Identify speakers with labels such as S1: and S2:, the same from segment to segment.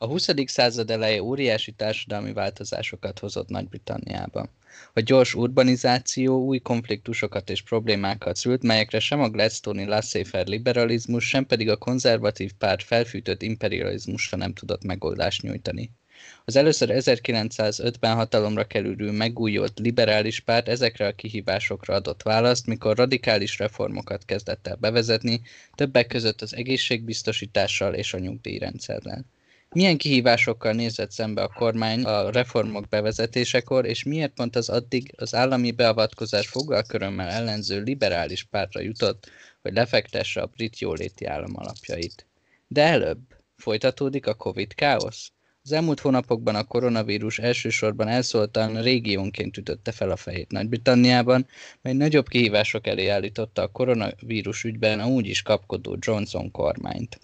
S1: A 20. század eleje óriási társadalmi változásokat hozott Nagy-Britanniában. A gyors urbanizáció új konfliktusokat és problémákat szült, melyekre sem a Gladstone-i laissez liberalizmus, sem pedig a konzervatív párt felfűtött imperializmusra nem tudott megoldást nyújtani. Az először 1905-ben hatalomra kerülő megújult liberális párt ezekre a kihívásokra adott választ, mikor radikális reformokat kezdett el bevezetni, többek között az egészségbiztosítással és a nyugdíjrendszerrel. Milyen kihívásokkal nézett szembe a kormány a reformok bevezetésekor, és miért pont az addig az állami beavatkozás fogalkörömmel ellenző liberális pártra jutott, hogy lefektesse a brit jóléti állam alapjait? De előbb folytatódik a Covid káosz? Az elmúlt hónapokban a koronavírus elsősorban elszóltan régiónként ütötte fel a fejét Nagy-Britanniában, mely nagyobb kihívások elé állította a koronavírus ügyben a úgy is kapkodó Johnson kormányt.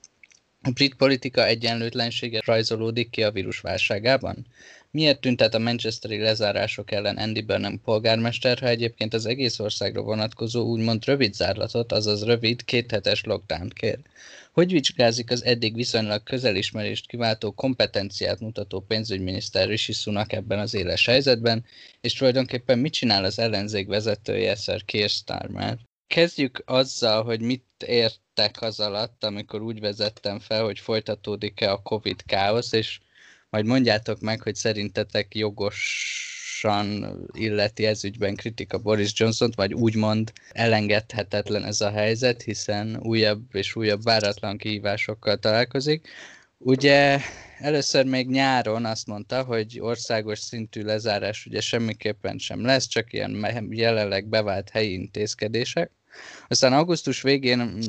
S1: A brit politika egyenlőtlensége rajzolódik ki a vírus válságában? Miért tüntet a manchesteri lezárások ellen Andy Burnham polgármester, ha egyébként az egész országra vonatkozó úgymond rövid zárlatot, azaz rövid, kéthetes lockdown kér? Hogy vizsgázik az eddig viszonylag közelismerést kiváltó kompetenciát mutató pénzügyminiszter Rishi Sunak ebben az éles helyzetben, és tulajdonképpen mit csinál az ellenzék vezetője, Sir Keir Starmer? Kezdjük azzal, hogy mit értek az alatt, amikor úgy vezettem fel, hogy folytatódik-e a Covid káosz, és majd mondjátok meg, hogy szerintetek jogosan illeti ezügyben kritika Boris johnson vagy úgymond elengedhetetlen ez a helyzet, hiszen újabb és újabb váratlan kihívásokkal találkozik. Ugye először még nyáron azt mondta, hogy országos szintű lezárás ugye semmiképpen sem lesz, csak ilyen jelenleg bevált helyi intézkedések. Aztán augusztus végén mm,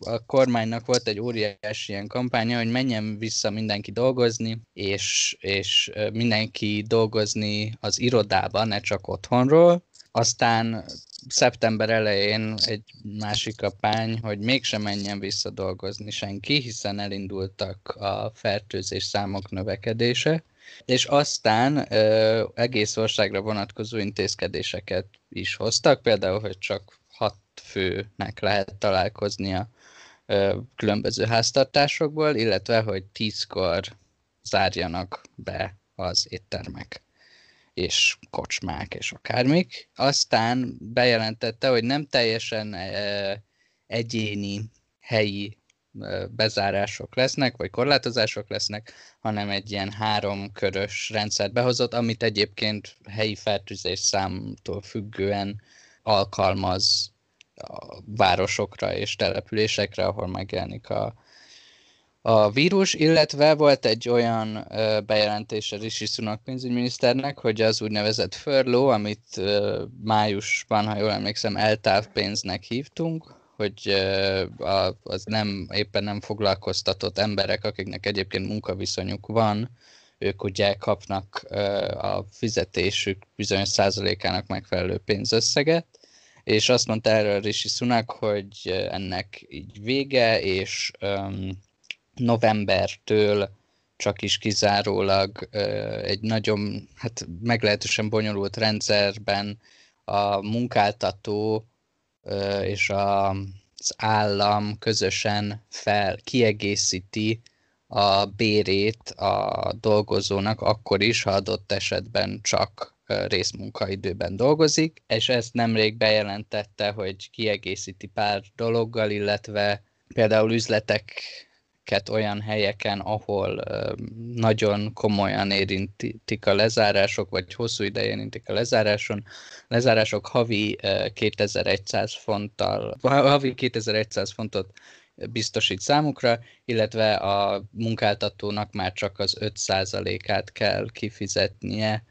S1: a kormánynak volt egy óriási ilyen kampánya, hogy menjen vissza mindenki dolgozni, és, és mindenki dolgozni az irodában, ne csak otthonról. Aztán szeptember elején egy másik kampány, hogy mégsem menjen vissza dolgozni senki, hiszen elindultak a fertőzés számok növekedése, és aztán ö, egész országra vonatkozó intézkedéseket is hoztak, például, hogy csak főnek lehet találkoznia különböző háztartásokból, illetve hogy tízkor zárjanak be az éttermek és kocsmák és akármik. Aztán bejelentette, hogy nem teljesen egyéni helyi bezárások lesznek, vagy korlátozások lesznek, hanem egy ilyen háromkörös rendszert behozott, amit egyébként helyi fertőzés számtól függően alkalmaz a városokra és településekre, ahol megjelenik a, a vírus, illetve volt egy olyan ö, bejelentése Rishi Sunak pénzügyminiszternek, hogy az úgynevezett furlough, amit májusban, ha jól emlékszem, eltávpénznek hívtunk, hogy a, az nem éppen nem foglalkoztatott emberek, akiknek egyébként munkaviszonyuk van, ők ugye kapnak a fizetésük bizonyos százalékának megfelelő pénzösszeget, és azt mondta erről Rishi Sunak, hogy ennek így vége, és um, novembertől csak is kizárólag uh, egy nagyon, hát meglehetősen bonyolult rendszerben a munkáltató uh, és a, az állam közösen fel kiegészíti a bérét a dolgozónak akkor is, ha adott esetben csak részmunkaidőben dolgozik, és ezt nemrég bejelentette, hogy kiegészíti pár dologgal, illetve például üzleteket olyan helyeken, ahol nagyon komolyan érintik a lezárások, vagy hosszú ideje érintik a lezáráson, lezárások havi 2100 fonttal, havi 2100 fontot biztosít számukra, illetve a munkáltatónak már csak az 5%-át kell kifizetnie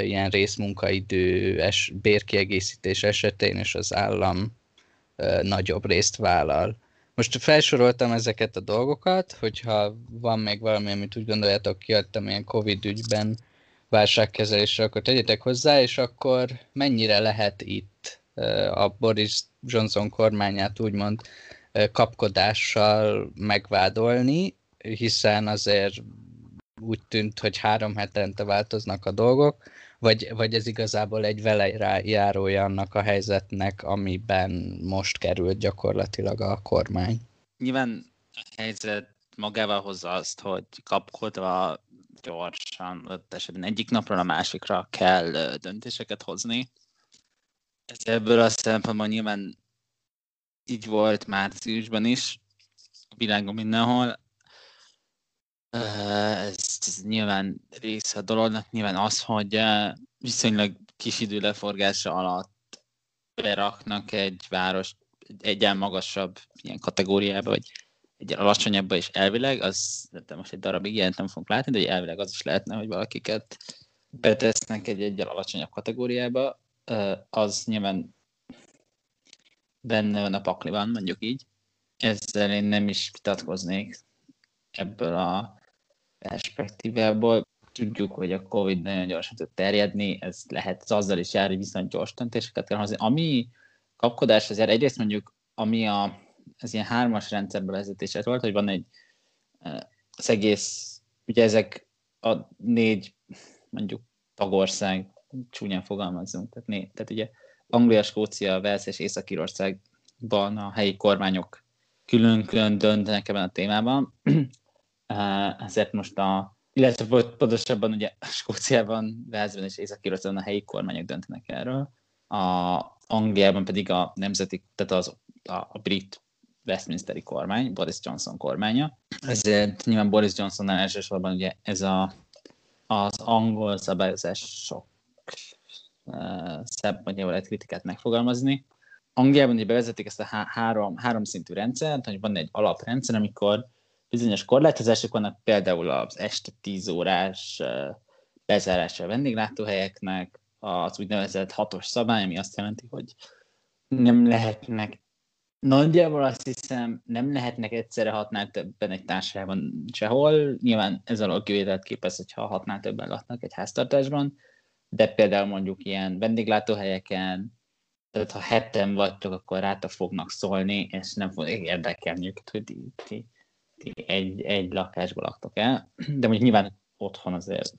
S1: ilyen részmunkaidő es, bérkiegészítés esetén, és az állam nagyobb részt vállal. Most felsoroltam ezeket a dolgokat, hogyha van még valami, amit úgy gondoljátok, kiadtam ilyen Covid ügyben válságkezelésre, akkor tegyetek hozzá, és akkor mennyire lehet itt a Boris Johnson kormányát úgymond kapkodással megvádolni, hiszen azért úgy tűnt, hogy három hetente változnak a dolgok, vagy, vagy ez igazából egy vele járója annak a helyzetnek, amiben most került gyakorlatilag a kormány?
S2: Nyilván a helyzet magával hozza azt, hogy kapkodva gyorsan, ott esetben egyik napról a másikra kell döntéseket hozni. Ez ebből a szempontból nyilván így volt márciusban is, a világon mindenhol. Ez, ez nyilván része a dolognak, nyilván az, hogy viszonylag kis idő leforgása alatt beraknak egy város egyen magasabb ilyen kategóriába, vagy egy alacsonyabba is elvileg, az de most egy darabig ilyet nem fogunk látni, de elvileg az is lehetne, hogy valakiket betesznek egy egy alacsonyabb kategóriába, az nyilván benne van a pakliban, mondjuk így. Ezzel én nem is vitatkoznék ebből a perspektívából. Tudjuk, hogy a Covid nagyon gyorsan tud terjedni, ez lehet az azzal is jár, hogy viszont gyors döntéseket kell hozni. Ami kapkodás azért egyrészt mondjuk, ami a, az ilyen hármas rendszerbe vezetése volt, hogy van egy az egész, ugye ezek a négy mondjuk tagország, csúnyán fogalmazunk, tehát, né, tehát ugye Anglia, Skócia, Wales és Észak-Írországban a helyi kormányok külön-külön döntenek ebben a témában. Ezért most a, illetve pontosabban ugye Skóciában, Walesben és észak a helyi kormányok döntenek erről. A Angliában pedig a nemzeti, tehát az, a, a brit Westminsteri kormány, Boris Johnson kormánya. Ezért nyilván Boris Johnsonnál elsősorban ugye ez a, az angol szabályozások uh, szempontjából lehet kritikát megfogalmazni. Angliában ugye bevezetik ezt a há- három, három szintű rendszert, hogy van egy alaprendszer, amikor bizonyos korlátozások vannak, például az este 10 órás bezárása a vendéglátóhelyeknek, az úgynevezett hatos szabály, ami azt jelenti, hogy nem lehetnek Nagyjából azt hiszem, nem lehetnek egyszerre hatnál többen egy társaságban sehol. Nyilván ez alól kivételt képez, hogyha hatnál többen laknak egy háztartásban, de például mondjuk ilyen vendéglátóhelyeken, tehát ha heten vagytok, akkor rátok fognak szólni, és nem fog érdekelni őket, hogy ti, ti egy, egy lakásban laktok el. De mondjuk nyilván otthon azért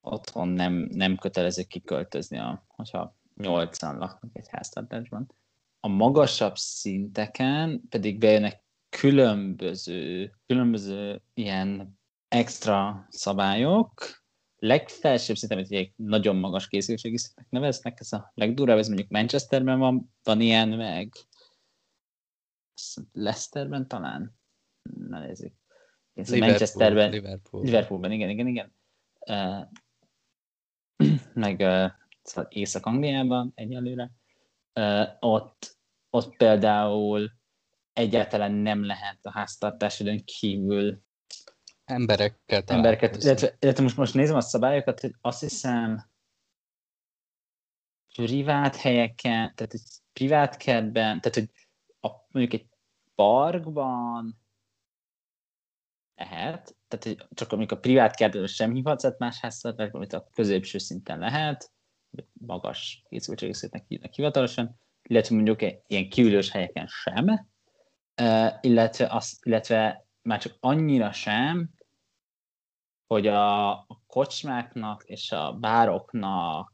S2: otthon nem, nem kötelező kiköltözni, a, hogyha nyolcan laknak egy háztartásban. A magasabb szinteken pedig bejönnek különböző, különböző ilyen extra szabályok, legfelsőbb szinten, amit egy nagyon magas készültségi szintnek neveznek, ez a legdurább, ez mondjuk Manchesterben van, van ilyen, meg Leicesterben talán? Na nézzük. Liverpool, Manchesterben, Liverpool. Liverpoolban, igen, igen, igen. Uh, meg uh, szóval Észak-Angliában egyelőre. Uh, ott, ott például egyáltalán nem lehet a háztartásodon kívül
S1: emberekkel
S2: embereket, illetve, illetve most, most nézem a szabályokat, hogy azt hiszem privát helyeken, tehát egy privát kertben, tehát hogy a, mondjuk egy parkban lehet, tehát hogy csak amikor a privát kertben sem hívhatsz más háztartásban, amit a középső szinten lehet, magas készültségi szintnek hívnak hivatalosan, illetve mondjuk ilyen kiülős helyeken sem, illetve, az, illetve már csak annyira sem, hogy a, kocsmáknak és a bároknak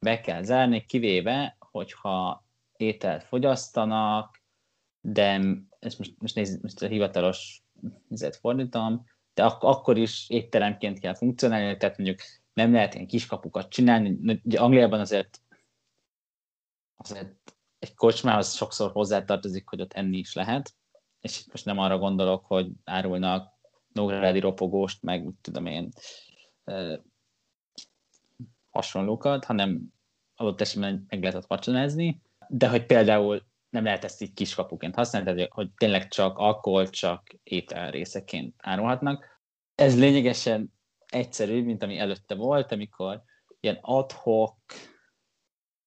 S2: be kell zárni, kivéve, hogyha ételt fogyasztanak, de ezt most, most nézd, most a hivatalos vizet fordítom, de ak- akkor is étteremként kell funkcionálni, tehát mondjuk nem lehet ilyen kiskapukat csinálni. Ugye Angliában azért, azért egy kocsmához sokszor hozzátartozik, hogy ott enni is lehet, és most nem arra gondolok, hogy árulnak Nógrádi ropogóst, meg úgy tudom én e, hasonlókat, hanem adott esetben meg lehetett vacsonázni, de hogy például nem lehet ezt így kiskapuként használni, tehát hogy tényleg csak alkohol, csak étel részeként árulhatnak. Ez lényegesen egyszerűbb, mint ami előtte volt, amikor ilyen adhok,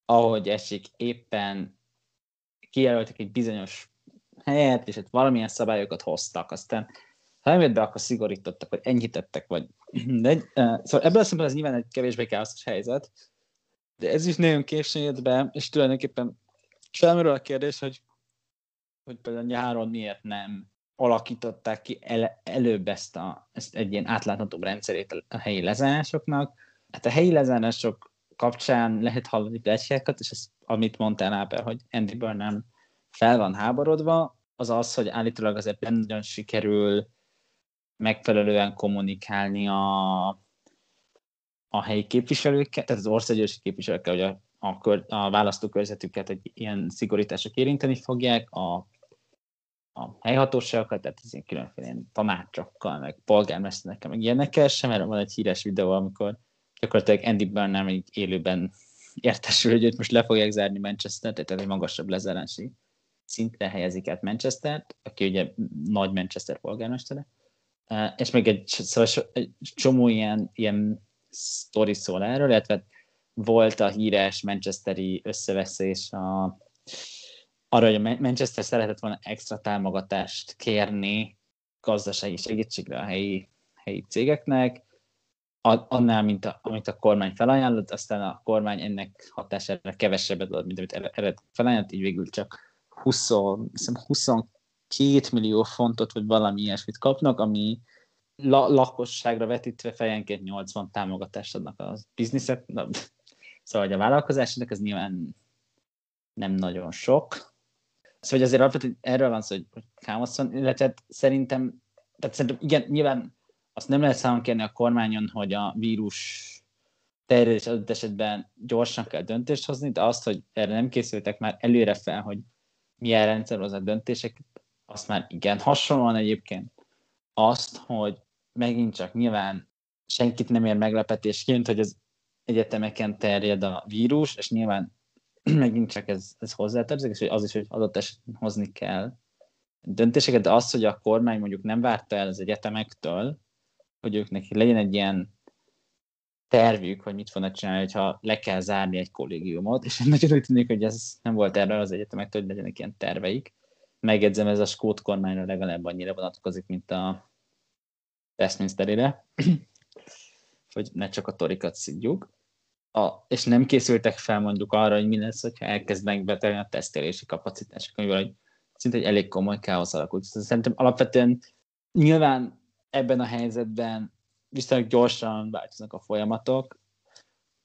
S2: ahogy esik, éppen kijelöltek egy bizonyos helyet, és ott valamilyen szabályokat hoztak, aztán ha nem jött be, akkor szigorítottak, vagy enyhítettek, vagy de, uh, szóval ebből a szempontból ez nyilván egy kevésbé káoszos helyzet, de ez is nagyon későn jött be, és tulajdonképpen felmerül a kérdés, hogy, hogy például nyáron miért nem alakították ki el, előbb ezt, a, ezt egy ilyen átláthatóbb rendszerét a helyi lezárásoknak. Hát a helyi lezárások kapcsán lehet hallani plecskákat, és ez, amit mondtál Áper, hogy Andy Burnham fel van háborodva, az az, hogy állítólag azért nem nagyon sikerül megfelelően kommunikálni a, a helyi képviselőkkel, tehát az országgyűlési képviselőkkel, hogy a, a, kör, a választókörzetüket egy ilyen szigorítások érinteni fogják, a, a helyhatóságokat, tehát ilyen különféle tanácsokkal, meg polgármesterekkel, meg ilyenekkel sem, mert van egy híres videó, amikor gyakorlatilag Andy Burnham egy élőben értesül, hogy őt most le fogják zárni Manchester, tehát egy magasabb lezárási szintre helyezik át Manchester-t, aki ugye nagy Manchester polgármestere, és még egy, szóval egy csomó ilyen, ilyen sztori szól erről, illetve volt a híres Manchesteri összeveszés a, arra, hogy a Manchester szeretett volna extra támogatást kérni gazdasági segítségre a helyi, helyi cégeknek, annál, mint a, amit a kormány felajánlott, aztán a kormány ennek hatására kevesebbet ad, mint amit eredetileg felajánlott, így végül csak 20, hiszem 22 millió fontot, vagy valami ilyesmit kapnak, ami la- lakosságra vetítve fejenként 80 támogatást adnak a bizniszek. Szóval hogy a vállalkozásnak ez nyilván nem nagyon sok. Szóval azért alapvetően erről van szó, hogy káosz van, illetve szerintem, tehát szerintem igen, nyilván azt nem lehet számon kérni a kormányon, hogy a vírus terjedés adott esetben gyorsan kell döntést hozni, de azt, hogy erre nem készültek már előre fel, hogy milyen rendszer az a döntések, azt már igen. Hasonlóan egyébként azt, hogy megint csak nyilván senkit nem ér meglepetésként, hogy az egyetemeken terjed a vírus, és nyilván megint csak ez, ez hozzátartozik, és az is, hogy adott esetben hozni kell döntéseket, de az, hogy a kormány mondjuk nem várta el az egyetemektől, hogy ők neki legyen egy ilyen tervük, hogy mit fognak csinálni, hogyha le kell zárni egy kollégiumot, és nagyon úgy tűnik, hogy ez nem volt erre az egyetemektől, hogy legyenek ilyen terveik. Megjegyzem, ez a skót kormányra legalább annyira vonatkozik, mint a Westminsterére, hogy ne csak a torikat szidjuk. A, és nem készültek fel mondjuk arra, hogy mi lesz, hogyha elkezdenek betelni a tesztelési kapacitások, amivel hogy szinte egy elég komoly káosz alakult. Szerintem alapvetően nyilván ebben a helyzetben viszonylag gyorsan változnak a folyamatok,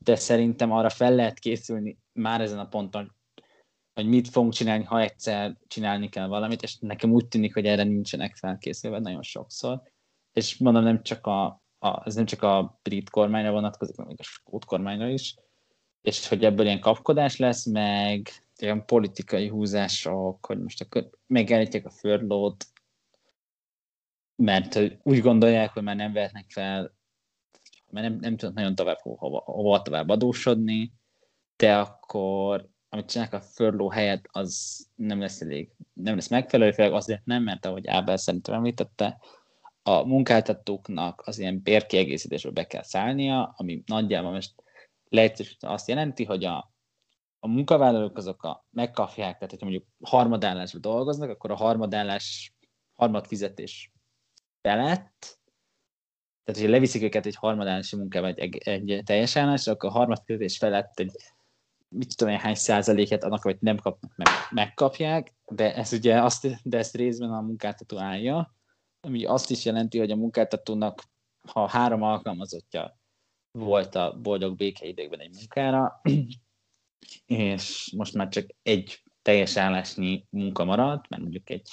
S2: de szerintem arra fel lehet készülni már ezen a ponton, hogy mit fogunk csinálni, ha egyszer csinálni kell valamit, és nekem úgy tűnik, hogy erre nincsenek felkészülve nagyon sokszor. És mondom, nem csak a, a, ez nem csak a brit kormányra vonatkozik, hanem a skót kormányra is, és hogy ebből ilyen kapkodás lesz, meg ilyen politikai húzások, hogy most akkor megállítják a furlót, mert úgy gondolják, hogy már nem vehetnek fel, mert nem, nem tudnak nagyon tovább hova, hova tovább adósodni, de akkor amit csinálnak a furló helyett, az nem lesz elég, nem lesz megfelelő, főleg azért nem, mert ahogy Ábel szerintem említette, a munkáltatóknak az ilyen bérkiegészítésből be kell szállnia, ami nagyjából most leegyszerűsítve azt jelenti, hogy a, a munkavállalók azok a, megkapják, tehát hogyha mondjuk harmadállásban dolgoznak, akkor a harmadállás, harmad fizetés felett, tehát hogyha leviszik őket egy harmadállási munkába egy, egy, teljes állásra, akkor a harmadfizetés felett egy mit tudom én, hány százaléket annak, amit nem kapnak, meg, megkapják, de ez ugye azt, de ezt részben a munkáltató állja, ami azt is jelenti, hogy a munkáltatónak, ha három alkalmazottja volt a boldog békeidőkben egy munkára, és most már csak egy teljes állásnyi munka maradt, mert mondjuk egy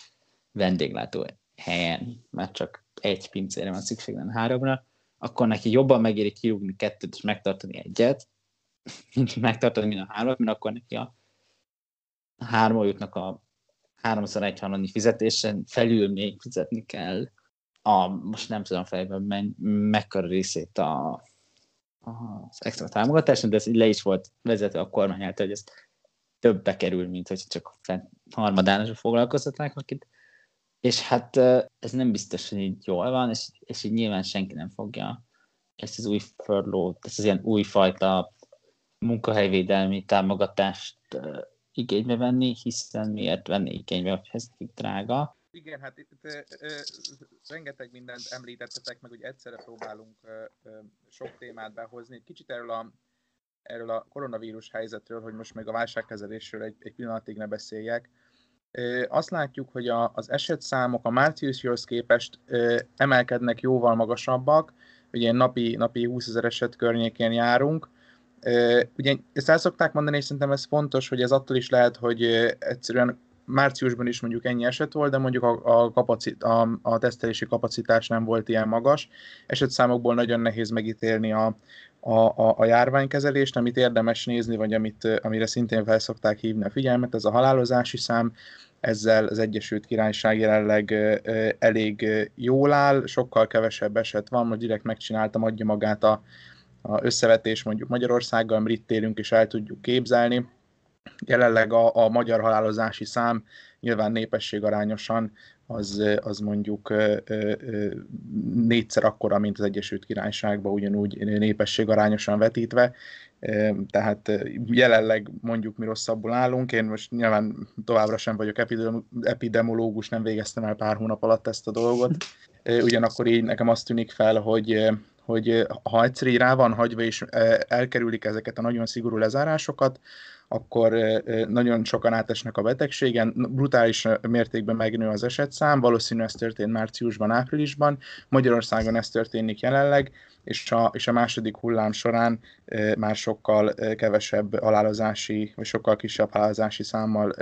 S2: vendéglátó helyen már csak egy pincére van szükség, nem háromra, akkor neki jobban megéri kirúgni kettőt és megtartani egyet, mint megtartani mind a hármat, mert akkor neki a hármójuknak a háromszor egy harmadnyi fizetésen felül még fizetni kell a, most nem tudom fejben, men, mekkora részét a, a, az extra támogatáson, de ez le is volt vezetve a kormány által, hogy ez többbe kerül, mint hogy csak harmadánasra foglalkoztatnák akit. És hát ez nem biztos, hogy így jól van, és, és így nyilván senki nem fogja ezt az új furlough, ezt az ilyen újfajta munkahelyvédelmi támogatást igénybe venni, hiszen miért venni igénybe, hogy ez drága.
S3: Igen, hát itt ö, ö, rengeteg mindent említettetek, meg hogy egyszerre próbálunk ö, ö, sok témát behozni. Kicsit erről a, erről a koronavírus helyzetről, hogy most még a válságkezelésről egy, egy pillanatig ne beszéljek. Ö, azt látjuk, hogy a, az esetszámok a márciushoz képest ö, emelkednek jóval magasabbak, ugye napi, napi 20 ezer eset környékén járunk, Ugye ezt el szokták mondani, és szerintem ez fontos, hogy ez attól is lehet, hogy egyszerűen márciusban is mondjuk ennyi eset volt, de mondjuk a, a, kapacit, a, a tesztelési kapacitás nem volt ilyen magas. Esetszámokból nagyon nehéz megítélni a, a, a, a járványkezelést, amit érdemes nézni, vagy amit, amire szintén felszokták hívni a figyelmet, ez a halálozási szám, ezzel az Egyesült Királyság jelenleg elég jól áll, sokkal kevesebb eset van, most direkt megcsináltam, adja magát a, a összevetés mondjuk Magyarországgal, amit itt és el tudjuk képzelni. Jelenleg a, a magyar halálozási szám nyilván népességarányosan az, az mondjuk négyszer akkora, mint az Egyesült Királyságban, ugyanúgy népességarányosan vetítve, tehát jelenleg mondjuk mi rosszabbul állunk, én most nyilván továbbra sem vagyok epidemiológus, nem végeztem el pár hónap alatt ezt a dolgot, ugyanakkor így nekem azt tűnik fel, hogy hogy ha egyszer így rá van hagyva, és elkerülik ezeket a nagyon szigorú lezárásokat, akkor nagyon sokan átesnek a betegségen, brutális mértékben megnő az esetszám, valószínű ez történt márciusban, áprilisban, Magyarországon ez történik jelenleg, és a, és a második hullám során már sokkal kevesebb halálozási, vagy sokkal kisebb halálozási számmal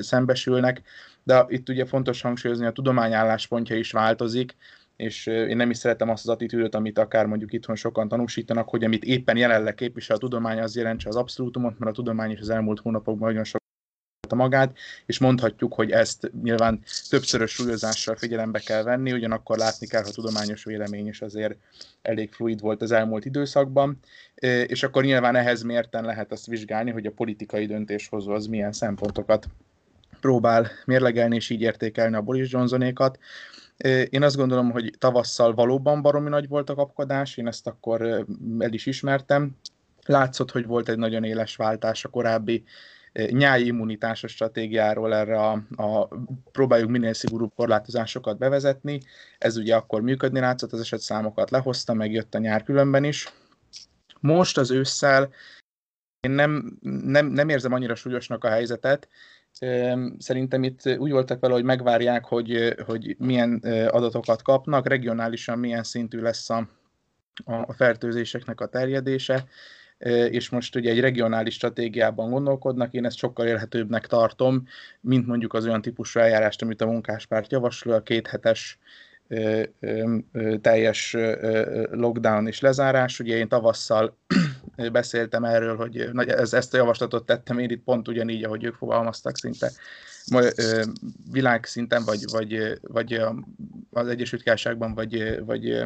S3: szembesülnek, de itt ugye fontos hangsúlyozni, a tudomány álláspontja is változik, és én nem is szeretem azt az attitűdöt, amit akár mondjuk itthon sokan tanúsítanak, hogy amit éppen jelenleg képvisel a tudomány, az jelentse az abszolútumot, mert a tudomány is az elmúlt hónapokban nagyon sok magát, és mondhatjuk, hogy ezt nyilván többszörös súlyozással figyelembe kell venni, ugyanakkor látni kell, hogy a tudományos vélemény is azért elég fluid volt az elmúlt időszakban, és akkor nyilván ehhez mérten lehet azt vizsgálni, hogy a politikai döntéshozó az milyen szempontokat próbál mérlegelni és így értékelni a Boris Johnsonékat. Én azt gondolom, hogy tavasszal valóban baromi nagy volt a kapkodás, én ezt akkor el is ismertem. Látszott, hogy volt egy nagyon éles váltás a korábbi nyári immunitásos stratégiáról erre a, a próbáljuk minél szigorúbb korlátozásokat bevezetni. Ez ugye akkor működni látszott, az eset számokat lehozta, meg jött a nyár különben is. Most az ősszel én nem, nem, nem érzem annyira súlyosnak a helyzetet, Szerintem itt úgy voltak vele, hogy megvárják, hogy, hogy milyen adatokat kapnak, regionálisan milyen szintű lesz a, a fertőzéseknek a terjedése, és most ugye egy regionális stratégiában gondolkodnak, én ezt sokkal élhetőbbnek tartom, mint mondjuk az olyan típusú eljárást, amit a munkáspárt javasol, a kéthetes teljes lockdown és lezárás. Ugye én tavasszal beszéltem erről, hogy ez, ezt a javaslatot tettem én itt pont ugyanígy, ahogy ők fogalmaztak szinte világszinten, vagy, vagy, vagy az Egyesült Királyságban, vagy, vagy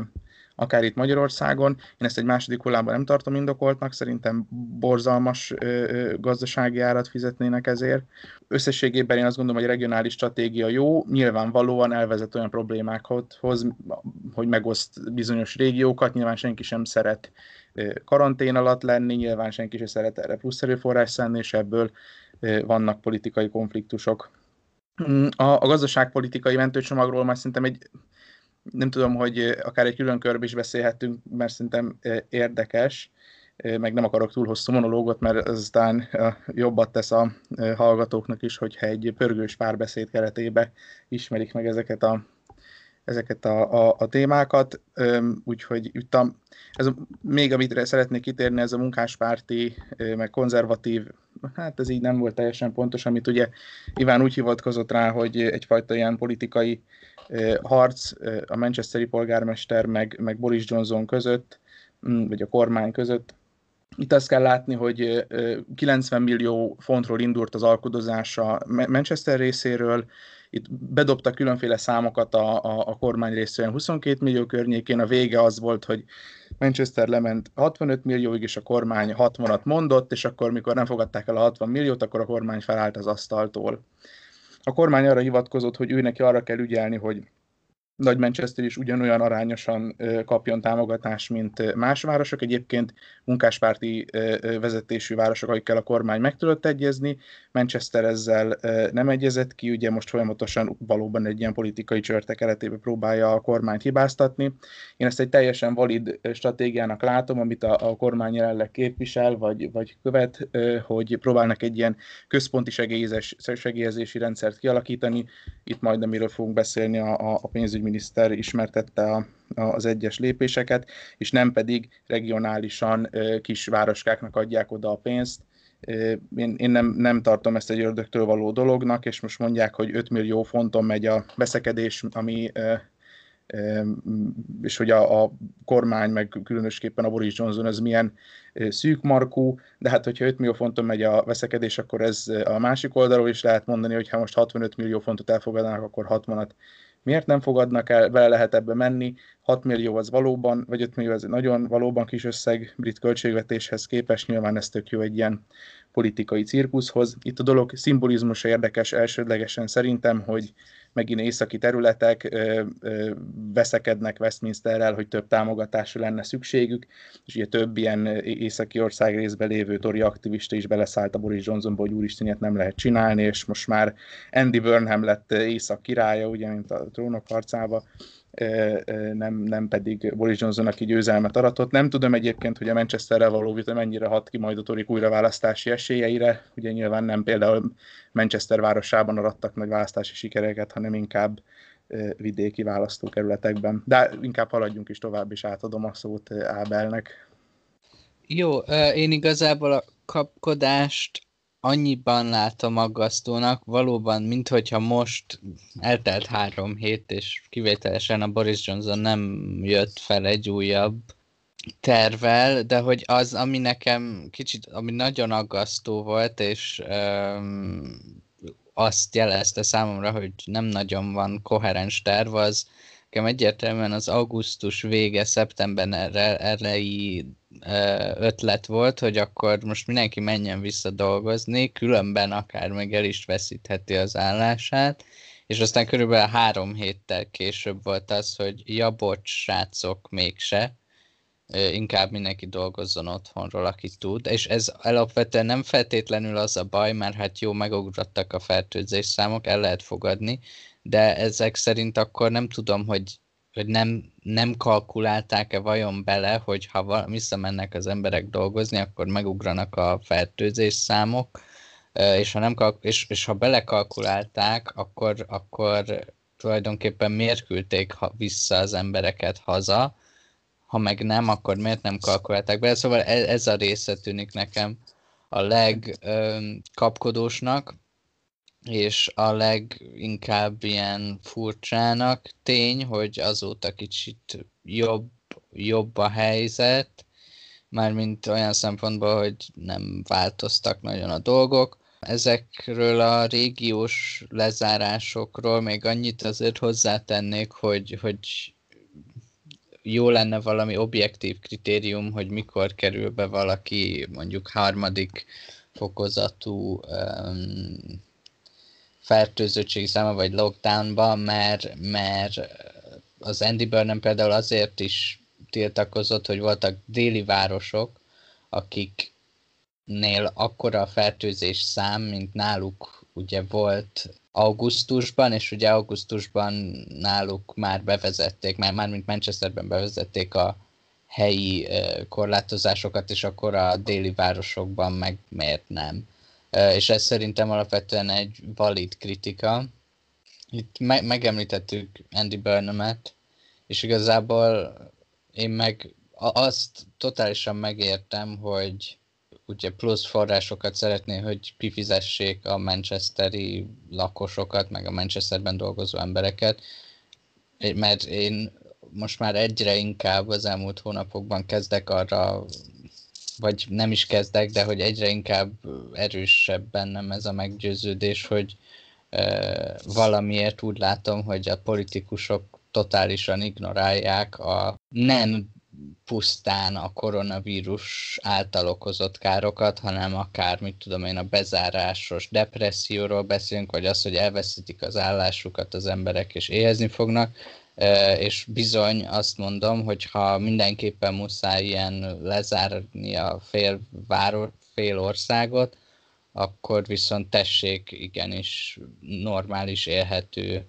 S3: akár itt Magyarországon. Én ezt egy második hullámban nem tartom indokoltnak, szerintem borzalmas gazdasági árat fizetnének ezért. Összességében én azt gondolom, hogy a regionális stratégia jó, nyilvánvalóan elvezet olyan problémákhoz, hogy megoszt bizonyos régiókat, nyilván senki sem szeret karantén alatt lenni, nyilván senki sem szeret erre plusz erőforrás szenni, és ebből vannak politikai konfliktusok. Mm, a, a gazdaságpolitikai mentőcsomagról már szerintem egy nem tudom, hogy akár egy külön körbe is beszélhetünk, mert szerintem érdekes, meg nem akarok túl hosszú monológot, mert aztán jobbat tesz a hallgatóknak is, hogyha egy pörgős párbeszéd keretébe ismerik meg ezeket a, ezeket a, a, a témákat. Úgyhogy itt a, ez a, még amit szeretnék kitérni, ez a munkáspárti, meg konzervatív, hát ez így nem volt teljesen pontos, amit ugye Iván úgy hivatkozott rá, hogy egyfajta ilyen politikai harc a Manchesteri polgármester meg, meg Boris Johnson között, vagy a kormány között. Itt azt kell látni, hogy 90 millió fontról indult az alkudozása Manchester részéről, itt bedobta különféle számokat a, a, a kormány részéről 22 millió környékén, a vége az volt, hogy Manchester lement 65 millióig, és a kormány 60-at mondott, és akkor, mikor nem fogadták el a 60 milliót, akkor a kormány felállt az asztaltól. A kormány arra hivatkozott, hogy ő arra kell ügyelni, hogy nagy Manchester is ugyanolyan arányosan kapjon támogatást, mint más városok. Egyébként munkáspárti vezetésű városok, akikkel a kormány meg tudott egyezni. Manchester ezzel nem egyezett ki, ugye most folyamatosan valóban egy ilyen politikai csörte keretében próbálja a kormányt hibáztatni. Én ezt egy teljesen valid stratégiának látom, amit a, a kormány jelenleg képvisel, vagy, vagy követ, hogy próbálnak egy ilyen központi segélyezés, segélyezési rendszert kialakítani. Itt majd, amiről fogunk beszélni, a, a pénzügyi pénzügyminiszter ismertette a, az egyes lépéseket, és nem pedig regionálisan kis városkáknak adják oda a pénzt, én, én nem, nem tartom ezt egy ördögtől való dolognak, és most mondják, hogy 5 millió fonton megy a veszekedés, ami és hogy a, a kormány, meg különösképpen a Boris Johnson ez milyen szűk markú, de hát hogyha 5 millió fonton megy a veszekedés, akkor ez a másik oldalról is lehet mondani, hogy ha most 65 millió fontot elfogadnak, akkor 60-at miért nem fogadnak el, bele lehet ebbe menni, 6 millió az valóban, vagy 5 millió az nagyon valóban kis összeg brit költségvetéshez képest, nyilván ez tök jó egy ilyen politikai cirkuszhoz. Itt a dolog szimbolizmusa érdekes elsődlegesen szerintem, hogy megint északi területek veszekednek Westminsterrel, hogy több támogatásra lenne szükségük, és ugye több ilyen északi ország részben lévő tori aktivista is beleszállt a Boris Johnsonba, hogy úristen, ilyet nem lehet csinálni, és most már Andy Burnham lett észak királya, ugye, mint a trónok harcába, nem, nem pedig Boris Johnson, aki győzelmet aratott. Nem tudom egyébként, hogy a Manchesterrel való vita mennyire hat ki majd a Torik újraválasztási esélyeire. Ugye nyilván nem például Manchester városában arattak nagy választási sikereket, hanem inkább vidéki választókerületekben. De inkább haladjunk is tovább, és átadom a szót Ábelnek.
S1: Jó, én igazából a kapkodást annyiban látom aggasztónak, valóban, minthogyha most eltelt három hét, és kivételesen a Boris Johnson nem jött fel egy újabb tervel, de hogy az, ami nekem kicsit, ami nagyon aggasztó volt, és um, azt jelezte számomra, hogy nem nagyon van koherens terv, az nekem egyértelműen az augusztus vége, szeptember elejé ötlet volt, hogy akkor most mindenki menjen vissza dolgozni, különben akár meg el is veszítheti az állását, és aztán körülbelül három héttel később volt az, hogy ja, bocs, srácok, mégse, inkább mindenki dolgozzon otthonról, aki tud, és ez alapvetően nem feltétlenül az a baj, mert hát jó, megugrottak a fertőzés számok, el lehet fogadni, de ezek szerint akkor nem tudom, hogy hogy nem, nem kalkulálták-e vajon bele, hogy ha visszamennek az emberek dolgozni, akkor megugranak a fertőzés számok, és ha, nem kalk- és, és ha belekalkulálták, akkor, akkor tulajdonképpen miért küldték vissza az embereket haza, ha meg nem, akkor miért nem kalkulálták bele. Szóval ez, ez a része tűnik nekem a legkapkodósnak, és a leginkább ilyen furcsának tény, hogy azóta kicsit jobb, jobb a helyzet, mármint olyan szempontból, hogy nem változtak nagyon a dolgok. Ezekről a régiós lezárásokról még annyit azért hozzátennék, hogy, hogy jó lenne valami objektív kritérium, hogy mikor kerül be valaki mondjuk harmadik fokozatú um, fertőzöttségi száma, vagy lockdownba, mert, mert az Andy Burnham például azért is tiltakozott, hogy voltak déli városok, akiknél akkora a fertőzés szám, mint náluk ugye volt augusztusban, és ugye augusztusban náluk már bevezették, már, már mint Manchesterben bevezették a helyi korlátozásokat, és akkor a déli városokban meg miért nem és ez szerintem alapvetően egy valid kritika. Itt me- megemlítettük Andy Burnham-et, és igazából én meg azt totálisan megértem, hogy ugye plusz forrásokat szeretné, hogy kifizessék a manchesteri lakosokat, meg a Manchesterben dolgozó embereket, mert én most már egyre inkább az elmúlt hónapokban kezdek arra vagy nem is kezdek, de hogy egyre inkább erősebb bennem ez a meggyőződés, hogy e, valamiért úgy látom, hogy a politikusok totálisan ignorálják a nem pusztán a koronavírus által okozott károkat, hanem akár, mit tudom én, a bezárásos depresszióról beszélünk, vagy az, hogy elveszítik az állásukat az emberek és éhezni fognak, és bizony azt mondom, hogy ha mindenképpen muszáj ilyen lezárni a fél, város, fél országot, akkor viszont tessék igenis normális élhető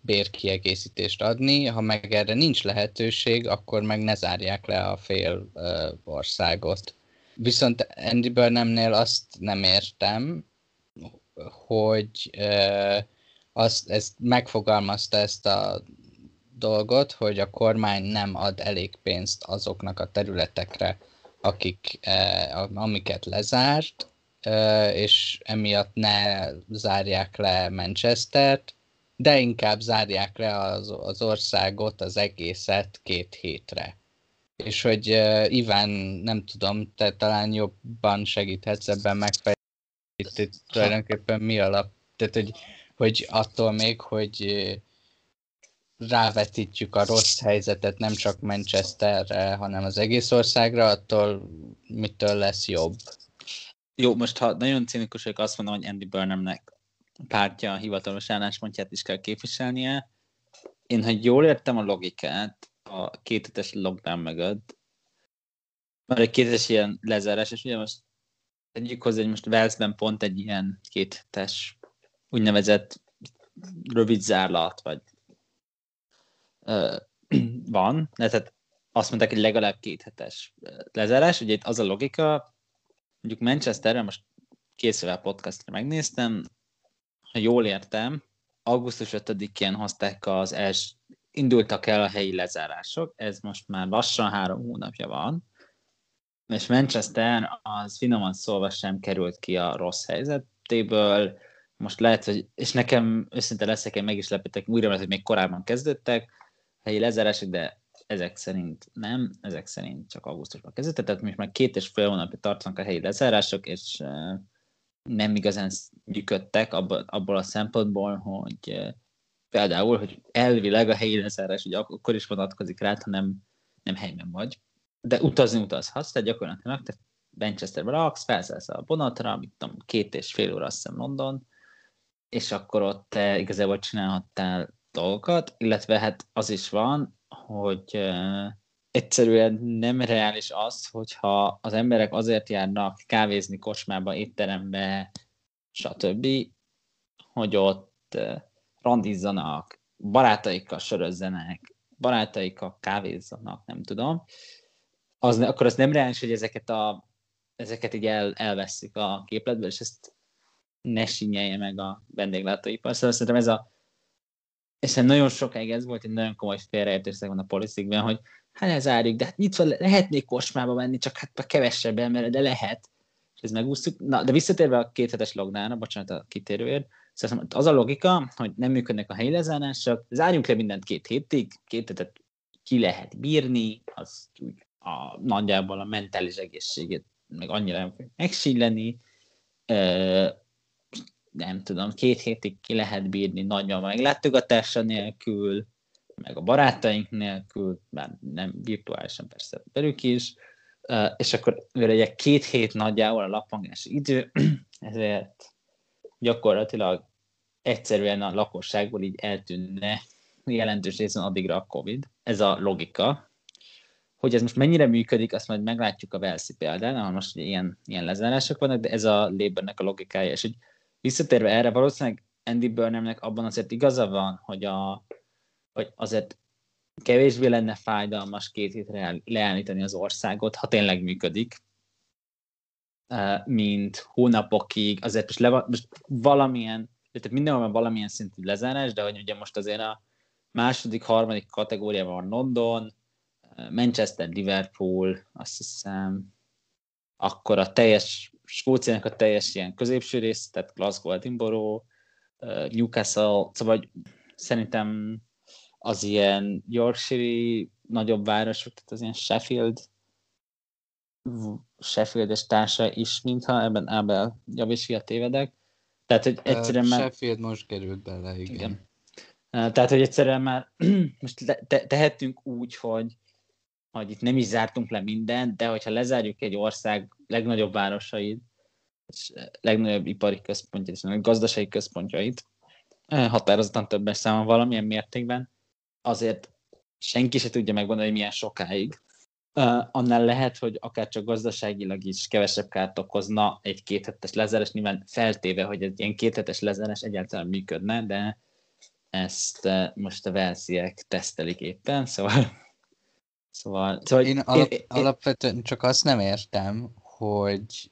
S1: bérkiegészítést adni, ha meg erre nincs lehetőség, akkor meg ne zárják le a fél országot. Viszont Andy Burnhamnél azt nem értem, hogy azt, ezt megfogalmazta ezt a dolgot, hogy a kormány nem ad elég pénzt azoknak a területekre, akik, eh, amiket lezárt, és emiatt ne zárják le Manchestert, de inkább zárják le az, az országot, az egészet két hétre. És hogy uh, Iván, nem tudom, te talán jobban segíthetsz ebben megfejteni, tulajdonképpen mi alap, tehát hogy, hogy attól még, hogy rávetítjük a rossz helyzetet nem csak Manchesterre, hanem az egész országra, attól mitől lesz jobb.
S2: Jó, most ha nagyon cinikus vagyok, azt mondom, hogy Andy Burnhamnek pártja a hivatalos álláspontját is kell képviselnie. Én, ha jól értem a logikát, a kétetes lockdown mögött, mert egy kétetes ilyen lezárás, és ugye most tegyük hozzá, hogy most Walesben pont egy ilyen kétetes úgynevezett rövid zárlat, vagy van, tehát azt mondták, hogy legalább két hetes lezárás. Ugye itt az a logika, mondjuk Manchesterre most készülve podcastra megnéztem, ha jól értem, augusztus 5-én hozták az els, indultak el a helyi lezárások, ez most már lassan három hónapja van, és Manchester az finoman szólva sem került ki a rossz helyzetéből, most lehet, hogy, és nekem őszinte leszek, én meg is lepítek újra, mert hogy még korábban kezdődtek helyi lezárások, de ezek szerint nem, ezek szerint csak augusztusban kezdődtek, tehát most már két és fél hónapja tartanak a helyi lezárások, és nem igazán működtek abból, abból a szempontból, hogy például, hogy elvileg a helyi lezárás ugye akkor is vonatkozik rá, ha nem, nem helyben vagy. De utazni utazhatsz, tehát gyakorlatilag te Manchesterbe laksz, felszállsz a vonatra, mit tudom, két és fél óra azt hiszem London, és akkor ott te igazából csinálhattál dolgokat, illetve hát az is van, hogy egyszerűen nem reális az, hogyha az emberek azért járnak kávézni kocsmába, étterembe, stb., hogy ott randizzanak, barátaikkal sörözzenek, barátaikkal kávézzanak, nem tudom, az, akkor az nem reális, hogy ezeket, a, ezeket így el, elveszik a képletből, és ezt ne sinyelje meg a vendéglátóipar. Szóval szerintem ez a és nagyon sokáig ez volt egy nagyon komoly félreértés van a politikben, hogy hát lezárjuk, de hát nyitva lehetnék kocsmába menni, csak hát kevesebb ember, de lehet. És ez megúsztuk. Na, de visszatérve a kéthetes lognára, bocsánat a kitérőért, szóval az a logika, hogy nem működnek a helyi lezárások, zárjunk le mindent két hétig, két hetet ki lehet bírni, az úgy a, nagyjából a mentális egészségét meg annyira nem fog megsilleni, nem tudom, két hétig ki lehet bírni nagyban meg látogatása nélkül, meg a barátaink nélkül, már nem virtuálisan persze velük is, és akkor egy két hét nagyjából a lappangási idő, ezért gyakorlatilag egyszerűen a lakosságból így eltűnne jelentős részben addigra a Covid. Ez a logika. Hogy ez most mennyire működik, azt majd meglátjuk a Velszi példán, ahol most ilyen, ilyen lezárások vannak, de ez a Labournek a logikája, és hogy visszatérve erre, valószínűleg Andy Burnhamnek abban azért igaza van, hogy, a, hogy azért kevésbé lenne fájdalmas két hétre leállítani az országot, ha tényleg működik, mint hónapokig, azért most, le, most valamilyen, tehát mindenhol van valamilyen szintű lezárás, de hogy ugye most azért a második, harmadik kategóriában van London, Manchester, Liverpool, azt hiszem, akkor a teljes Skóciának a teljes ilyen középső rész, tehát Glasgow, Edinburgh, Newcastle, szóval szerintem az ilyen Yorkshire nagyobb városok, tehát az ilyen Sheffield, Sheffield és társa is, mintha ebben Abel javíts ki a tévedek. Tehát, hogy egyszerűen már...
S1: Sheffield most került bele, igen. igen.
S2: Tehát, hogy egyszerűen már most te- tehetünk úgy, hogy hogy itt nem is zártunk le mindent, de hogyha lezárjuk egy ország legnagyobb városait, és legnagyobb ipari központjait, és gazdasági központjait, eh, határozottan többes számon valamilyen mértékben, azért senki se tudja megmondani, hogy milyen sokáig. Uh, annál lehet, hogy akár csak gazdaságilag is kevesebb kárt okozna egy kéthetes lezárás, nyilván feltéve, hogy egy ilyen kéthetes lezárás egyáltalán működne, de ezt most a velsziek tesztelik éppen, szóval Szóval, szóval
S1: én, alap, én, alapvetően csak azt nem értem, hogy,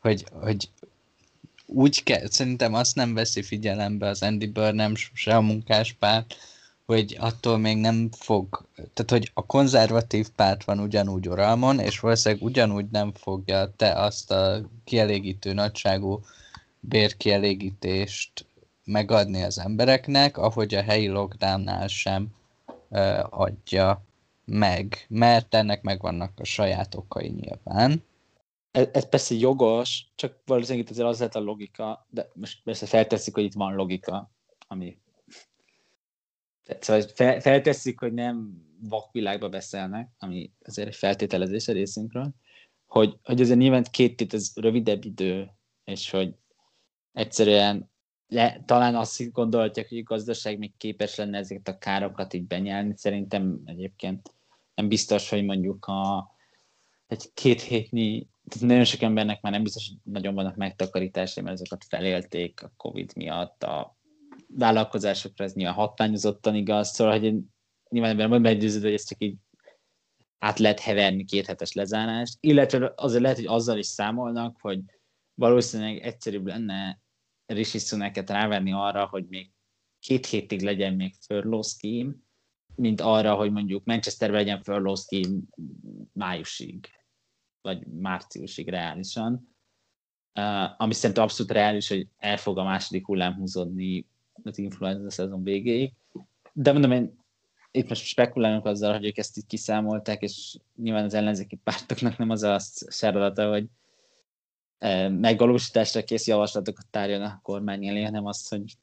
S1: hogy, hogy úgy kell, szerintem azt nem veszi figyelembe az Andy Burnham, se a munkáspárt, hogy attól még nem fog, tehát hogy a konzervatív párt van ugyanúgy uralmon, és valószínűleg ugyanúgy nem fogja te azt a kielégítő nagyságú bérkielégítést megadni az embereknek, ahogy a helyi lockdownnál sem ö, adja meg, mert ennek megvannak a saját okai nyilván.
S2: Ez, ez persze jogos, csak valószínűleg itt azért az lehet a logika, de most persze felteszik, hogy itt van logika, ami Szóval fel, felteszik, hogy nem vakvilágba beszélnek, ami azért egy feltételezés a részünkről, hogy, hogy azért nyilván két hét ez rövidebb idő, és hogy egyszerűen le, talán azt gondolják, hogy a gazdaság még képes lenne ezeket a károkat így benyelni. Szerintem egyébként nem biztos, hogy mondjuk a, egy két hétnyi, tehát nagyon sok embernek már nem biztos, hogy nagyon vannak megtakarításai, mert azokat felélték a Covid miatt, a vállalkozásokra ez nyilván hatványozottan igaz, szóval, hogy én nyilván ebben nem meggyőződő, hogy ez csak így át lehet heverni két hetes lezárást, illetve azért lehet, hogy azzal is számolnak, hogy valószínűleg egyszerűbb lenne Rishi Suneket rávenni arra, hogy még két hétig legyen még furlough scheme, mint arra, hogy mondjuk Manchesterben legyen scheme májusig, vagy márciusig reálisan. Uh, ami szerintem abszolút reális, hogy el fog a második hullám húzódni az influenza szezon végéig. De mondom, én itt most spekulálunk azzal, hogy ők ezt így kiszámolták, és nyilván az ellenzéki pártoknak nem az a feladata, hogy e, megvalósításra kész javaslatokat tárjon a kormány elé, hanem az, hogy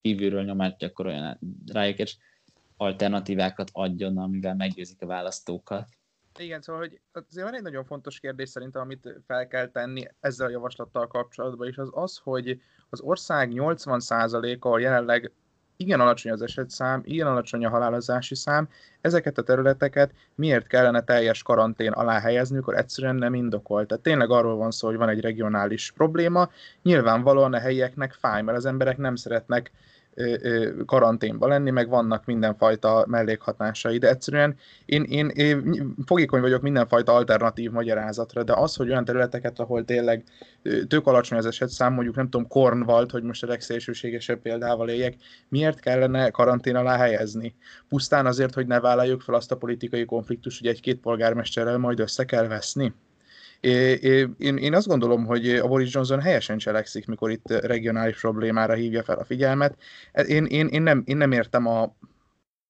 S2: kívülről nyomást gyakoroljon rájuk, és alternatívákat adjon, amivel meggyőzik a választókat.
S3: Igen, szóval hogy azért van egy nagyon fontos kérdés szerintem, amit fel kell tenni ezzel a javaslattal kapcsolatban is, az az, hogy az ország 80%-a jelenleg igen alacsony az esetszám, igen alacsony a halálozási szám, ezeket a területeket miért kellene teljes karantén alá helyezni, akkor egyszerűen nem indokolt. Tehát tényleg arról van szó, hogy van egy regionális probléma, nyilvánvalóan a helyieknek fáj, mert az emberek nem szeretnek karanténba lenni, meg vannak mindenfajta mellékhatásai, de egyszerűen én, én, én fogékony vagyok mindenfajta alternatív magyarázatra, de az, hogy olyan területeket, ahol tényleg tök alacsony az esetszám, mondjuk nem tudom, Kornwald, hogy most a legszélsőségesebb példával éljek, miért kellene karantén alá helyezni? Pusztán azért, hogy ne vállaljuk fel azt a politikai konfliktus, hogy egy-két polgármesterrel majd össze kell veszni? Én, én azt gondolom, hogy a Boris Johnson helyesen cselekszik, mikor itt regionális problémára hívja fel a figyelmet. Én, én, én, nem, én nem értem a,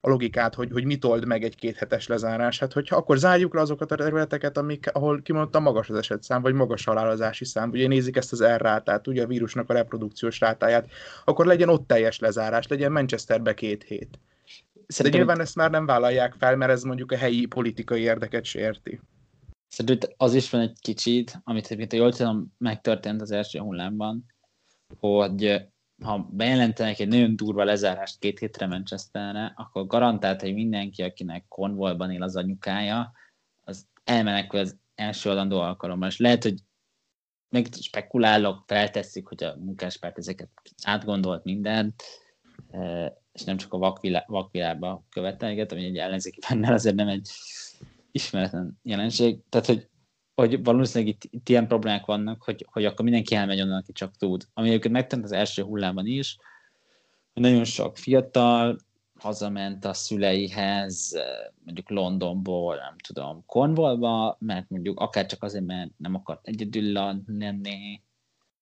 S3: a logikát, hogy, hogy mit old meg egy kéthetes lezárás. Hát, hogyha akkor zárjuk le azokat a területeket, amik, ahol kimondtam magas az esetszám, vagy magas halálozási szám, ugye nézik ezt az R rátát, ugye a vírusnak a reprodukciós rátáját, akkor legyen ott teljes lezárás, legyen Manchesterbe két hét. Szerintem... De nyilván ezt már nem vállalják fel, mert ez mondjuk a helyi politikai érdeket sérti.
S2: Szerintem az is van egy kicsit, amit egyébként jól tudom, megtörtént az első hullámban, hogy ha bejelentenek egy nagyon durva lezárást két hétre Manchesterre, akkor garantált, hogy mindenki, akinek konvolban él az anyukája, az elmenekül az első adandó alkalommal. És lehet, hogy meg spekulálok, feltesszük, hogy a munkáspárt ezeket átgondolt mindent, és nem csak a vakvilágba követelget, ami egy ellenzéki benne azért nem egy ismeretlen jelenség. Tehát, hogy, hogy valószínűleg itt, itt ilyen problémák vannak, hogy, hogy akkor mindenki elmegy onnan, aki csak tud. Ami egyébként megtent az első hullámban is, hogy nagyon sok fiatal hazament a szüleihez, mondjuk Londonból, nem tudom, Cornwallba, mert mondjuk akár csak azért, mert nem akart egyedül lenni,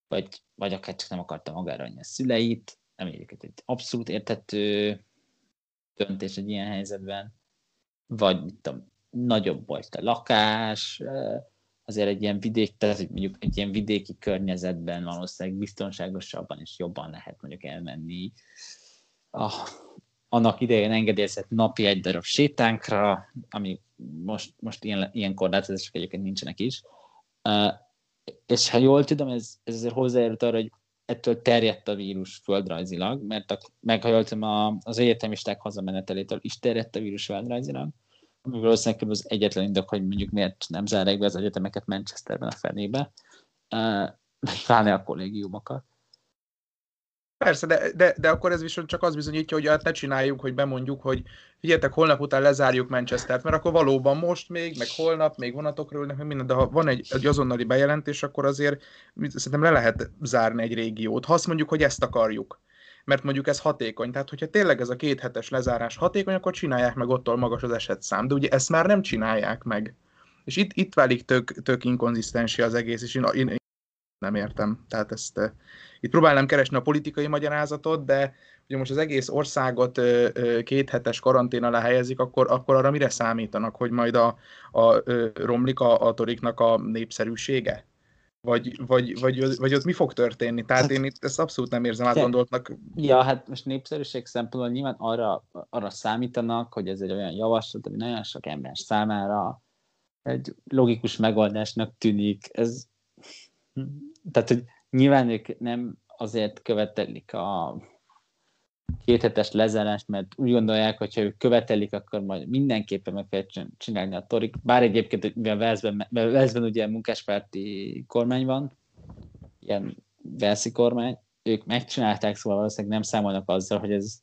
S2: vagy, vagy akár csak nem akarta magára a szüleit, ami egyébként egy abszolút értető döntés egy ilyen helyzetben, vagy mit tudom, nagyobb volt a lakás, azért egy ilyen vidék, tehát mondjuk egy ilyen vidéki környezetben valószínűleg biztonságosabban és jobban lehet mondjuk elmenni. A, annak idején engedélyezett napi egy darab sétánkra, ami most, most ilyen, ilyen korlátozások egyébként nincsenek is. És ha jól tudom, ez, ez azért hozzájárult arra, hogy ettől terjedt a vírus földrajzilag, mert a, meg jól tudom, az egyetemisták hazamenetelétől is terjedt a vírus földrajzilag, ami valószínűleg az egyetlen indok, hogy mondjuk miért nem zárják be az egyetemeket Manchesterben a fenébe, uh, a kollégiumokat.
S3: Persze, de, de, de akkor ez viszont csak az bizonyítja, hogy hát ne csináljuk, hogy bemondjuk, hogy figyeljetek, holnap után lezárjuk Manchester-t, mert akkor valóban most még, meg holnap még vonatokról ülnek, meg minden, de ha van egy, egy azonnali bejelentés, akkor azért szerintem le lehet zárni egy régiót. Ha azt mondjuk, hogy ezt akarjuk, mert mondjuk ez hatékony. Tehát, hogyha tényleg ez a két hetes lezárás hatékony, akkor csinálják meg ottól magas az esetszám. De ugye ezt már nem csinálják meg. És itt, itt válik tök, tök inkonzisztensi az egész, és én, én, én nem értem. Tehát ezt uh, itt próbálnám keresni a politikai magyarázatot, de ugye most az egész országot uh, uh, két hetes karantén alá helyezik, akkor, akkor arra mire számítanak, hogy majd a, a, romlik a, a toriknak a népszerűsége? Vagy, vagy, vagy, vagy ott mi fog történni? Tehát hát, én itt ezt abszolút nem érzem átgondoltnak.
S2: Ja, hát most népszerűség szempontból nyilván arra, arra számítanak, hogy ez egy olyan javaslat, ami nagyon sok ember számára egy logikus megoldásnak tűnik. Ez, tehát, hogy nyilván ők nem azért követelik a kéthetes lezárást, mert úgy gondolják, hogy ha ők követelik, akkor majd mindenképpen meg kell csinálni a torik. Bár egyébként, mivel Velszben, Velszben ugye munkáspárti kormány van, ilyen Velszi kormány, ők megcsinálták, szóval valószínűleg nem számolnak azzal, hogy ez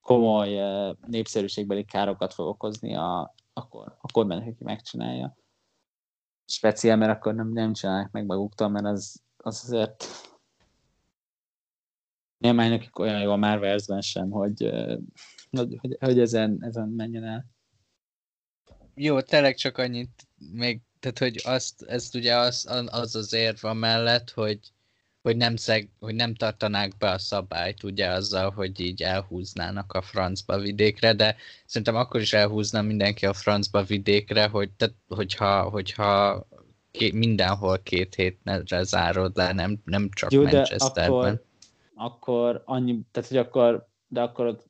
S2: komoly eh, népszerűségbeli károkat fog okozni a, a, kor, a kormány, aki megcsinálja. Speciál, mert akkor nem, nem csinálják meg maguktól, mert az, az azért nem nekik olyan jó a Marvelsben sem, hogy, hogy, hogy, ezen, ezen menjen el.
S1: Jó, tényleg csak annyit még, tehát hogy azt, ezt ugye az az, az érv mellett, hogy, hogy nem, szeg, hogy nem tartanák be a szabályt, ugye azzal, hogy így elhúznának a francba vidékre, de szerintem akkor is elhúzna mindenki a francba vidékre, hogy, tehát, hogyha, hogyha ké, mindenhol két hétre zárod le, nem, nem csak Jó, Manchesterben. Akkor,
S2: akkor annyi, tehát hogy akkor, de akkor,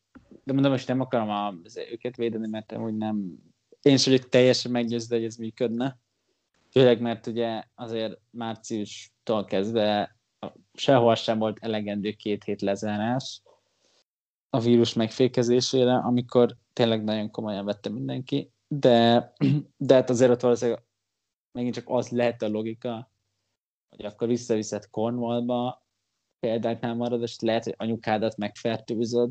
S2: de mondom, most nem akarom a, őket védeni, mert úgy nem, én is vagyok teljesen meggyőzve, hogy ez működne. Főleg, mert ugye azért márciustól kezdve sehol sem volt elegendő két hét lezárás a vírus megfékezésére, amikor tényleg nagyon komolyan vette mindenki, de, de hát azért ott valószínűleg megint csak az lehet a logika, hogy akkor visszaviszed Cornwallba, példáknál marad, és lehet, hogy anyukádat megfertőzöd,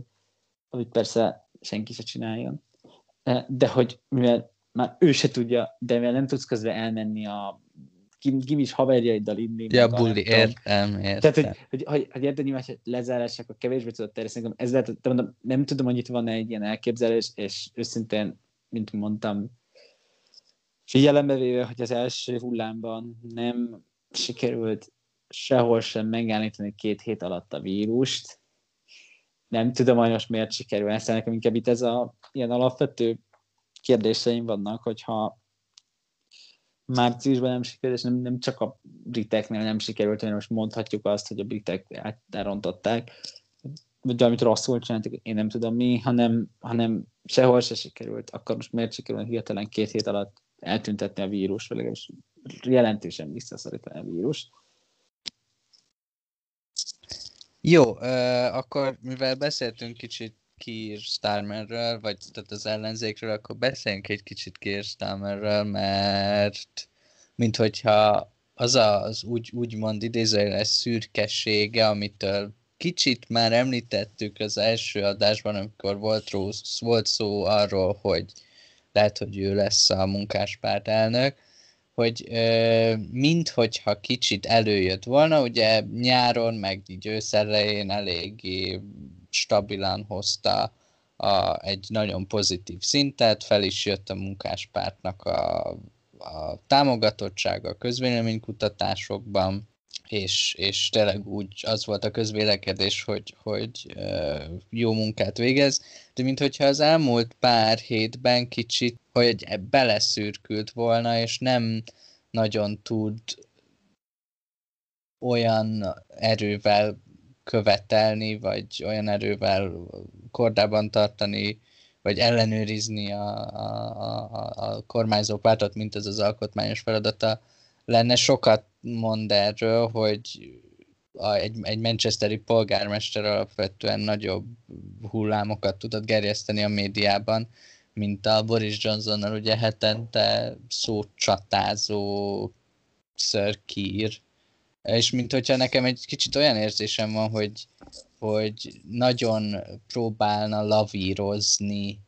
S2: amit persze senki se csináljon. De hogy mivel már ő se tudja, de mivel nem tudsz közben elmenni a gimis haverjaiddal inni.
S1: Ja, bulli, értem, értem.
S2: Tehát, hogy, hogy, hogy, hogy érted, nyilván, lezárások, a kevésbé tudod terjeszteni. Ez lehet, de mondom, nem tudom, hogy itt van egy ilyen elképzelés, és őszintén, mint mondtam, figyelembe véve, hogy az első hullámban nem sikerült sehol sem megállítani két hét alatt a vírust. Nem tudom, hogy most miért sikerül ezt, nekem inkább itt ez a ilyen alapvető kérdéseim vannak, hogyha márciusban nem sikerült, és nem, nem csak a briteknél nem sikerült, hanem most mondhatjuk azt, hogy a britek elrontották, vagy amit rosszul csináltak, én nem tudom mi, hanem, hanem sehol se sikerült, akkor most miért sikerült hirtelen két hét alatt eltüntetni a vírus, vagy legalábbis jelentősen visszaszorítani a vírust.
S1: Jó, uh, akkor mivel beszéltünk kicsit Kier Starmerről, vagy tehát az ellenzékről, akkor beszéljünk egy kicsit Kier Starmerről, mert mint hogyha az a, az úgy, úgymond idézőjeles szürkessége, amitől kicsit már említettük az első adásban, amikor volt, rossz, volt szó arról, hogy lehet, hogy ő lesz a munkáspárt elnök, hogy minthogyha kicsit előjött volna, ugye nyáron, meg így őszelején eléggé stabilan hozta a, egy nagyon pozitív szintet, fel is jött a munkáspártnak a, a támogatottsága a közvéleménykutatásokban, és, és tényleg úgy az volt a közvélekedés, hogy, hogy jó munkát végez, de mintha az elmúlt pár hétben kicsit, hogy beleszürkült volna, és nem nagyon tud olyan erővel követelni, vagy olyan erővel kordában tartani, vagy ellenőrizni a, a, a, a kormányzó pártot, mint ez az alkotmányos feladata lenne. Sokat mond erről, hogy a, egy, egy manchesteri polgármester alapvetően nagyobb hullámokat tudott gerjeszteni a médiában, mint a Boris Johnsonnal ugye hetente csatázó Sir Keir. És mint hogyha nekem egy kicsit olyan érzésem van, hogy, hogy nagyon próbálna lavírozni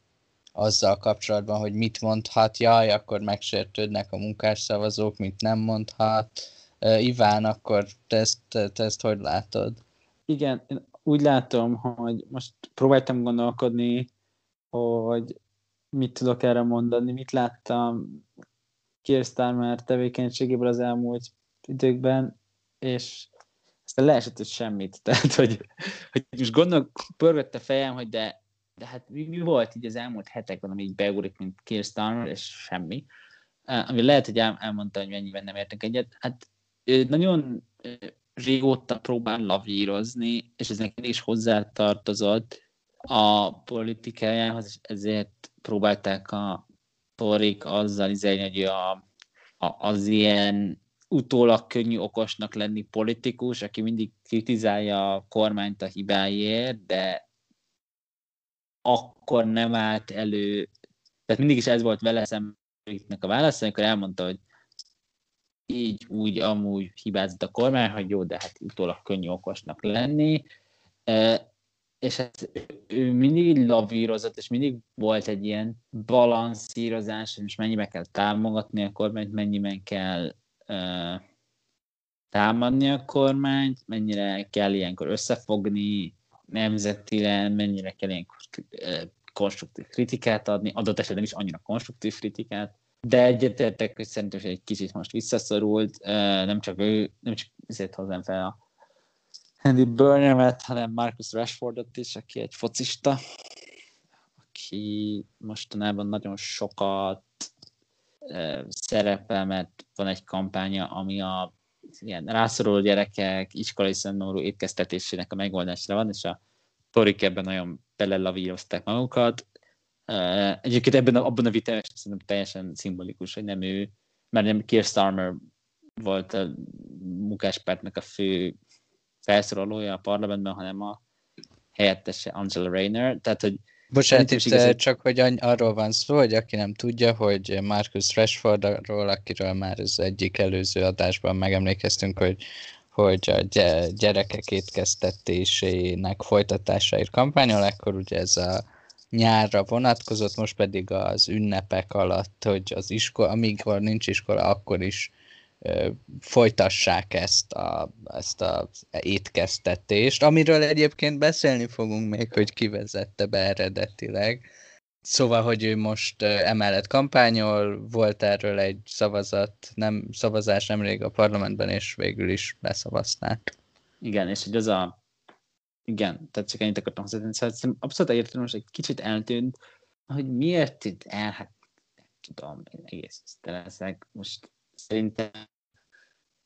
S1: azzal kapcsolatban, hogy mit mondhat, jaj, akkor megsértődnek a munkásszavazók, mit nem mondhat. Iván, akkor te ezt, te ezt hogy látod?
S2: Igen, én úgy látom, hogy most próbáltam gondolkodni, hogy mit tudok erre mondani, mit láttam Keir Starmer tevékenységéből az elmúlt időkben, és aztán leesett, hogy semmit. Tehát, hogy, hogy most gondolok, pörgött a fejem, hogy de, de hát mi, mi volt így az elmúlt hetekben, ami így beugrik, mint Keir Starmer, és semmi. Ami lehet, hogy el, elmondta, hogy mennyiben nem értek egyet. Hát nagyon régóta próbál lavírozni, és ez neki is hozzátartozott a politikájához, és ezért próbálták a torik azzal izélni, hogy a, a, az ilyen utólag könnyű okosnak lenni politikus, aki mindig kritizálja a kormányt a hibáiért, de akkor nem állt elő, tehát mindig is ez volt vele szemben a válasz, amikor elmondta, hogy így úgy amúgy hibázott a kormány, hogy jó, de hát utólag könnyű okosnak lenni. E, és hát ő mindig lavírozott, és mindig volt egy ilyen balanszírozás, hogy most mennyiben kell támogatni a kormányt, mennyiben kell uh, támadni a kormányt, mennyire kell ilyenkor összefogni nemzetileg, mennyire kell ilyenkor uh, konstruktív kritikát adni, adott esetben is annyira konstruktív kritikát, de egyetértek, hogy szerintem egy kicsit most visszaszorult, nem csak ő, nem csak ezért hozzám fel a Andy Burnham-et, hanem Marcus Rashfordot is, aki egy focista, aki mostanában nagyon sokat szerepel, mert van egy kampánya, ami a ilyen rászoruló gyerekek iskolai szemnorú étkeztetésének a megoldásra van, és a torik ebben nagyon belelavírozták magukat, egyébként ebben a, abban a vitában szerintem teljesen szimbolikus, hogy nem ő, mert nem Keir Starmer volt a munkáspártnak a fő felszólalója a parlamentben, hanem a helyettese Angela Rayner. Tehát, hogy
S1: Bocsánat, itt igaz, csak hogy arról van szó, hogy aki nem tudja, hogy Marcus Rashfordról, akiről már az egyik előző adásban megemlékeztünk, hogy hogy a gyerekek étkeztetésének folytatásáért kampányol, akkor ugye ez a nyárra vonatkozott, most pedig az ünnepek alatt, hogy az iskola, amikor nincs iskola, akkor is folytassák ezt a, ezt a étkeztetést, amiről egyébként beszélni fogunk még, hogy kivezette be eredetileg. Szóval, hogy ő most emellett kampányol, volt erről egy szavazat, nem szavazás nemrég a parlamentben, és végül is beszavazták.
S2: Igen, és hogy az a igen, csak ennyit akartam hozzátenni. Szóval szerintem abszolút egyértelmű, most egy kicsit eltűnt, hogy miért itt el, hát nem tudom, én egész leszek. Most szerintem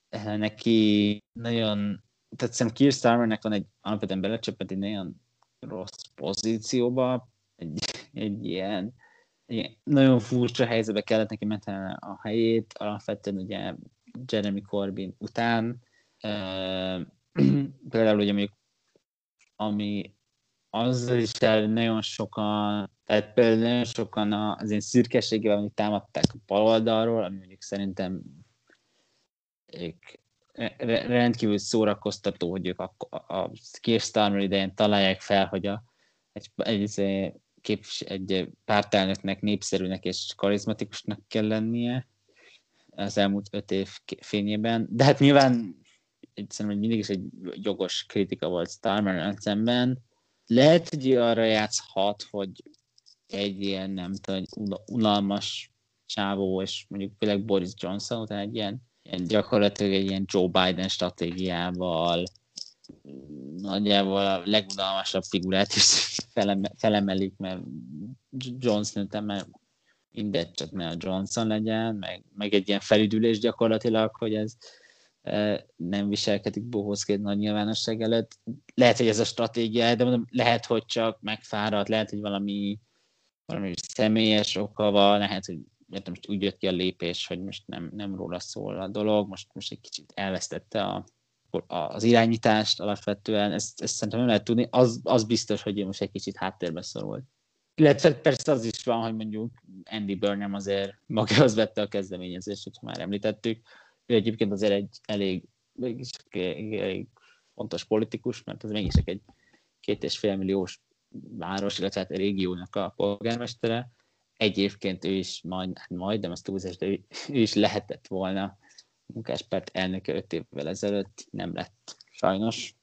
S2: eh, neki nagyon, tehát szerintem Keir Starmernek van egy alapvetően belecsöppent egy nagyon rossz pozícióba, egy, egy ilyen, egy nagyon furcsa helyzetbe kellett neki mentelni a helyét, alapvetően ugye Jeremy Corbyn után, uh, például ugye mondjuk ami az is el nagyon sokan, tehát például nagyon sokan az én szürkeségével mondjuk támadták a baloldalról, ami mondjuk szerintem rendkívül szórakoztató, hogy ők a, a Keir Starmer idején találják fel, hogy a, egy, egy, kép, egy pártelnöknek népszerűnek és karizmatikusnak kell lennie az elmúlt öt év fényében. De hát nyilván szerintem hogy mindig is egy jogos kritika volt Starmer szemben. Lehet, hogy arra játszhat, hogy egy ilyen, nem tudom, egy unalmas csávó, és mondjuk főleg Boris Johnson után egy ilyen, ilyen gyakorlatilag egy ilyen Joe Biden stratégiával nagyjából a legunalmasabb figurát is feleme, felemelik, mert Johnson mert mindegy, csak ne a Johnson legyen, meg, meg egy ilyen felüdülés gyakorlatilag, hogy ez nem viselkedik bohózként nagy nyilvánosság előtt. Lehet, hogy ez a stratégia, de mondom, lehet, hogy csak megfáradt, lehet, hogy valami, valami személyes oka van, lehet, hogy mert most úgy jött ki a lépés, hogy most nem, nem róla szól a dolog, most, most egy kicsit elvesztette a, a, az irányítást alapvetően, ezt, ezt szerintem nem lehet tudni, az, az biztos, hogy most egy kicsit háttérbe szorult. Illetve persze az is van, hogy mondjuk Andy Burnham azért magához vette a kezdeményezést, hogyha már említettük, ő egyébként azért egy elég, mégis elég fontos politikus, mert ez mégis egy két és fél milliós város, illetve hát a régiónak a polgármestere. Egyébként ő is majd, hát majd de ezt túlzás, de ő, ő is lehetett volna munkáspárt elnöke öt évvel ezelőtt, nem lett sajnos.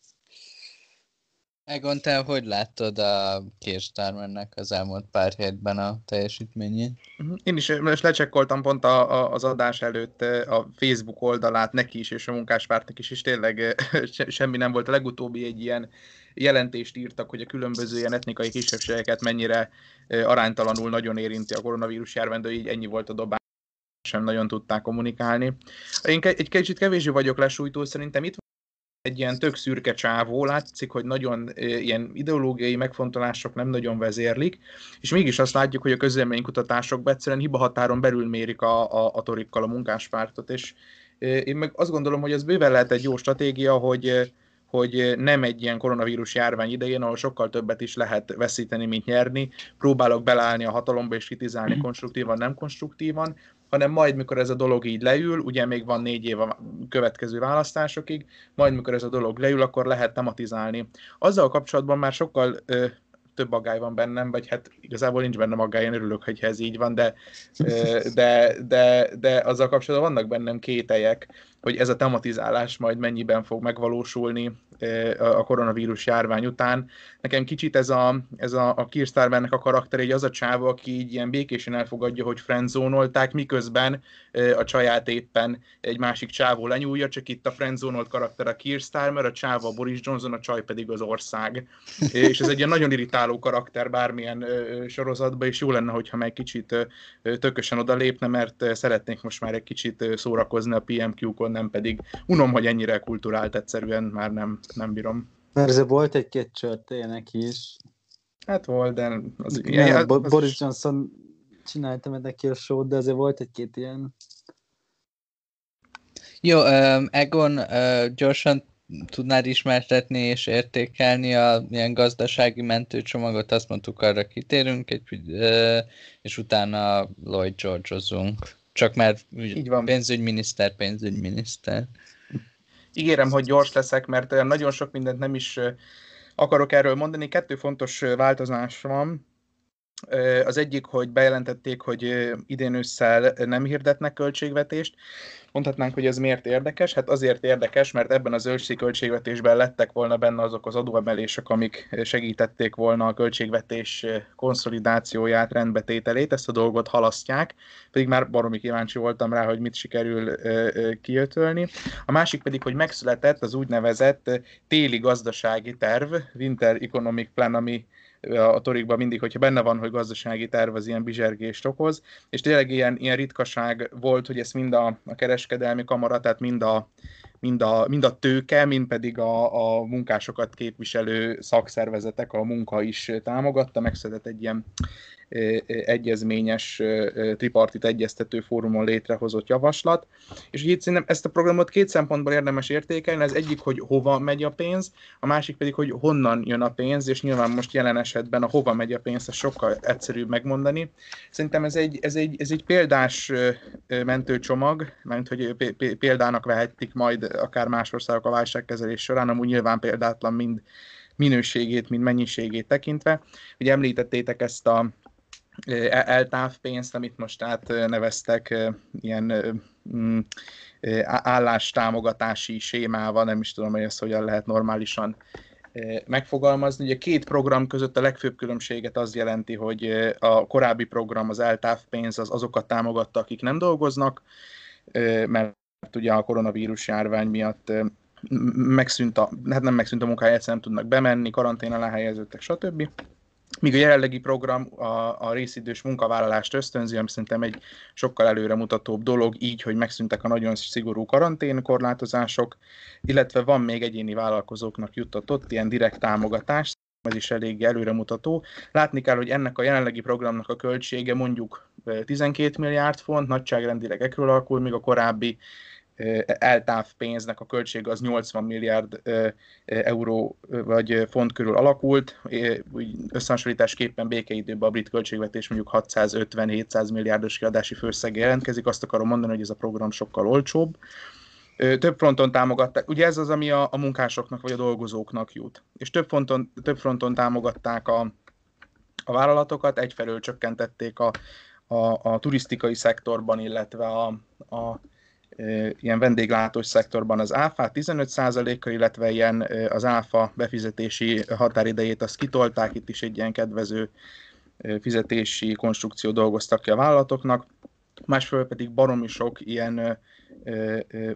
S1: Egon, te hogy láttad a Kirstármennek az elmúlt pár hétben a teljesítményét?
S3: Mhm. Én is most lecsekkoltam pont a, a, az adás előtt a Facebook oldalát neki is, és a munkáspártnak is, és tényleg semmi nem volt. A legutóbbi egy ilyen jelentést írtak, hogy a különböző ilyen etnikai kisebbségeket mennyire aránytalanul nagyon érinti a koronavírus járvány, így ennyi volt a dobás sem nagyon tudták kommunikálni. Én egy kicsit kevésbé vagyok lesújtó, szerintem itt egy ilyen tök szürke csávó, látszik, hogy nagyon ilyen ideológiai megfontolások nem nagyon vezérlik, és mégis azt látjuk, hogy a közleménykutatásokban egyszerűen hibahatáron belül mérik a, a, a torikkal a munkáspártot, és én meg azt gondolom, hogy ez bőven lehet egy jó stratégia, hogy hogy nem egy ilyen koronavírus járvány idején, ahol sokkal többet is lehet veszíteni, mint nyerni, próbálok belállni a hatalomba és kritizálni konstruktívan, nem konstruktívan, hanem majd, mikor ez a dolog így leül, ugye még van négy év a következő választásokig, majd, mikor ez a dolog leül, akkor lehet tematizálni. Azzal kapcsolatban már sokkal ö, több aggály van bennem, vagy hát igazából nincs bennem aggály, én örülök, hogy ez így van, de, de, de, de azzal kapcsolatban vannak bennem kételyek, hogy ez a tematizálás majd mennyiben fog megvalósulni a koronavírus járvány után. Nekem kicsit ez a, ez a, a Kirstarbennek a karakter, egy az a csáva, aki így ilyen békésen elfogadja, hogy friendzónolták, miközben a csaját éppen egy másik csávó lenyúlja, csak itt a friendzónolt karakter a Kirstar, mert a csáva a Boris Johnson, a csaj pedig az ország. És ez egy ilyen nagyon irritáló karakter bármilyen sorozatban, és jó lenne, hogyha meg kicsit tökösen oda lépne, mert szeretnék most már egy kicsit szórakozni a PMQ-kon, nem pedig unom, hogy ennyire kulturált egyszerűen már nem, nem bírom.
S4: Mert volt egy-két csörtéje neki is.
S3: Hát volt, de
S4: az, ne, ilyen, az, Boris Johnson csinálta meg neki a show de azért volt egy-két ilyen.
S1: Jó, um, Egon, uh, gyorsan tudnád ismertetni és értékelni a ilyen gazdasági mentőcsomagot, azt mondtuk, arra kitérünk, egy, uh, és utána Lloyd George-ozunk. Csak mert Így van. pénzügyminiszter, pénzügyminiszter.
S3: Ígérem, hogy gyors leszek, mert nagyon sok mindent nem is akarok erről mondani. Kettő fontos változás van. Az egyik, hogy bejelentették, hogy idén ősszel nem hirdetnek költségvetést. Mondhatnánk, hogy ez miért érdekes? Hát azért érdekes, mert ebben az őszi költségvetésben lettek volna benne azok az adóemelések, amik segítették volna a költségvetés konszolidációját, rendbetételét. Ezt a dolgot halasztják, pedig már baromi kíváncsi voltam rá, hogy mit sikerül kiötölni. A másik pedig, hogy megszületett az úgynevezett téli gazdasági terv, Winter Economic Plan, ami a torikban mindig, hogyha benne van, hogy gazdasági terv az ilyen bizsergést okoz, és tényleg ilyen, ilyen ritkaság volt, hogy ezt mind a, a kereskedelmi kamara, tehát mind a, mind a, mind a tőke, mind pedig a, a munkásokat képviselő szakszervezetek, a munka is támogatta, megszedett egy ilyen egyezményes tripartit egyeztető fórumon létrehozott javaslat. És így szerintem ezt a programot két szempontból érdemes értékelni, az egyik, hogy hova megy a pénz, a másik pedig, hogy honnan jön a pénz, és nyilván most jelen esetben a hova megy a pénz, ez sokkal egyszerűbb megmondani. Szerintem ez egy, ez egy, ez egy példás mentőcsomag, mert hogy példának vehetik majd akár más országok a válságkezelés során, amúgy nyilván példátlan mind minőségét, mind mennyiségét tekintve. Ugye említettétek ezt a eltávpénzt, amit most átneveztek ilyen mm, állástámogatási sémával, nem is tudom, hogy ezt hogyan lehet normálisan megfogalmazni. Ugye két program között a legfőbb különbséget az jelenti, hogy a korábbi program, az eltávpénz, az azokat támogatta, akik nem dolgoznak, mert ugye a koronavírus járvány miatt megszűnt a, hát nem megszűnt a munkája, nem tudnak bemenni, karantén alá helyeződtek, stb míg a jelenlegi program a, a részidős munkavállalást ösztönzi, ami szerintem egy sokkal előremutatóbb dolog, így, hogy megszűntek a nagyon szigorú karanténkorlátozások, illetve van még egyéni vállalkozóknak juttatott ilyen direkt támogatás, ez is elég előremutató. Látni kell, hogy ennek a jelenlegi programnak a költsége mondjuk 12 milliárd font, nagyságrendileg ekkor alakul, míg a korábbi eltáv pénznek a költsége az 80 milliárd euró vagy font körül alakult. Úgy összehasonlításképpen békeidőben a brit költségvetés mondjuk 650-700 milliárdos kiadási főszeg jelentkezik. Azt akarom mondani, hogy ez a program sokkal olcsóbb. Több fronton támogatták, ugye ez az, ami a, a munkásoknak vagy a dolgozóknak jut. És több fronton, több fronton támogatták a, a vállalatokat, egyfelől csökkentették a, a, a turisztikai szektorban, illetve a, a ilyen vendéglátós szektorban az áfa 15%-kal, illetve ilyen az áfa befizetési határidejét azt kitolták, itt is egy ilyen kedvező fizetési konstrukció dolgoztak ki a vállalatoknak, másfelől pedig baromi sok ilyen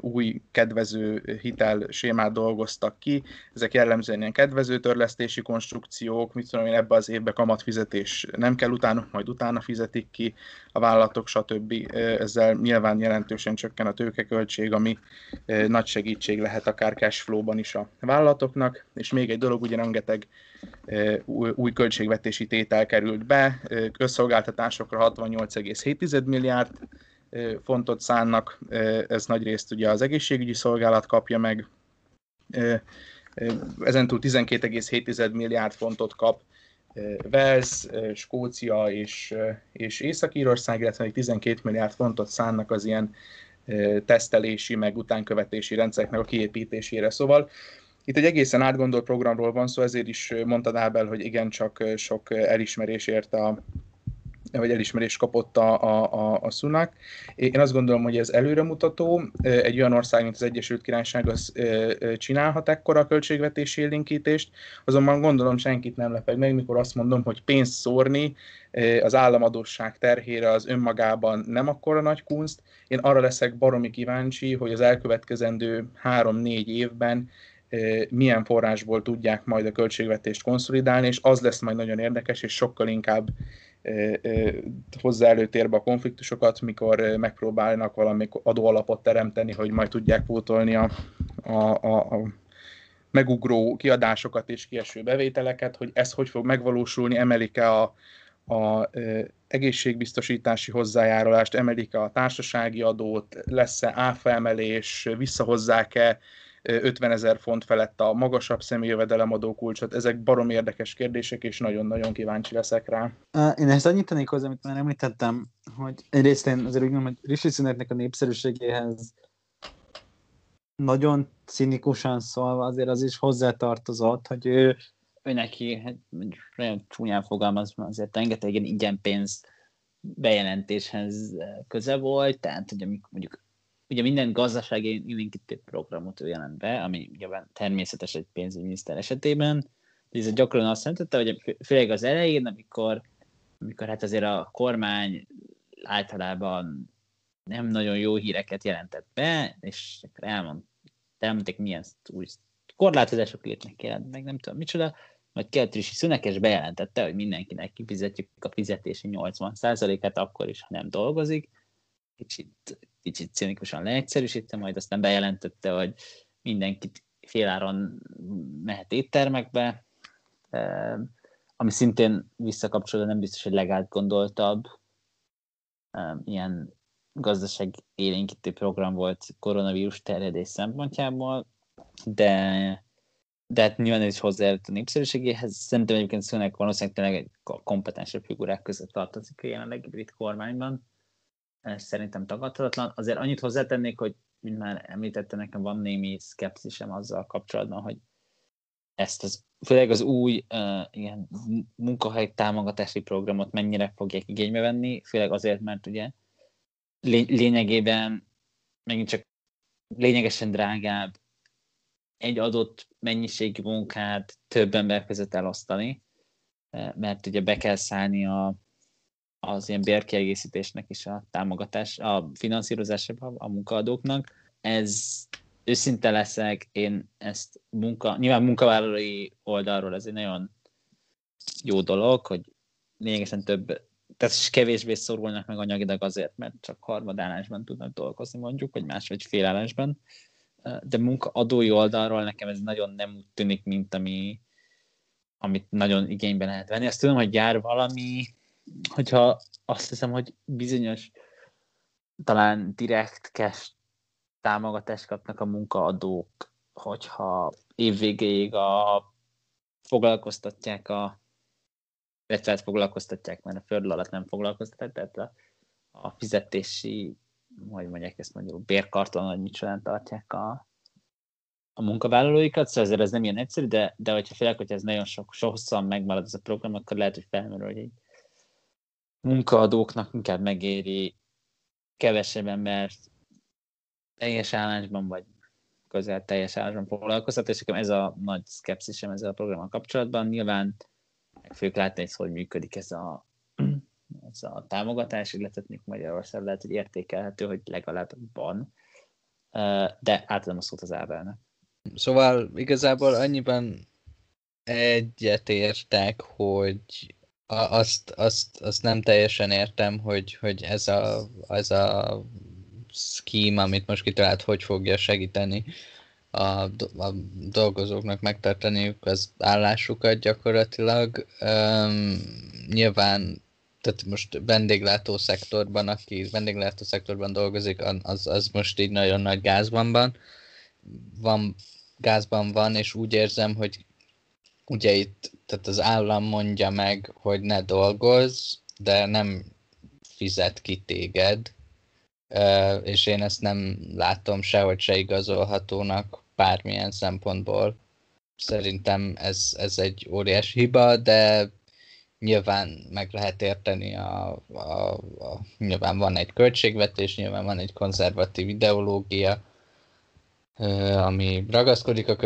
S3: új kedvező hitel sémát dolgoztak ki. Ezek jellemzően ilyen kedvező törlesztési konstrukciók, mit tudom én, ebbe az évbe kamatfizetés nem kell utána, majd utána fizetik ki a vállalatok, stb. Ezzel nyilván jelentősen csökken a tőkeköltség, ami nagy segítség lehet akár cash flow-ban is a vállalatoknak. És még egy dolog, ugye rengeteg új költségvetési tétel került be, közszolgáltatásokra 68,7 milliárd fontot szánnak, ez nagy részt ugye az egészségügyi szolgálat kapja meg, ezentúl 12,7 milliárd fontot kap Wales, Skócia és, és Észak-Írország, illetve 12 milliárd fontot szánnak az ilyen tesztelési, meg utánkövetési rendszereknek a kiépítésére. Szóval itt egy egészen átgondolt programról van szó, ezért is mondtad Ábel, hogy igen, csak sok elismerés érte a, vagy elismerés kapott a, a, a, a Sunak. Én azt gondolom, hogy ez előremutató. Egy olyan ország, mint az Egyesült Királyság, az csinálhat ekkora a költségvetési élénkítést, azonban gondolom senkit nem lepeg meg, mikor azt mondom, hogy pénzt szórni az államadóság terhére az önmagában nem akkora nagy kunst. Én arra leszek baromi kíváncsi, hogy az elkövetkezendő három-négy évben milyen forrásból tudják majd a költségvetést konszolidálni, és az lesz majd nagyon érdekes, és sokkal inkább hozzá előtérbe a konfliktusokat, mikor megpróbálnak valami adóalapot teremteni, hogy majd tudják pótolni a, a, a, a megugró kiadásokat és kieső bevételeket, hogy ez hogy fog megvalósulni, emelik-e a, a egészségbiztosítási hozzájárulást, emelik-e a társasági adót, lesz-e áfa emelés, visszahozzák-e 50 ezer font felett a magasabb személyjövedelemadó kulcsot. Ezek barom érdekes kérdések, és nagyon-nagyon kíváncsi leszek rá.
S4: Én ezt annyit tennék hozzá, amit már említettem, hogy egyrészt én azért úgy mondom, hogy Rishi Sunaknek a népszerűségéhez nagyon cinikusan szólva azért az is hozzátartozott, hogy ő,
S2: ő neki, hát nagyon csúnyán fogalmaz, azért rengeteg ilyen ingyen pénz bejelentéshez köze volt, tehát hogy amikor mondjuk ugye minden gazdasági élénkítő programot ő jelent be, ami ugye természetes egy pénzügyminiszter esetében, de ez gyakran azt jelentette, hogy főleg az elején, amikor, amikor hát azért a kormány általában nem nagyon jó híreket jelentett be, és elmond, elmondták, milyen új korlátozások lépnek jelent meg, nem tudom micsoda, majd Keltrisi szünekes bejelentette, hogy mindenkinek kifizetjük a fizetési 80%-át akkor is, ha nem dolgozik. Kicsit kicsit cinikusan leegyszerűsítve, majd aztán bejelentette, hogy mindenkit féláron mehet éttermekbe, ami szintén visszakapcsolódva nem biztos, hogy legátgondoltabb. Ilyen gazdaság élénkítő program volt koronavírus terjedés szempontjából, de, de hát nyilván ez is hozzájárult a népszerűségéhez. Szerintem egyébként Szönek valószínűleg tényleg egy kompetensebb figurák között tartozik a jelenlegi brit kormányban ez szerintem tagadhatatlan. Azért annyit hozzátennék, hogy mint már említette, nekem van némi szkepszisem azzal kapcsolatban, hogy ezt az, főleg az új uh, ilyen munkahely támogatási programot mennyire fogják igénybe venni, főleg azért, mert ugye lény- lényegében megint csak lényegesen drágább egy adott mennyiségű munkát több ember között elosztani, mert ugye be kell szállni a az ilyen bérkiegészítésnek is a támogatás, a finanszírozásában a munkaadóknak. Ez őszinte leszek, én ezt munka, nyilván munkavállalói oldalról ez egy nagyon jó dolog, hogy lényegesen több, tehát kevésbé szorulnak meg anyagilag azért, mert csak harmadállásban tudnak dolgozni mondjuk, vagy más, vagy félállásban. De munkaadói oldalról nekem ez nagyon nem úgy tűnik, mint ami, amit nagyon igénybe lehet venni. Azt tudom, hogy jár valami hogyha azt hiszem, hogy bizonyos talán direkt cash támogatást kapnak a munkaadók, hogyha évvégéig a foglalkoztatják a illetve hát foglalkoztatják, mert a földl alatt nem foglalkoztatják, tehát a, a fizetési, hogy mondják ezt mondjuk, bérkarton, vagy micsodán tartják a, a munkavállalóikat, szóval ezért ez nem ilyen egyszerű, de, de hogyha félek, hogy ez nagyon sok, so hosszan megmarad ez a program, akkor lehet, hogy felmerül, hogy egy munkaadóknak inkább megéri kevesebb embert
S5: teljes állásban, vagy közel teljes állásban foglalkoztat, és ez a nagy szkepszisem ezzel a programmal kapcsolatban. Nyilván meg fogjuk látni, hogy hogy működik ez a, ez a támogatás, illetve Magyarország lehet, hogy értékelhető, hogy legalább van. De átadom a szót az Ábelnek.
S1: Szóval igazából annyiban egyetértek, hogy azt, azt, azt nem teljesen értem, hogy, hogy ez a, az a scheme, amit most kitalált, hogy fogja segíteni a, a dolgozóknak megtartaniuk az állásukat gyakorlatilag. Um, nyilván, tehát most vendéglátó szektorban, aki vendéglátó szektorban dolgozik, az, az most így nagyon nagy gázban van, van, gázban van, és úgy érzem, hogy ugye itt tehát az állam mondja meg, hogy ne dolgozz, de nem fizet ki téged, és én ezt nem látom sehogy se igazolhatónak bármilyen szempontból. Szerintem ez, ez egy óriási hiba, de nyilván meg lehet érteni, a, a, a, nyilván van egy költségvetés, nyilván van egy konzervatív ideológia, ami ragaszkodik a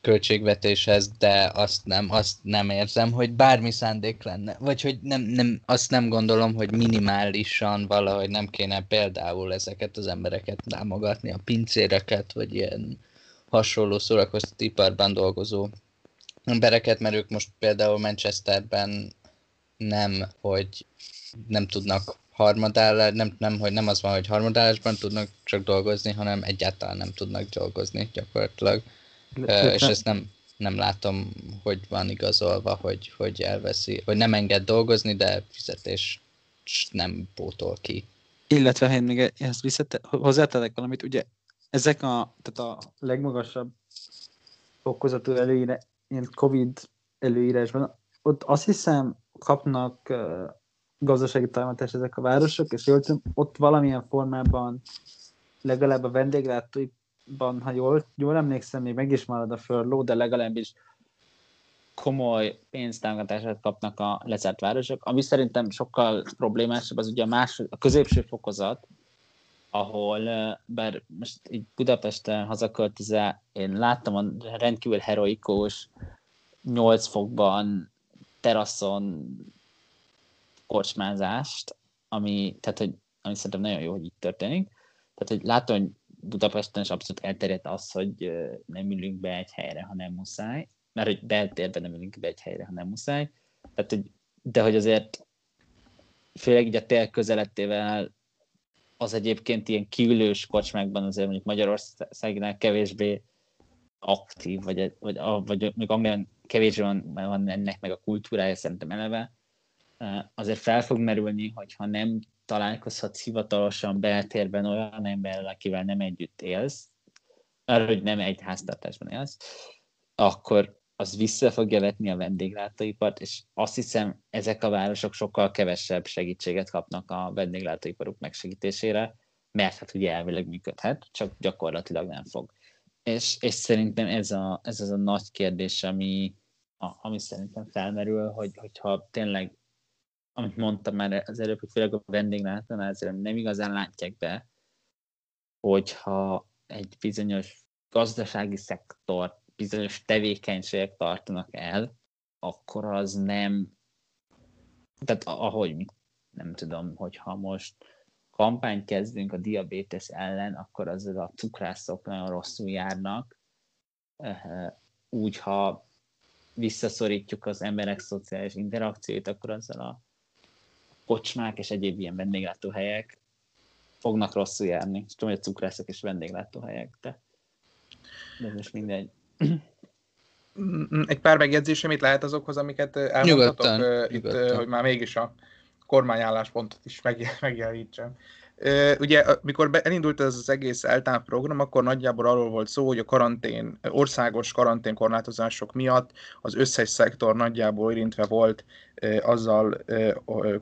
S1: költségvetéshez, de azt nem, azt nem érzem, hogy bármi szándék lenne. Vagy hogy nem, nem, azt nem gondolom, hogy minimálisan valahogy nem kéne például ezeket az embereket támogatni, a pincéreket, vagy ilyen hasonló szórakoztatóiparban dolgozó embereket, mert ők most például Manchesterben nem, hogy nem tudnak harmadállás, nem, nem, hogy nem az van, hogy harmadállásban tudnak csak dolgozni, hanem egyáltalán nem tudnak dolgozni gyakorlatilag. És ezt nem, nem látom, hogy van igazolva, hogy, hogy elveszi, hogy nem enged dolgozni, de fizetés nem pótol ki.
S2: Illetve, ha én még ezt visszate, hozzátelek valamit, ugye ezek a, tehát a legmagasabb fokozatú előíre, ilyen Covid előírásban, ott azt hiszem kapnak uh, gazdasági támogatást ezek a városok, és jól tudom, ott valamilyen formában legalább a vendéglátóiban, ha jól, jól emlékszem, még meg is marad a furló, de legalábbis komoly pénztámogatását kapnak a lezárt városok, ami szerintem sokkal problémásabb, az ugye a, más, a középső fokozat, ahol, bár most így Budapesten hazaköltöze, én láttam a rendkívül heroikus, 8 fokban, teraszon kocsmázást, ami, tehát, hogy, ami szerintem nagyon jó, hogy így történik. Tehát, hogy látom, hogy Budapesten is abszolút elterjedt az, hogy nem ülünk be egy helyre, ha nem muszáj. Mert hogy beltérben nem ülünk be egy helyre, ha nem muszáj. Tehát, hogy, de hogy azért főleg így a tél közelettével az egyébként ilyen kiülős kocsmákban azért mondjuk Magyarországnál kevésbé aktív, vagy, vagy, vagy még Anglián kevésbé van, van ennek meg a kultúrája szerintem eleve, azért fel fog merülni, hogyha nem találkozhatsz hivatalosan beltérben olyan emberrel, akivel nem együtt élsz, arra, hogy nem egy háztartásban élsz, akkor az vissza fogja vetni a vendéglátóipart, és azt hiszem, ezek a városok sokkal kevesebb segítséget kapnak a vendéglátóiparuk megsegítésére, mert hát ugye elvileg működhet, csak gyakorlatilag nem fog. És, és szerintem ez, a, ez az a nagy kérdés, ami, a, ami szerintem felmerül, hogy, hogyha tényleg amit mondtam már az előbb, hogy főleg a vendéglátánál ezért nem igazán látják be, hogyha egy bizonyos gazdasági szektor, bizonyos tevékenységek tartanak el, akkor az nem, tehát ahogy nem tudom, hogyha most kampányt kezdünk a diabétesz ellen, akkor az a cukrászok nagyon rosszul járnak. Úgy, ha visszaszorítjuk az emberek szociális interakcióit, akkor azzal a kocsmák és egyéb ilyen vendéglátóhelyek fognak rosszul járni. És tudom, hogy a cukrászok és vendéglátóhelyek, de, de ez most mindegy.
S3: Egy pár megjegyzés, amit lehet azokhoz, amiket elmondhatok nyugodtan, itt, nyugodtan. hogy már mégis a kormányálláspontot is megjelenítsem. Ugye, mikor elindult ez az egész eltáv program, akkor nagyjából arról volt szó, hogy a karantén, országos karanténkorlátozások miatt az összes szektor nagyjából érintve volt azzal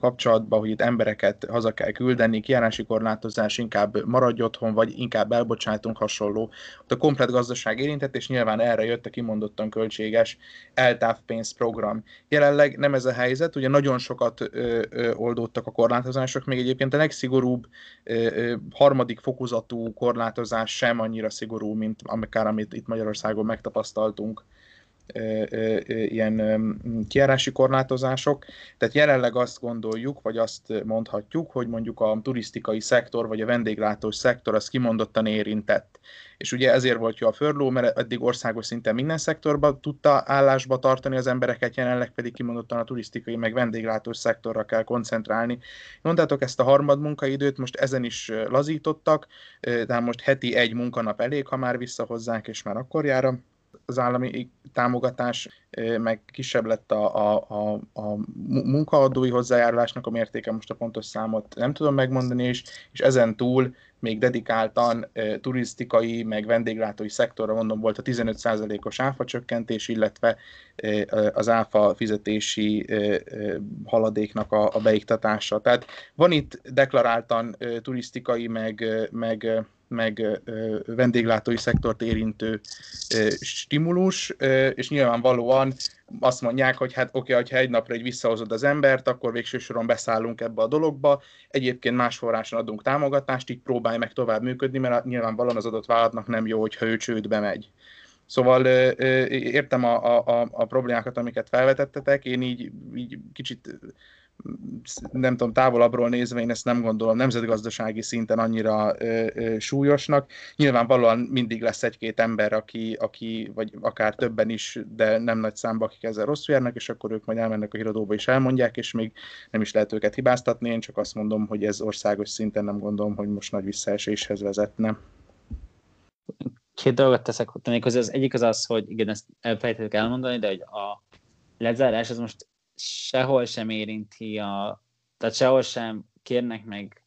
S3: kapcsolatban, hogy itt embereket haza kell küldeni, kiárási korlátozás, inkább maradj otthon, vagy inkább elbocsátunk hasonló. Ott a komplet gazdaság érintett, és nyilván erre jött a kimondottan költséges eltávpénzprogram. Jelenleg nem ez a helyzet, ugye nagyon sokat oldódtak a korlátozások, még egyébként a legszigorúbb harmadik fokozatú korlátozás sem annyira szigorú, mint akár amit itt Magyarországon megtapasztaltunk ilyen kiárási korlátozások. Tehát jelenleg azt gondoljuk, vagy azt mondhatjuk, hogy mondjuk a turisztikai szektor, vagy a vendéglátós szektor az kimondottan érintett. És ugye ezért volt jó a furlough, mert eddig országos szinten minden szektorban tudta állásba tartani az embereket, jelenleg pedig kimondottan a turisztikai, meg vendéglátós szektorra kell koncentrálni. Mondtátok ezt a harmad munkaidőt, most ezen is lazítottak, de most heti egy munkanap elég, ha már visszahozzák, és már akkor jár az állami támogatás, meg kisebb lett a, a, a, a munkaadói hozzájárulásnak a mértéke, most a pontos számot nem tudom megmondani, és, és ezen túl még dedikáltan e, turisztikai, meg vendéglátói szektorra mondom volt a 15%-os áfa csökkentés, illetve az áfa fizetési haladéknak a, a beiktatása. Tehát van itt deklaráltan e, turisztikai, meg, meg meg vendéglátói szektort érintő stimulus, és nyilvánvalóan azt mondják, hogy hát oké, okay, ha egy napra egy visszahozod az embert, akkor végső soron beszállunk ebbe a dologba. Egyébként más forráson adunk támogatást, így próbálj meg tovább működni, mert nyilvánvalóan az adott vállalatnak nem jó, hogyha ő csődbe megy. Szóval értem a, a, a problémákat, amiket felvetettetek, én így, így kicsit nem tudom, távolabbról nézve én ezt nem gondolom nemzetgazdasági szinten annyira ö, ö, súlyosnak. Nyilvánvalóan mindig lesz egy-két ember, aki, aki, vagy akár többen is, de nem nagy számba, akik ezzel rosszul járnak, és akkor ők majd elmennek a híradóba és elmondják, és még nem is lehet őket hibáztatni. Én csak azt mondom, hogy ez országos szinten nem gondolom, hogy most nagy visszaeséshez vezetne.
S2: Két dolgot teszek tennék hozzá. Az egyik az az, hogy igen, ezt elfelejtettük elmondani, de hogy a lezárás az most sehol sem érinti a, tehát sehol sem kérnek meg,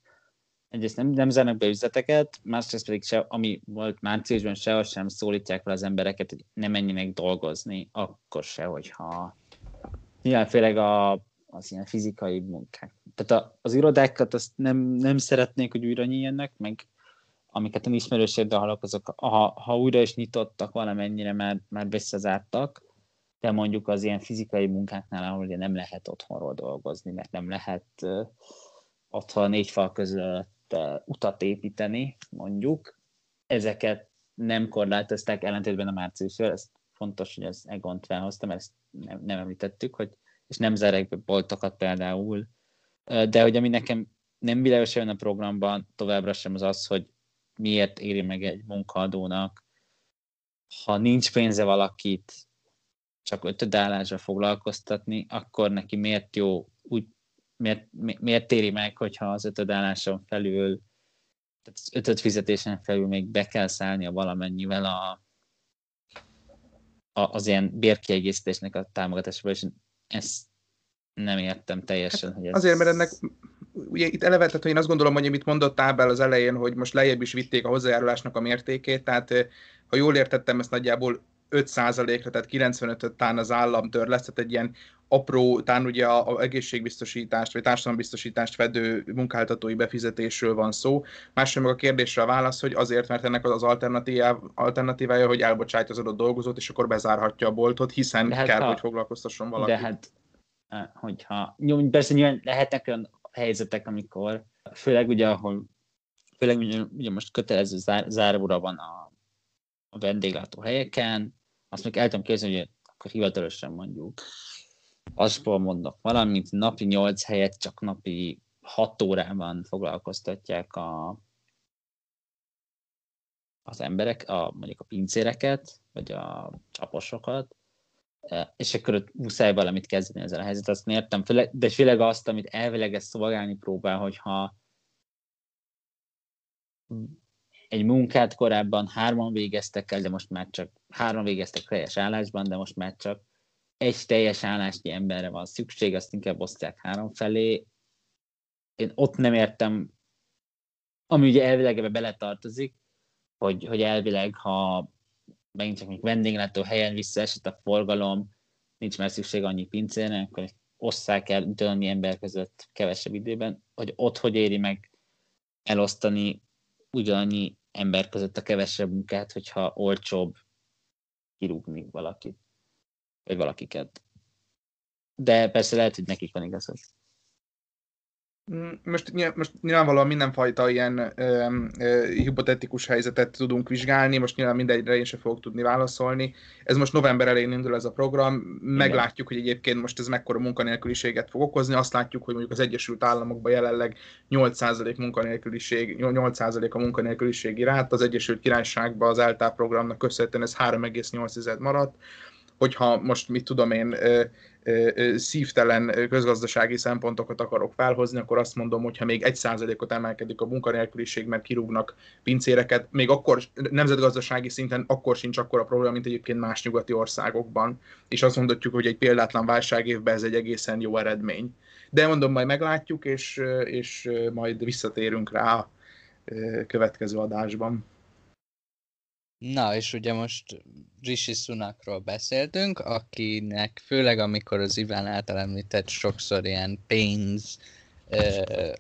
S2: egyrészt nem, nem zárnak be üzleteket, másrészt pedig se, ami volt márciusban, sehol sem szólítják fel az embereket, hogy ne menjenek dolgozni, akkor se, hogyha nyilván főleg a, az ilyen fizikai munkák. Tehát a, az irodákat azt nem, nem szeretnék, hogy újra nyíljenek, meg amiket a ismerőséggel hallok, azok, ha, ha újra is nyitottak valamennyire, már, már visszazártak, de mondjuk az ilyen fizikai munkáknál, ahol ugye nem lehet otthonról dolgozni, mert nem lehet otthon négy fal között utat építeni, mondjuk, ezeket nem korlátozták ellentétben a márciusról, ez fontos, hogy az Egont felhozta, mert ezt nem, nem említettük, hogy, és nem zárják be boltokat például, de hogy ami nekem nem világos a programban továbbra sem az az, hogy miért éri meg egy munkaadónak, ha nincs pénze valakit csak ötöd állásra foglalkoztatni, akkor neki miért jó, úgy, miért, miért téri meg, hogyha az ötöd álláson felül, tehát az ötöd fizetésen felül még be kell szállnia valamennyivel a, a, az ilyen bérkiegészítésnek a támogatásával, és ezt nem értem teljesen.
S3: Hát
S2: hogy ez...
S3: Azért, mert ennek ugye itt eleve, tehát én azt gondolom, hogy amit mondott Ábel az elején, hogy most lejjebb is vitték a hozzájárulásnak a mértékét, tehát ha jól értettem, ezt nagyjából 5%-ra, tehát 95-öt tán az állam lesz, tehát egy ilyen apró, tán ugye a, a egészségbiztosítást, vagy társadalombiztosítást fedő munkáltatói befizetésről van szó. Másrészt meg a kérdésre a válasz, hogy azért, mert ennek az alternatívája, hogy elbocsátja az adott dolgozót, és akkor bezárhatja a boltot, hiszen hát kell, ha, hogy foglalkoztasson valakit.
S2: De hát, hogyha, jó, persze nyilván lehetnek olyan helyzetek, amikor, főleg ugye, ahol főleg ugye, ugye most kötelező zár, záróra van a, a vendéglátó helyeken, azt még el tudom képzelni, hogy akkor hivatalosan mondjuk azból mondok valamint napi 8 helyet csak napi 6 órában foglalkoztatják a, az emberek, a, mondjuk a pincéreket, vagy a csaposokat, e, és akkor ott muszáj valamit kezdeni ezzel a helyzet, azt értem, de főleg azt, amit elvileg ezt szolgálni próbál, hogyha egy munkát korábban hárman végeztek el, de most már csak hárman végeztek teljes állásban, de most már csak egy teljes állásnyi emberre van szükség, azt inkább osztják három felé. Én ott nem értem, ami ugye elvileg ebbe beletartozik, hogy, hogy elvileg, ha megint csak még vendéglátó helyen visszaesett a forgalom, nincs már szükség annyi pincérnek, akkor osszák el annyi ember között kevesebb időben, hogy ott hogy éri meg elosztani ugyanannyi ember között a kevesebb munkát, hogyha olcsóbb kirúgni valakit, vagy valakiket. De persze lehet, hogy nekik van igazad.
S3: Most, most nyilvánvalóan mindenfajta ilyen ö, ö, hipotetikus helyzetet tudunk vizsgálni, most nyilván mindegyre én sem fogok tudni válaszolni. Ez most november elején indul ez a program, meglátjuk, hogy egyébként most ez mekkora munkanélküliséget fog okozni, azt látjuk, hogy mondjuk az Egyesült Államokban jelenleg 8% munkanélküliség, 8% a munkanélküliségi rát, az Egyesült Királyságban az ELTA programnak köszönhetően ez 3,8 maradt, hogyha most mit tudom én, szívtelen közgazdasági szempontokat akarok felhozni, akkor azt mondom, hogy ha még egy százalékot emelkedik a munkanélküliség, mert kirúgnak pincéreket, még akkor nemzetgazdasági szinten akkor sincs akkor a probléma, mint egyébként más nyugati országokban. És azt mondhatjuk, hogy egy példátlan válságévben ez egy egészen jó eredmény. De mondom, majd meglátjuk, és, és majd visszatérünk rá a következő adásban.
S1: Na, és ugye most Rishi Sunakról beszéltünk, akinek főleg amikor az Iván által említett sokszor ilyen pénz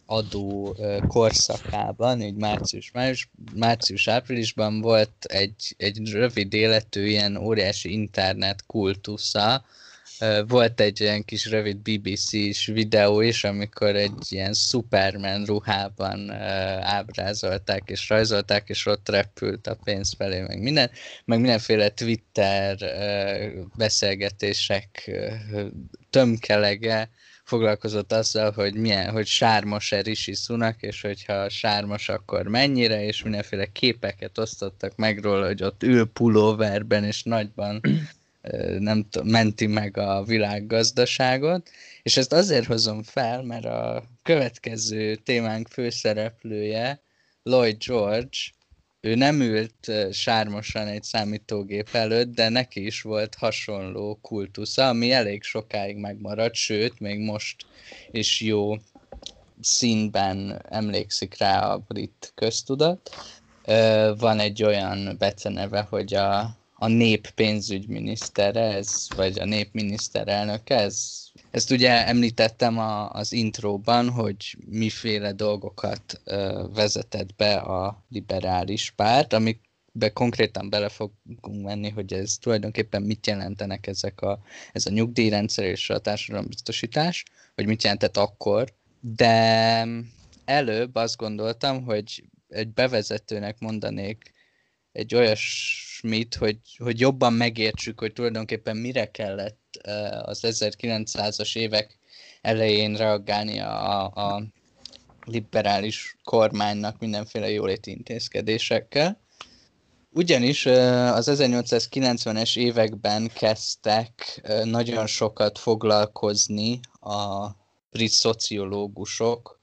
S1: adó korszakában, így március, május, március-áprilisban volt egy, egy rövid életű ilyen óriási internet kultusza, volt egy ilyen kis rövid BBC-s videó is, amikor egy ilyen Superman ruhában ábrázolták és rajzolták, és ott repült a pénz felé, meg minden, meg mindenféle Twitter beszélgetések tömkelege foglalkozott azzal, hogy milyen, hogy sármos-e Rishi Sunak, és hogyha sármos, akkor mennyire, és mindenféle képeket osztottak meg róla, hogy ott ül pulóverben és nagyban nem menti meg a világgazdaságot, és ezt azért hozom fel, mert a következő témánk főszereplője, Lloyd George, ő nem ült sármosan egy számítógép előtt, de neki is volt hasonló kultusza, ami elég sokáig megmaradt, sőt, még most is jó színben emlékszik rá a brit köztudat. Van egy olyan beceneve, hogy a a nép pénzügyminisztere, ez, vagy a nép miniszterelnöke, ez, ezt ugye említettem a, az intróban, hogy miféle dolgokat ö, vezetett be a liberális párt, amikbe konkrétan bele fogunk menni, hogy ez tulajdonképpen mit jelentenek ezek a, ez a nyugdíjrendszer és a társadalombiztosítás, hogy mit jelentett akkor, de előbb azt gondoltam, hogy egy bevezetőnek mondanék egy olyasmit, hogy, hogy jobban megértsük, hogy tulajdonképpen mire kellett az 1900-as évek elején reagálni a, a liberális kormánynak mindenféle jóléti intézkedésekkel. Ugyanis az 1890-es években kezdtek nagyon sokat foglalkozni a brit szociológusok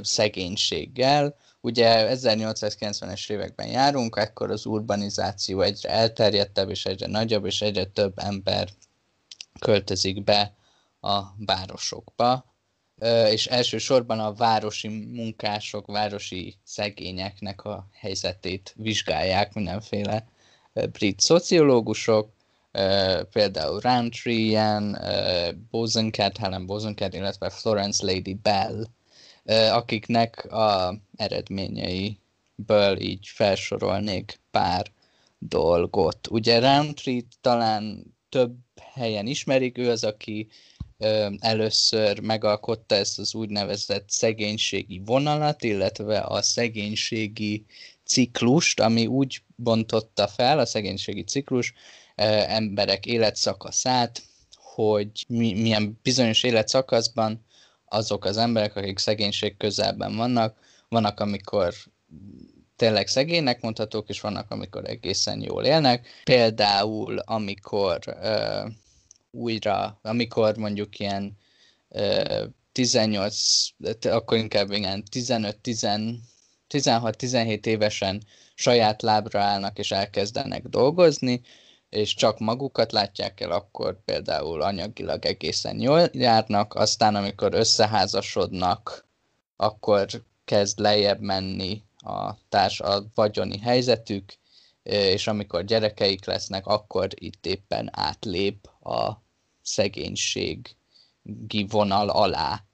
S1: szegénységgel, Ugye 1890-es években járunk, ekkor az urbanizáció egyre elterjedtebb, és egyre nagyobb, és egyre több ember költözik be a városokba, és elsősorban a városi munkások, városi szegényeknek a helyzetét vizsgálják mindenféle brit szociológusok, például Roundtree, ilyen, Bosencat, Helen Bosencat, illetve Florence Lady Bell akiknek a eredményeiből így felsorolnék pár dolgot. Ugye Roundtree talán több helyen ismerik, ő az, aki először megalkotta ezt az úgynevezett szegénységi vonalat, illetve a szegénységi ciklust, ami úgy bontotta fel a szegénységi ciklus emberek életszakaszát, hogy milyen bizonyos életszakaszban azok az emberek, akik szegénység közelben vannak, vannak, amikor tényleg szegénynek mondhatók, és vannak, amikor egészen jól élnek. Például, amikor uh, újra, amikor mondjuk ilyen uh, 18, akkor inkább igen, 15-16-17 évesen saját lábra állnak és elkezdenek dolgozni, és csak magukat látják el, akkor például anyagilag egészen jól járnak, aztán amikor összeházasodnak, akkor kezd lejjebb menni a társ, a vagyoni helyzetük, és amikor gyerekeik lesznek, akkor itt éppen átlép a szegénységi vonal alá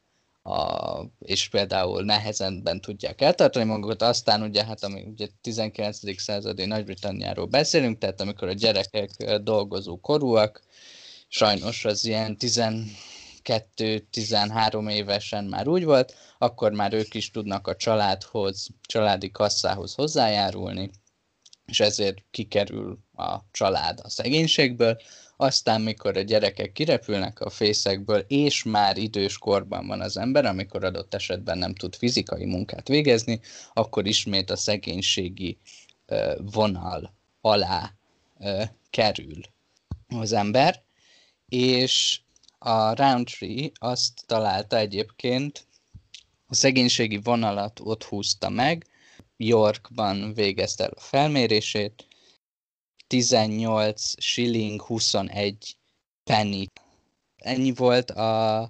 S1: a, és például nehezenben tudják eltartani magukat, aztán ugye, hát ami ugye 19. századi Nagy-Britanniáról beszélünk, tehát amikor a gyerekek dolgozó korúak, sajnos az ilyen 12 12-13 évesen már úgy volt, akkor már ők is tudnak a családhoz, családi kasszához hozzájárulni, és ezért kikerül a család a szegénységből, aztán mikor a gyerekek kirepülnek a fészekből, és már idős korban van az ember, amikor adott esetben nem tud fizikai munkát végezni, akkor ismét a szegénységi vonal alá kerül az ember, és a Roundtree azt találta egyébként, a szegénységi vonalat ott húzta meg, Yorkban végezte el a felmérését, 18 shilling 21 penny. Ennyi volt a,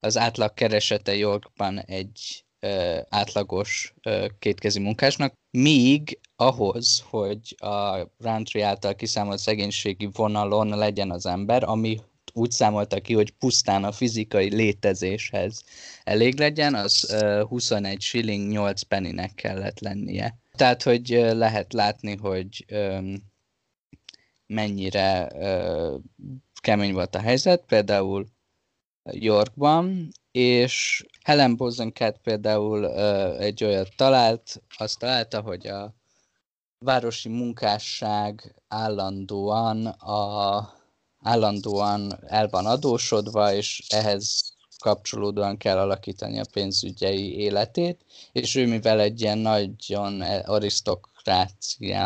S1: az átlag keresete Yorkban egy ö, átlagos ö, kétkezi munkásnak, míg ahhoz, hogy a Roundtree által kiszámolt szegénységi vonalon legyen az ember, ami úgy számolta ki, hogy pusztán a fizikai létezéshez elég legyen, az uh, 21 shilling 8 pennynek kellett lennie. Tehát, hogy lehet látni, hogy mennyire uh, kemény volt a helyzet, például Yorkban, és Helen Bosencat például uh, egy olyat talált, azt találta, hogy a városi munkásság állandóan a állandóan el van adósodva, és ehhez kapcsolódóan kell alakítani a pénzügyei életét, és ő mivel egy ilyen nagyon arisztokrácia,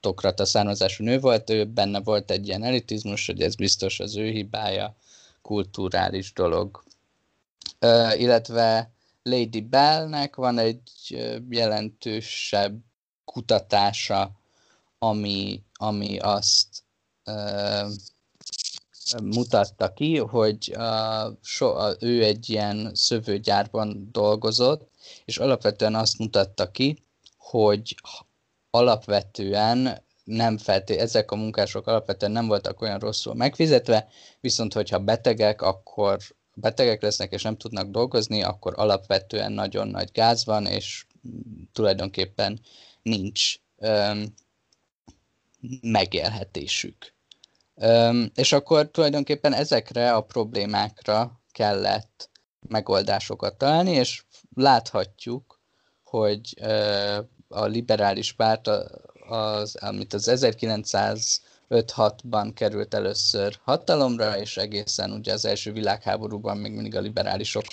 S1: arisztokrata származású nő volt, ő benne volt egy ilyen elitizmus, hogy ez biztos az ő hibája, kulturális dolog. Uh, illetve Lady Bellnek van egy jelentősebb kutatása, ami, ami azt mutatta ki, hogy uh, so, uh, ő egy ilyen szövőgyárban dolgozott, és alapvetően azt mutatta ki, hogy alapvetően nem felté, ezek a munkások alapvetően nem voltak olyan rosszul megfizetve, viszont hogyha betegek, akkor betegek lesznek és nem tudnak dolgozni, akkor alapvetően nagyon nagy gáz van, és tulajdonképpen nincs um, megélhetésük. És akkor tulajdonképpen ezekre a problémákra kellett megoldásokat találni, és láthatjuk, hogy a liberális párt, az, amit az 1905-6-ban került először hatalomra, és egészen ugye az első világháborúban még mindig a liberálisok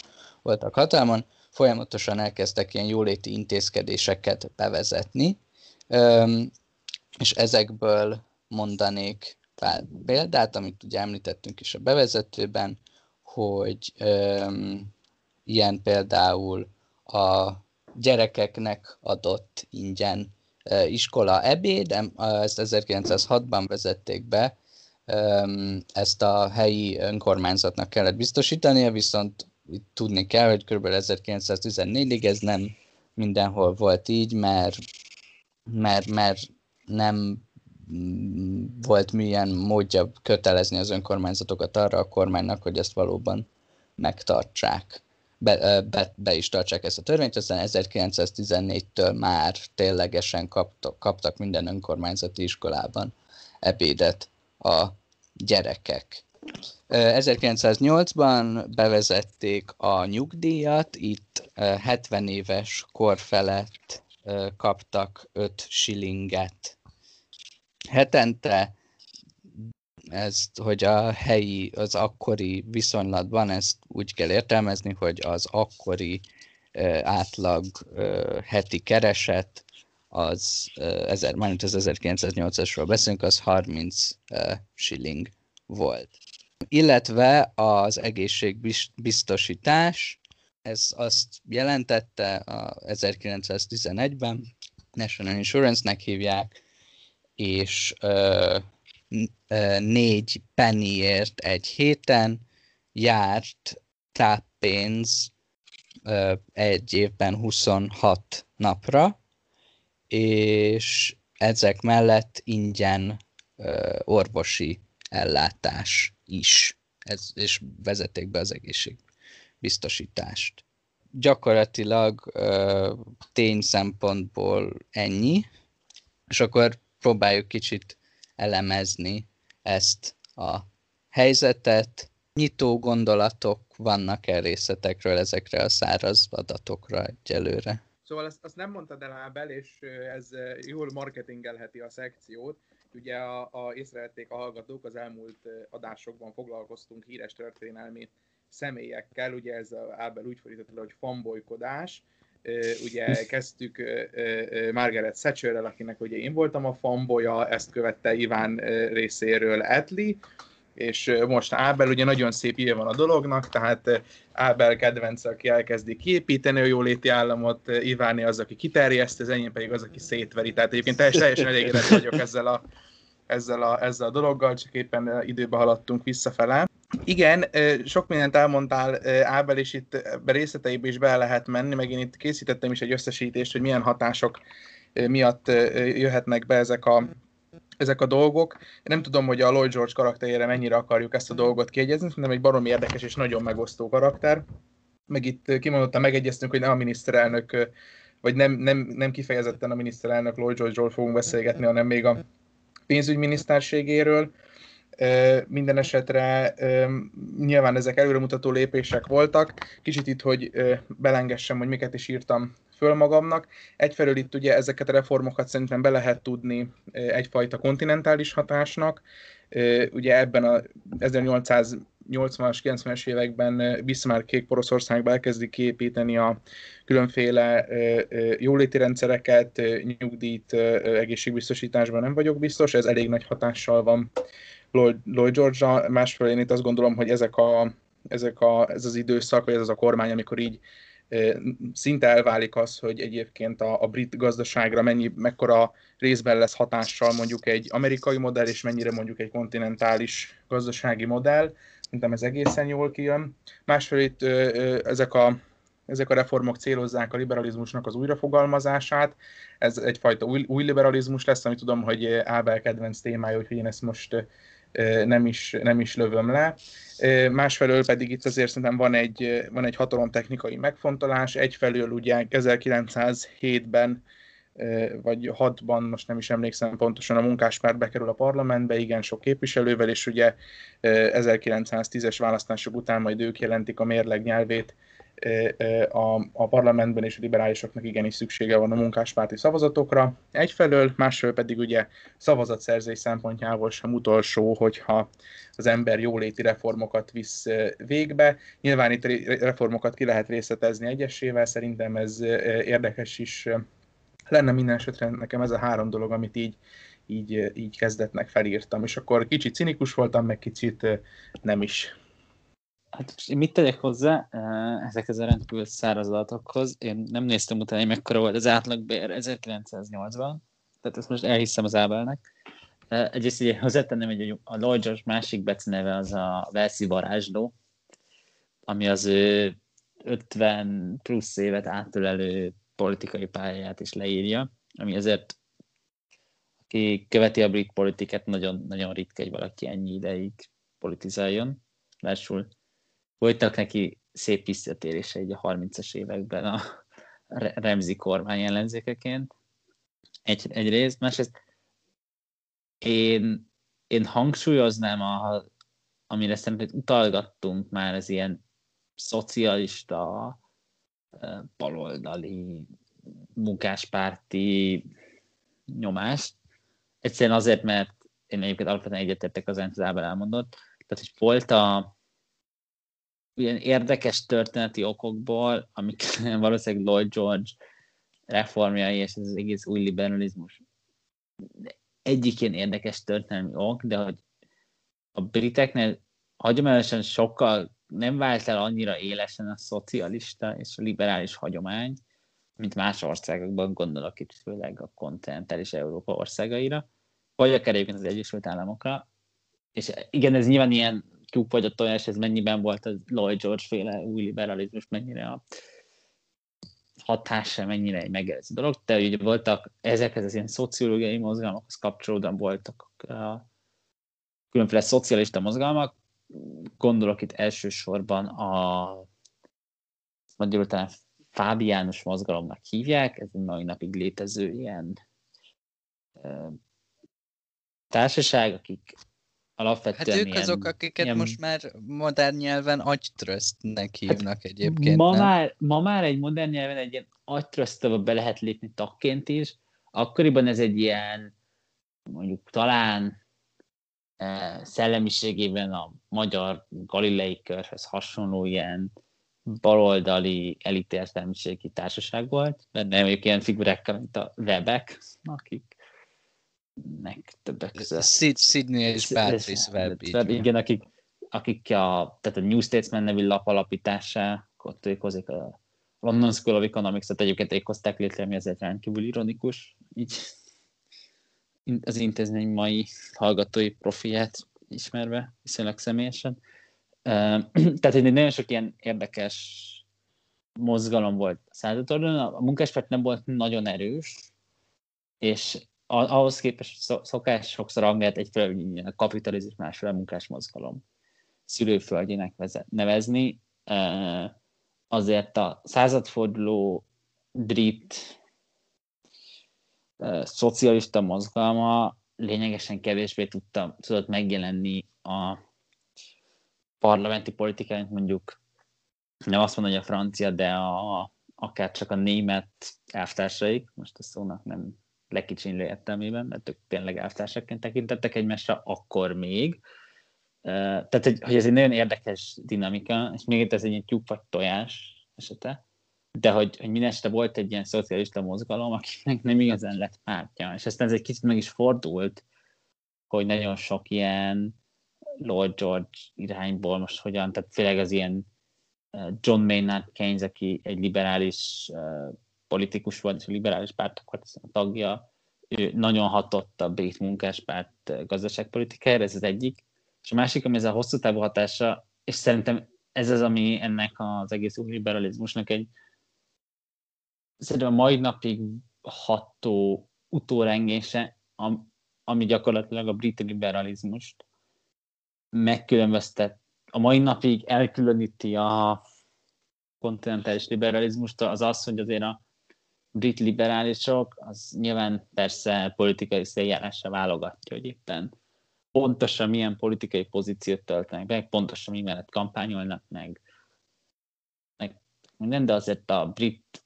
S1: voltak hatalmon, folyamatosan elkezdtek ilyen jóléti intézkedéseket bevezetni, és ezekből mondanék pár példát, amit ugye említettünk is a bevezetőben, hogy ilyen például a gyerekeknek adott ingyen iskola ebéd, ezt 1906-ban vezették be, ezt a helyi önkormányzatnak kellett biztosítania, viszont tudni kell, hogy kb. 1914-ig ez nem mindenhol volt így, mert, mert, mert nem volt milyen módja kötelezni az önkormányzatokat arra a kormánynak, hogy ezt valóban megtartsák. Be, be, be is tartsák ezt a törvényt, aztán 1914-től már ténylegesen kaptak, kaptak minden önkormányzati iskolában ebédet a gyerekek. 1908-ban bevezették a nyugdíjat, itt 70 éves kor felett kaptak 5 shillinget hetente, ezt, hogy a helyi, az akkori viszonylatban ezt úgy kell értelmezni, hogy az akkori átlag heti kereset, az, ezer, mármint az 1908-asról beszélünk, az 30 uh, shilling volt. Illetve az egészségbiztosítás, ez azt jelentette a 1911-ben, National Insurance-nek hívják, és négy pennyért egy héten járt táppénz egy évben 26 napra, és ezek mellett ingyen orvosi ellátás is, ez, és vezeték be az egészségbiztosítást. Gyakorlatilag tény szempontból ennyi, és akkor próbáljuk kicsit elemezni ezt a helyzetet, nyitó gondolatok vannak-e részletekről ezekre a száraz adatokra egyelőre?
S3: Szóval azt, azt nem mondtad el Ábel, és ez jól marketingelheti a szekciót. Ugye a, a, észrevették a hallgatók, az elmúlt adásokban foglalkoztunk híres történelmi személyekkel, ugye ez Ábel úgy fordított le, hogy fanbolykodás, ugye kezdtük Margaret Thatcherrel, akinek ugye én voltam a fanboya, ezt követte Iván részéről Etli, és most Ábel, ugye nagyon szép íve van a dolognak, tehát Ábel kedvenc, aki elkezdi kiépíteni a jóléti államot, Iváni az, aki kiterjeszt, az enyém pedig az, aki szétveri. Tehát egyébként teljesen elégedett vagyok ezzel a, ezzel a, ezzel a dologgal, csak éppen időbe haladtunk visszafele. Igen, sok mindent elmondtál Ábel, és itt részleteibe is be lehet menni, meg én itt készítettem is egy összesítést, hogy milyen hatások miatt jöhetnek be ezek a ezek a dolgok. Nem tudom, hogy a Lloyd George karakterére mennyire akarjuk ezt a dolgot kiegyezni, hanem egy baromi érdekes és nagyon megosztó karakter. Meg itt kimondottan megegyeztünk, hogy nem a miniszterelnök, vagy nem, nem, nem kifejezetten a miniszterelnök Lloyd George-ról fogunk beszélgetni, hanem még a pénzügyminiszterségéről. Minden esetre nyilván ezek előremutató lépések voltak. Kicsit itt, hogy belengessem, hogy miket is írtam föl magamnak. Egyfelől itt ugye ezeket a reformokat szerintem be lehet tudni egyfajta kontinentális hatásnak. Ugye ebben a 1880-as, 90-es években Bismarck Poroszországban elkezdik kiépíteni a különféle jóléti rendszereket, nyugdíjt, egészségbiztosításban nem vagyok biztos, ez elég nagy hatással van Lloyd, Lloyd George-ra, másfelől én itt azt gondolom, hogy ezek a, ezek a, ez az időszak, vagy ez az a kormány, amikor így szinte elválik az, hogy egyébként a, a brit gazdaságra mennyi, mekkora részben lesz hatással mondjuk egy amerikai modell, és mennyire mondjuk egy kontinentális gazdasági modell. Szerintem ez egészen jól kijön. Másfelől itt ezek a, ezek a reformok célozzák a liberalizmusnak az újrafogalmazását. Ez egyfajta új, új liberalizmus lesz, ami tudom, hogy Ábel kedvenc témája, hogy én ezt most nem is, nem is lövöm le. Másfelől pedig itt azért szerintem van egy, van egy hatalomtechnikai megfontolás. Egyfelől ugye 1907-ben vagy 6-ban, most nem is emlékszem pontosan, a munkáspárt bekerül a parlamentbe, igen sok képviselővel, és ugye 1910-es választások után majd ők jelentik a mérleg nyelvét a, a parlamentben és a liberálisoknak igenis szüksége van a munkáspárti szavazatokra. Egyfelől, másfelől pedig ugye szavazatszerzés szempontjából sem utolsó, hogyha az ember jóléti reformokat visz végbe. Nyilván itt reformokat ki lehet részletezni egyesével, szerintem ez érdekes is lenne minden esetre nekem ez a három dolog, amit így, így, így kezdetnek felírtam, és akkor kicsit cinikus voltam, meg kicsit nem is.
S2: Hát mit tegyek hozzá ezekhez a rendkívül száraz adatokhoz? Én nem néztem utána, hogy mekkora volt az átlagbér 1980, tehát ezt most elhiszem az Ábelnek. Egyrészt ugye hozzátennem, hogy a Lloyd George másik beceneve az a Velszi varázsló, ami az ő 50 plusz évet átölelő politikai pályáját is leírja, ami azért aki követi a brit politikát, nagyon, nagyon ritka, hogy valaki ennyi ideig politizáljon. Lássul voltak neki szép visszatérése így a 30-as években a Remzi kormány ellenzékeként. Egy, egyrészt, másrészt én, én hangsúlyoznám, a, amire szerintem utalgattunk már, az ilyen szocialista, baloldali, munkáspárti nyomást. Egyszerűen azért, mert én egyébként alapvetően egyetértek az Ábel elmondott, tehát hogy volt a ilyen érdekes történeti okokból, amik valószínűleg Lloyd George reformjai és ez az egész új liberalizmus egyik ilyen érdekes történelmi ok, de hogy a briteknél hagyományosan sokkal nem vált el annyira élesen a szocialista és a liberális hagyomány, mint más országokban, gondolok itt főleg a kontinentális Európa országaira, vagy akár egyébként az Egyesült Államokra. És igen, ez nyilván ilyen tyúk vagy a tojás, ez mennyiben volt a Lloyd George féle új liberalizmus, mennyire a hatása, mennyire egy megjelző dolog, de ugye voltak ezekhez az ilyen szociológiai mozgalmakhoz kapcsolódóan voltak a különféle szocialista mozgalmak, gondolok itt elsősorban a magyarul talán Fábiánus mozgalomnak hívják, ez egy mai napig létező ilyen társaság, akik alapvetően
S1: Hát ők
S2: ilyen,
S1: azok, akiket
S2: ilyen,
S1: most már modern nyelven agytrösztnek hívnak egyébként.
S2: ma
S1: nem?
S2: már, ma már egy modern nyelven egy ilyen agytröztbe be lehet lépni tagként is, akkoriban ez egy ilyen, mondjuk talán szellemiségében a magyar galilei körhöz hasonló ilyen baloldali elitértelmiségi társaság volt, nem mondjuk ilyen figurákkal, mint a webek, akik nek többek között
S1: Sid- Sydney és Beatrice Webb.
S2: Webb, igen, akik, akik a, tehát a New Statesman nevű lap alapítása, ott ők hozik a London School of Economics-et egyébként ők hozták létre, ami azért rendkívül ironikus, így az intézmény mai hallgatói profiát ismerve, viszonylag személyesen. Tehát egy nagyon sok ilyen érdekes mozgalom volt a századordon, a munkáspárt nem volt nagyon erős, és ahhoz képest szok- szokás sokszor angelt egyfelől a kapitalizmus, másfelől a munkás mozgalom szülőföldjének nevezni. Azért a századforduló brit szocialista mozgalma lényegesen kevésbé tudta, tudott megjelenni a parlamenti politikán, mint mondjuk nem azt mondom, hogy a francia, de a, akár csak a német elvtársaik, most a szónak nem lekicsinlő értelmében, mert ők tényleg elvtársaként tekintettek egymásra akkor még. Tehát, hogy, ez egy nagyon érdekes dinamika, és még itt ez egy tyúk vagy tojás esete, de hogy, hogy minden este volt egy ilyen szocialista mozgalom, akinek nem igazán lett pártja, és aztán ez egy kicsit meg is fordult, hogy nagyon sok ilyen Lord George irányból most hogyan, tehát főleg az ilyen John Maynard Keynes, aki egy liberális politikus volt, és a liberális pártok volt a tagja, ő nagyon hatott a brit munkáspárt gazdaságpolitikájára, ez az egyik. És a másik, ami ez a hosszú távú hatása, és szerintem ez az, ami ennek az egész új liberalizmusnak egy szerintem a mai napig ható utórengése, am- ami gyakorlatilag a brit liberalizmust megkülönböztet, a mai napig elkülöníti a kontinentális liberalizmust, az az, hogy azért a brit liberálisok, az nyilván persze politikai széljárásra válogatja, hogy éppen pontosan milyen politikai pozíciót töltenek be, pontosan mi mellett kampányolnak meg, meg minden, de azért a brit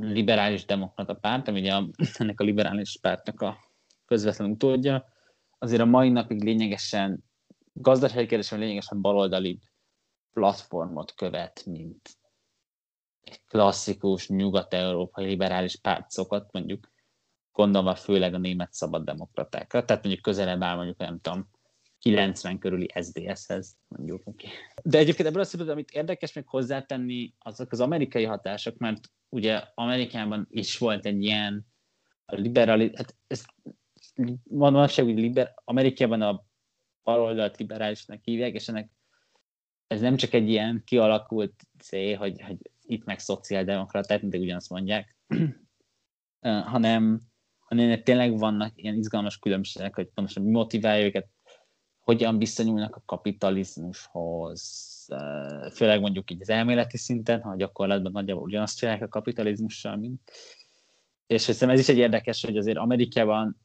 S2: liberális demokrata párt, ami ugye a, ennek a liberális pártnak a közvetlen utódja, azért a mai napig lényegesen, gazdasági kérdésben lényegesen baloldali platformot követ, mint egy klasszikus nyugat-európai liberális párt szokott, mondjuk gondolva főleg a német szabaddemokratákra, tehát mondjuk közelebb áll mondjuk, nem tudom, 90 körüli SDS-hez, mondjuk. De egyébként ebből a szempontból, amit érdekes még hozzátenni, azok az amerikai hatások, mert ugye Amerikában is volt egy ilyen liberális, hát ez manapság, hogy liber, Amerikában a baloldalt liberálisnak hívják, és ennek ez nem csak egy ilyen kialakult cél, hogy, hogy itt meg szociáldemokraták, mindig ugyanazt mondják, hanem, hanem tényleg vannak ilyen izgalmas különbségek, hogy pontosan mi motiválja őket, hogyan viszonyulnak a kapitalizmushoz, főleg mondjuk így az elméleti szinten, ha gyakorlatban nagyjából ugyanazt csinálják a kapitalizmussal, mint. És hiszem ez is egy érdekes, hogy azért Amerikában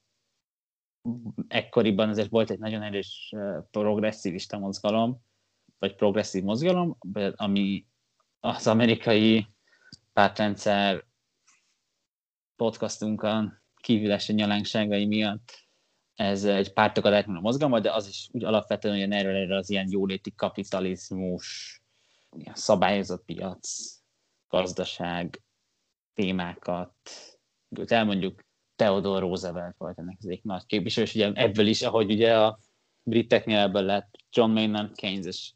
S2: ekkoriban azért volt egy nagyon erős progresszivista mozgalom, vagy progresszív mozgalom, ami az amerikai pártrendszer podcastunkon kívülesi nyalánkságai miatt ez egy pártokat átmenő mozgalma, de az is úgy alapvetően olyan erről, erről az ilyen jóléti kapitalizmus, ilyen szabályozott piac, gazdaság témákat, elmondjuk Theodore Roosevelt volt ennek az egyik nagy képviselő, és ugye ebből is, ahogy ugye a briteknél ebből lett John Maynard Keynes, és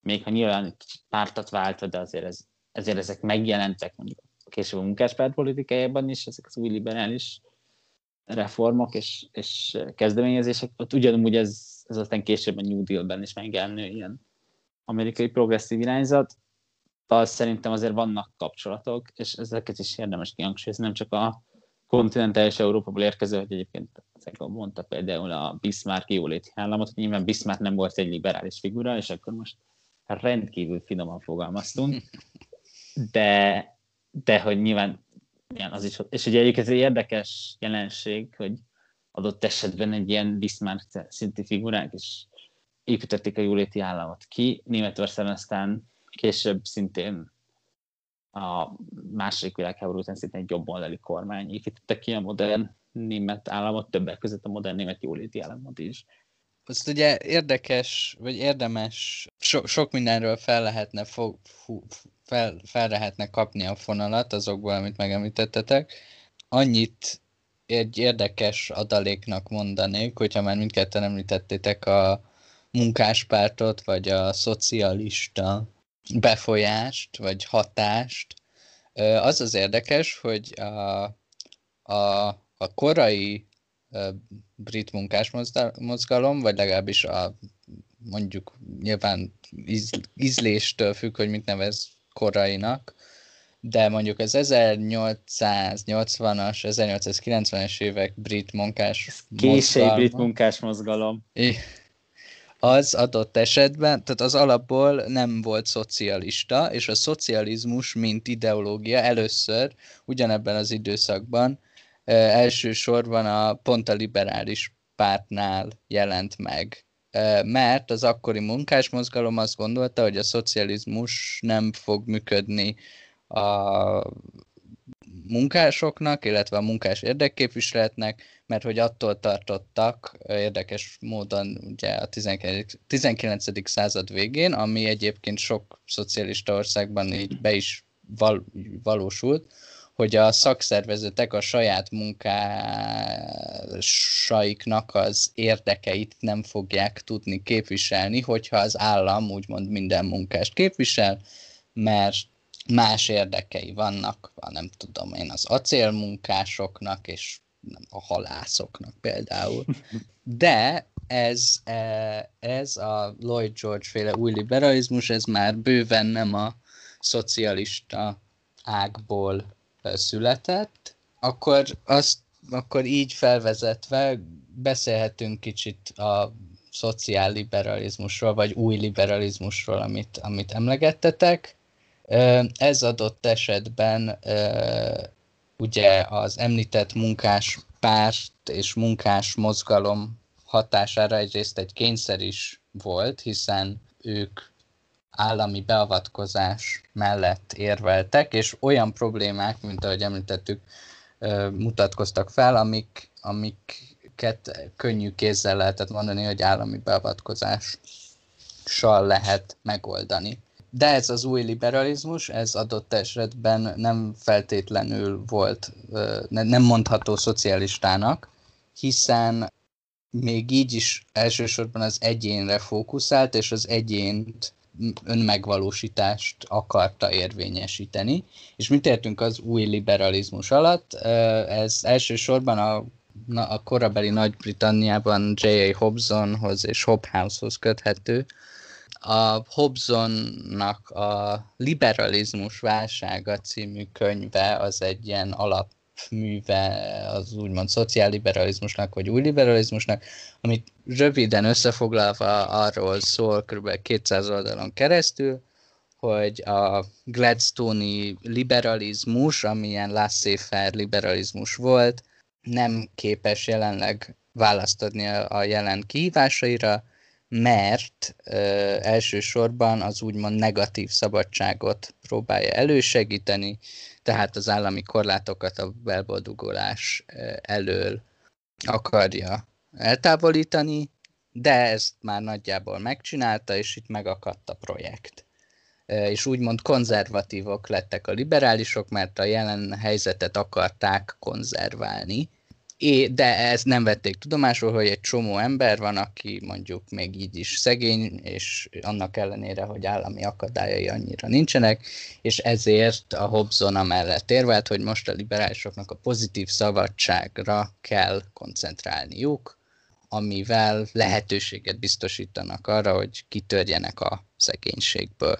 S2: még ha nyilván kicsit pártat váltva, de azért ez, ezért ezek megjelentek mondjuk később a munkáspárt politikájában is, ezek az új liberális reformok és, és kezdeményezések, ott ugyanúgy ez, ez aztán később a New Deal-ben is megjelenő ilyen amerikai progresszív irányzat, az szerintem azért vannak kapcsolatok, és ezeket is érdemes kihangsúlyozni, nem csak a kontinentális Európából érkező, hogy egyébként mondta például a Bismarck jóléti államot, hogy nyilván Bismarck nem volt egy liberális figura, és akkor most rendkívül finoman fogalmaztunk, de, de hogy nyilván igen, az is, és ugye egyébként ez egy érdekes jelenség, hogy
S4: adott esetben egy ilyen Bismarck szintű figurák, és építették a jóléti államot ki. Németországban aztán később szintén a második világháború után szintén egy jobboldali kormány építette ki a modern német államot, többek között a modern német jóléti államot is.
S1: Azt ugye érdekes, vagy érdemes, so, sok mindenről fel lehetne, fog, fú, fel, fel lehetne kapni a fonalat azokból, amit megemlítettetek. Annyit egy érdekes adaléknak mondanék, hogyha már mindketten említettétek a munkáspártot, vagy a szocialista befolyást, vagy hatást. Az az érdekes, hogy a, a, a korai brit munkás mozgalom, vagy legalábbis a mondjuk nyilván íz, ízléstől függ, hogy mit nevez korainak, de mondjuk az 1880-as, 1890-es évek brit munkás
S4: Késői brit munkás mozgalom.
S1: Az adott esetben, tehát az alapból nem volt szocialista, és a szocializmus, mint ideológia először ugyanebben az időszakban elsősorban a pont a liberális pártnál jelent meg. Mert az akkori munkásmozgalom azt gondolta, hogy a szocializmus nem fog működni a munkásoknak, illetve a munkás érdekképviseletnek, mert hogy attól tartottak érdekes módon ugye a 19. század végén, ami egyébként sok szocialista országban így be is val- valósult, hogy a szakszervezetek a saját munkásaiknak az érdekeit nem fogják tudni képviselni, hogyha az állam úgymond minden munkást képvisel, mert más érdekei vannak, nem tudom én, az acélmunkásoknak és a halászoknak például. De ez, e, ez a Lloyd George féle új liberalizmus, ez már bőven nem a szocialista ágból született, akkor azt akkor így felvezetve beszélhetünk kicsit a szociálliberalizmusról, vagy új liberalizmusról, amit, amit emlegettetek. Ez adott esetben ugye az említett munkás párt és munkás mozgalom hatására egyrészt egy kényszer is volt, hiszen ők állami beavatkozás mellett érveltek, és olyan problémák, mint ahogy említettük, mutatkoztak fel, amik, amiket könnyű kézzel lehetett mondani, hogy állami beavatkozással lehet megoldani. De ez az új liberalizmus, ez adott esetben nem feltétlenül volt, nem mondható szocialistának, hiszen még így is elsősorban az egyénre fókuszált, és az egyént önmegvalósítást akarta érvényesíteni. És mit értünk az új liberalizmus alatt? Ez elsősorban a, a korabeli Nagy-Britanniában J.A. Hobsonhoz és Hobhouse-hoz köthető. A Hobsonnak a Liberalizmus válsága című könyve az egy ilyen alap műve az úgymond szociálliberalizmusnak, vagy új liberalizmusnak, amit röviden összefoglalva arról szól kb. 200 oldalon keresztül, hogy a Gladstone-i liberalizmus, amilyen laissez-faire liberalizmus volt, nem képes jelenleg választ adni a jelen kihívásaira, mert ö, elsősorban az úgymond negatív szabadságot próbálja elősegíteni, tehát az állami korlátokat a belboldogolás elől akarja eltávolítani, de ezt már nagyjából megcsinálta, és itt megakadt a projekt. És úgymond konzervatívok lettek a liberálisok, mert a jelen helyzetet akarták konzerválni, É, de ezt nem vették tudomásul, hogy egy csomó ember van, aki mondjuk még így is szegény, és annak ellenére, hogy állami akadályai annyira nincsenek, és ezért a Hobson amellett érvelt, hogy most a liberálisoknak a pozitív szabadságra kell koncentrálniuk, amivel lehetőséget biztosítanak arra, hogy kitörjenek a szegénységből.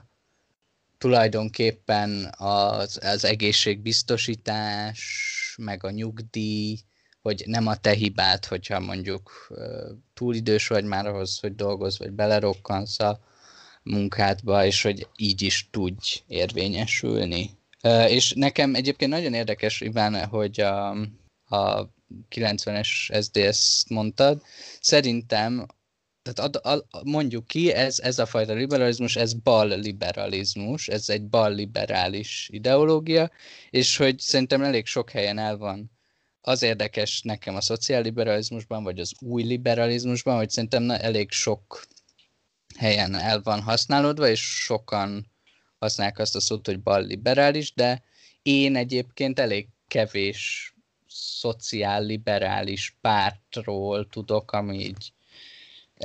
S1: Tulajdonképpen az, az egészségbiztosítás, meg a nyugdíj, hogy nem a te hibád, hogyha mondjuk túl idős vagy már ahhoz, hogy dolgozz, vagy belerokkansz a munkádba, és hogy így is tudj érvényesülni. És nekem egyébként nagyon érdekes, Iván, hogy a, a 90-es SZDSZ-t mondtad. Szerintem tehát ad, ad, mondjuk ki, ez, ez a fajta liberalizmus, ez bal liberalizmus, ez egy bal liberális ideológia, és hogy szerintem elég sok helyen el van az érdekes nekem a szociálliberalizmusban, vagy az új liberalizmusban, hogy szerintem elég sok helyen el van használódva, és sokan használják azt a szót, hogy bal liberális, de én egyébként elég kevés szociálliberális pártról tudok, ami így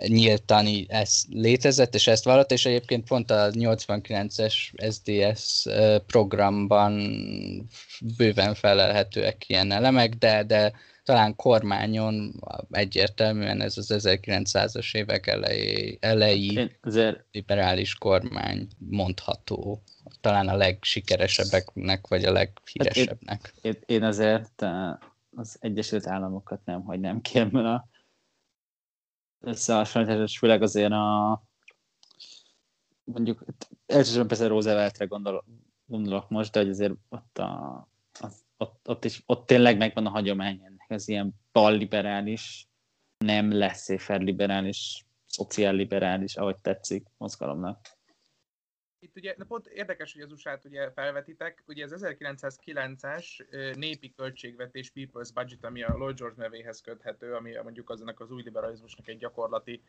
S1: nyíltan ez létezett, és ezt vallott, és egyébként pont a 89-es SDS programban bőven felelhetőek ilyen elemek, de, de talán kormányon egyértelműen ez az 1900-as évek elejé, elejé liberális kormány mondható. Talán a legsikeresebbeknek, vagy a leghíresebbnek. Hát
S4: én, én azért az Egyesült Államokat nem hagynám ki ebből a összehasonlítás, főleg azért a mondjuk elsősorban persze Rooseveltre gondol, gondolok most, de hogy azért ott, a, az, ott, ott, is, ott tényleg megvan a hagyomány ennek az ilyen balliberális, nem lesz liberális, szociálliberális, ahogy tetszik mozgalomnak.
S3: Itt ugye na pont érdekes, hogy az usa ugye felvetitek, ugye az 1909-es népi költségvetés People's Budget, ami a Lloyd George nevéhez köthető, ami mondjuk azonnak az új liberalizmusnak egy gyakorlati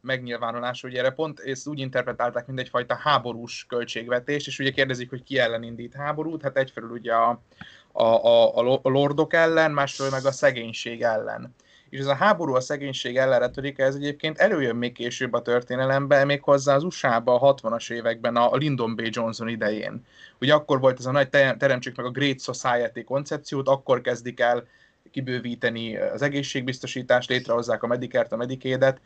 S3: megnyilvánulás, ugye erre pont ezt úgy interpretálták, mint egyfajta háborús költségvetés, és ugye kérdezik, hogy ki ellen indít háborút, hát egyfelől ugye a, a, a, a lordok ellen, másfelől meg a szegénység ellen és ez a háború a szegénység ellenretörike, ez egyébként előjön még később a történelemben, még az USA-ba a 60-as években, a Lyndon B. Johnson idején. Ugye akkor volt ez a nagy teremtsük meg a Great Society koncepciót, akkor kezdik el kibővíteni az egészségbiztosítást, létrehozzák a Medikert, a Medikédet.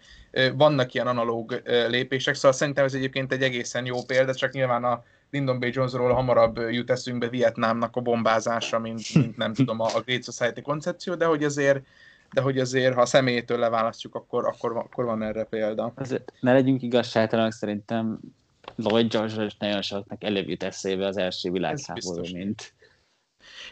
S3: Vannak ilyen analóg lépések, szóval szerintem ez egyébként egy egészen jó példa, csak nyilván a Lyndon B. Jonesról hamarabb jut eszünkbe Vietnámnak a bombázása, mint, mint nem tudom, a Great Society koncepció, de hogy azért de hogy azért, ha a személytől leválasztjuk, akkor, akkor, akkor van erre példa.
S4: Azért ne legyünk igazságtalanok, szerintem Lloyd George nagyon soknak előbb jut eszébe az első világháború, mint,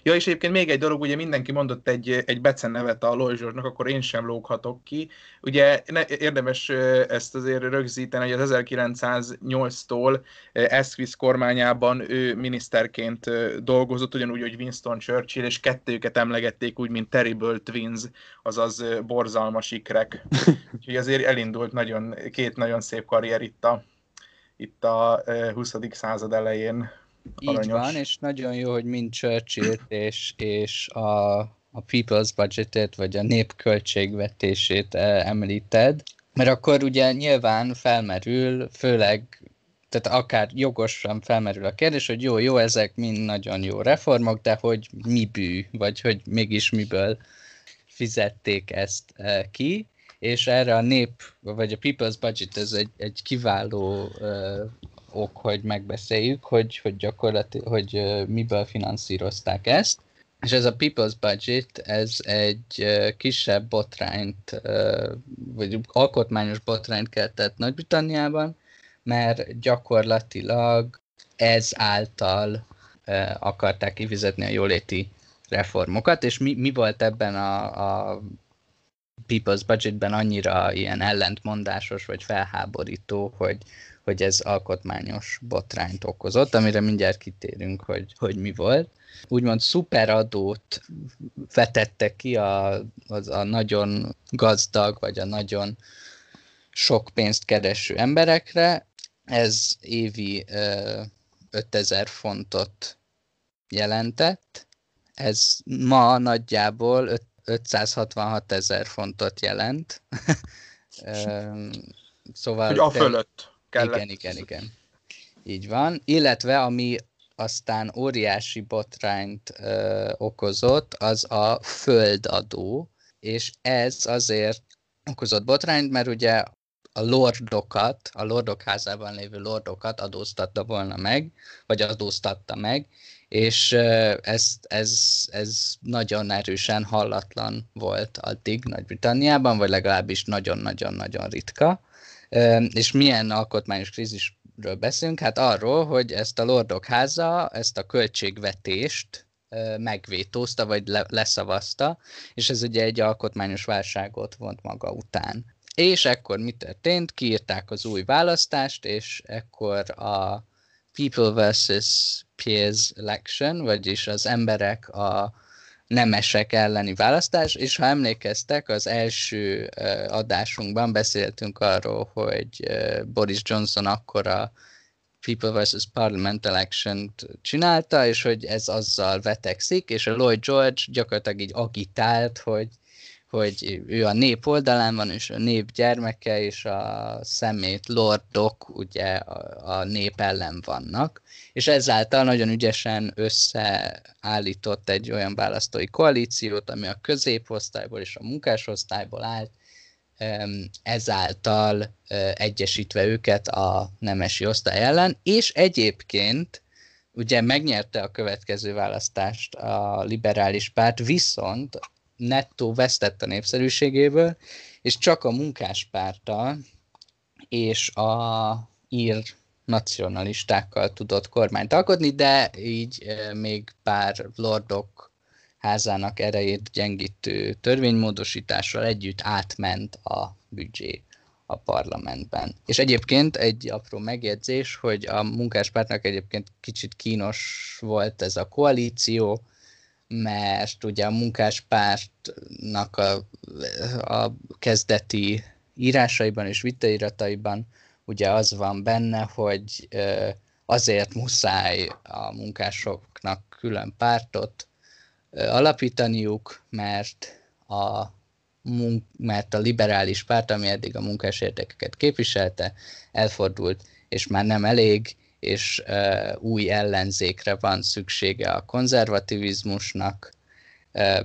S3: Ja, és egyébként még egy dolog, ugye mindenki mondott egy, egy Becen nevet a George-nak, akkor én sem lóghatok ki. Ugye ne, érdemes ezt azért rögzíteni, hogy az 1908-tól Esquith kormányában ő miniszterként dolgozott, ugyanúgy, hogy Winston Churchill, és kettőket emlegették úgy, mint Terrible Twins, azaz borzalmas ikrek. Úgyhogy azért elindult nagyon, két nagyon szép karrier itt a, itt a 20. század elején.
S1: Aranyos. Így van, és nagyon jó, hogy mind churchill és, és a, a People's Budgetet, vagy a nép költségvetését eh, említed, mert akkor ugye nyilván felmerül, főleg, tehát akár jogosan felmerül a kérdés, hogy jó, jó, ezek mind nagyon jó reformok, de hogy mi bű, vagy hogy mégis miből fizették ezt eh, ki, és erre a nép, vagy a People's Budget, ez egy, egy kiváló uh, ok, hogy megbeszéljük, hogy, hogy gyakorlatilag, hogy miből finanszírozták ezt. És ez a People's Budget, ez egy kisebb botrányt, vagy alkotmányos botrányt keltett Nagy-Britanniában, mert gyakorlatilag ez által akarták kifizetni a jóléti reformokat, és mi, mi volt ebben a, a People's Budgetben annyira ilyen ellentmondásos vagy felháborító, hogy, hogy ez alkotmányos botrányt okozott, amire mindjárt kitérünk, hogy, hogy mi volt. Úgymond szuperadót vetettek ki a, az a nagyon gazdag, vagy a nagyon sok pénzt kereső emberekre. Ez évi ö, 5000 fontot jelentett. Ez ma nagyjából 566 ezer fontot jelent.
S3: szóval... Hogy a fölött
S1: kellett. Igen, igen, igen. Így van. Illetve ami aztán óriási botrányt ö, okozott, az a földadó, és ez azért okozott botrányt, mert ugye a lordokat, a lordok házában lévő lordokat adóztatta volna meg, vagy adóztatta meg, és ez, ez, ez nagyon erősen hallatlan volt addig Nagy-Britanniában, vagy legalábbis nagyon-nagyon-nagyon ritka. És milyen alkotmányos krízisről beszélünk? Hát arról, hogy ezt a Lordok háza, ezt a költségvetést megvétózta, vagy le, leszavazta, és ez ugye egy alkotmányos válságot vont maga után. És ekkor mi történt? Kiírták az új választást, és ekkor a People versus Peers election, vagyis az emberek a nemesek elleni választás, és ha emlékeztek, az első adásunkban beszéltünk arról, hogy Boris Johnson akkor a People versus Parliament election csinálta, és hogy ez azzal vetekszik, és a Lloyd George gyakorlatilag így agitált, hogy hogy ő a nép oldalán van, és a nép gyermeke és a szemét lordok ugye a, a nép ellen vannak, és ezáltal nagyon ügyesen összeállított egy olyan választói koalíciót, ami a középosztályból és a munkásosztályból állt, ezáltal egyesítve őket a nemesi osztály ellen, és egyébként ugye megnyerte a következő választást a liberális párt, viszont nettó vesztett a népszerűségéből, és csak a munkáspárta és a ír nacionalistákkal tudott kormányt alkotni, de így még pár lordok házának erejét gyengítő törvénymódosítással együtt átment a büdzsé a parlamentben. És egyébként egy apró megjegyzés, hogy a munkáspártnak egyébként kicsit kínos volt ez a koalíció, mert ugye a munkáspártnak a, a kezdeti írásaiban és vitairataiban ugye az van benne, hogy azért muszáj a munkásoknak külön pártot alapítaniuk, mert a, mert a liberális párt, ami eddig a munkás érdekeket képviselte, elfordult, és már nem elég, és új ellenzékre van szüksége a konzervativizmusnak,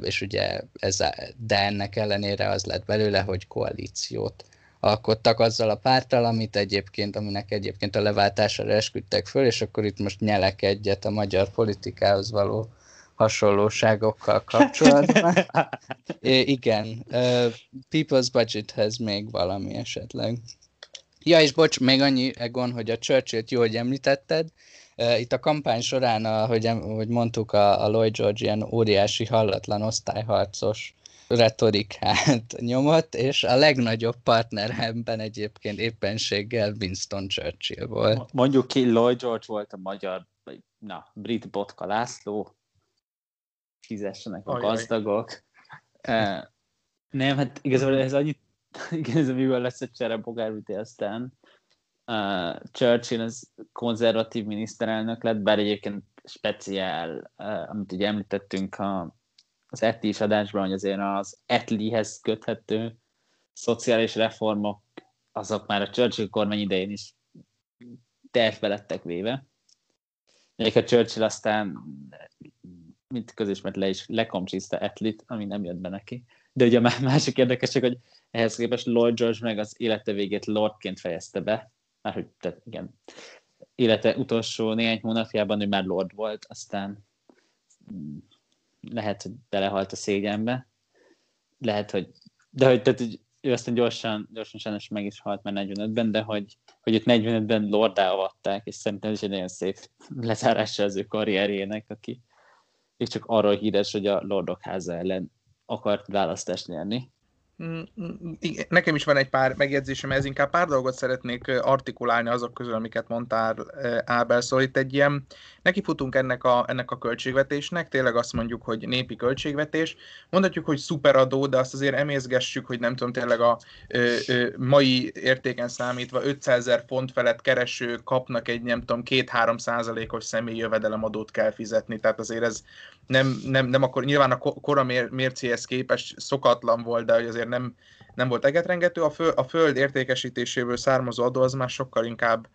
S1: és ugye ez de ennek ellenére az lett belőle, hogy koalíciót alkottak azzal a pártal, amit egyébként, aminek egyébként a leváltására esküdtek föl, és akkor itt most nyelek egyet a magyar politikához való hasonlóságokkal kapcsolatban. é, igen, uh, People's Budgethez még valami esetleg. Ja, és bocs, még annyi, Egon, hogy a Churchill-t jó, hogy említetted. Itt a kampány során, ahogy, hogy mondtuk, a, a Lloyd George ilyen óriási hallatlan osztályharcos retorikát nyomott, és a legnagyobb partneremben egyébként éppenséggel Winston Churchill volt.
S2: Mondjuk ki, Lloyd George volt a magyar, na, brit Botka László, fizessenek a Ajaj. gazdagok. Nem, hát igazából ez annyit igen, ez a mivel lesz a csere bogárüti aztán. Uh, Churchill az konzervatív miniszterelnök lett, bár egyébként speciál, uh, amit ugye említettünk a, az ETI is adásban, hogy azért az ETLI-hez köthető szociális reformok, azok már a Churchill kormány idején is tervbe lettek véve. a Churchill aztán mint közismert le is lekomcsiszta Etlit, ami nem jött be neki. De ugye a másik érdekesség, hogy ehhez képest Lloyd George meg az élete végét Lordként fejezte be, már hogy tehát igen, élete utolsó néhány hónapjában ő már Lord volt, aztán mm, lehet, hogy belehalt a szégyenbe, lehet, hogy de hogy, tehát, hogy ő aztán gyorsan, gyorsan sajnos meg is halt már 45-ben, de hogy, hogy őt 45-ben lordá avatták, és szerintem ez egy nagyon szép lezárása az ő karrierjének, aki még csak arról híres, hogy a Lordok háza ellen akart választást nyerni,
S3: Mm, mm, nekem is van egy pár megjegyzésem, ez inkább pár dolgot szeretnék artikulálni azok közül, amiket mondtál, Ábel. Szóval itt egy ilyen, nekifutunk ennek a, ennek a költségvetésnek, tényleg azt mondjuk, hogy népi költségvetés. Mondhatjuk, hogy szuperadó, de azt azért emészgessük, hogy nem tudom, tényleg a ö, ö, mai értéken számítva 500 ezer font felett kereső kapnak egy, nem tudom, 2-3 százalékos személyi jövedelemadót kell fizetni. Tehát azért ez nem, nem, nem akkor nyilván a kora mércéhez képest szokatlan volt, de hogy azért nem, nem volt egetrengető. A, föl, a föld értékesítéséből származó adó az már sokkal inkább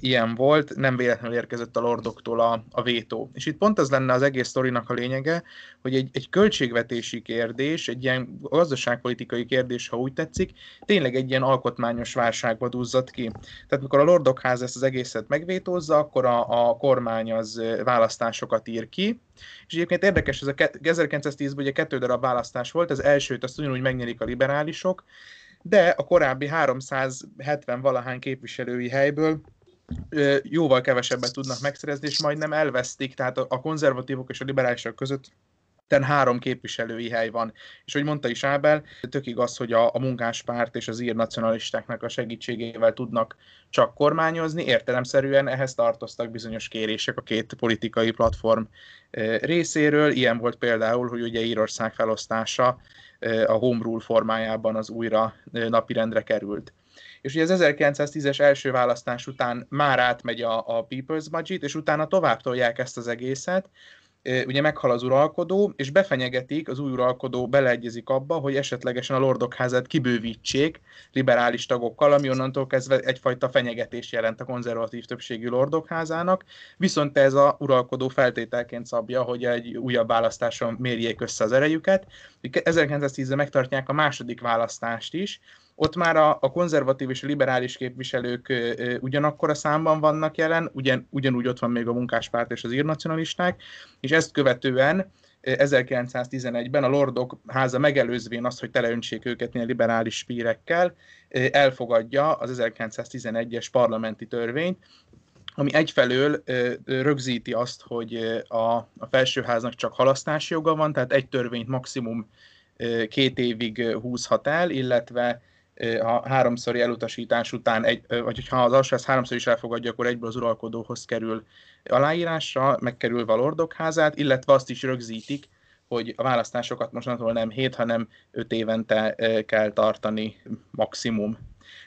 S3: ilyen volt, nem véletlenül érkezett a lordoktól a, a vétó. És itt pont az lenne az egész sztorinak a lényege, hogy egy, egy költségvetési kérdés, egy ilyen gazdaságpolitikai kérdés, ha úgy tetszik, tényleg egy ilyen alkotmányos válságba duzzadt ki. Tehát mikor a lordok ház ezt az egészet megvétózza, akkor a, a kormány az választásokat ír ki, és egyébként érdekes, ez a 1910-ben ugye kettő darab választás volt, az elsőt azt ugyanúgy megnyerik a liberálisok, de a korábbi 370 valahány képviselői helyből jóval kevesebbet tudnak megszerezni, és majdnem elvesztik, tehát a konzervatívok és a liberálisok között ten három képviselői hely van. És hogy mondta is Ábel, tök igaz, hogy a, a munkáspárt és az ír nacionalistáknak a segítségével tudnak csak kormányozni. Értelemszerűen ehhez tartoztak bizonyos kérések a két politikai platform részéről. Ilyen volt például, hogy ugye Írország felosztása a Home Rule formájában az újra napirendre került. És ugye az 1910-es első választás után már átmegy a, a People's Budget, és utána tovább tolják ezt az egészet, ugye meghal az uralkodó, és befenyegetik, az új uralkodó beleegyezik abba, hogy esetlegesen a lordok házát kibővítsék liberális tagokkal, ami onnantól kezdve egyfajta fenyegetés jelent a konzervatív többségű lordok házának, viszont ez a uralkodó feltételként szabja, hogy egy újabb választáson mérjék össze az erejüket. 1910-ben megtartják a második választást is, ott már a, a konzervatív és a liberális képviselők ugyanakkor a számban vannak jelen, ugyan, ugyanúgy ott van még a munkáspárt és az írnacionalisták, és ezt követően 1911-ben a Lordok háza megelőzvén azt, hogy teleöntsék őket ilyen liberális spírekkel, elfogadja az 1911-es parlamenti törvényt, ami egyfelől rögzíti azt, hogy a, a felsőháznak csak halasztási joga van, tehát egy törvényt maximum két évig húzhat el, illetve a háromszori elutasítás után, egy, vagy ha az alsóház háromszor is elfogadja, akkor egyből az uralkodóhoz kerül aláírásra, megkerülve a lordok házát, illetve azt is rögzítik, hogy a választásokat mostantól nem 7, hanem 5 évente kell tartani maximum.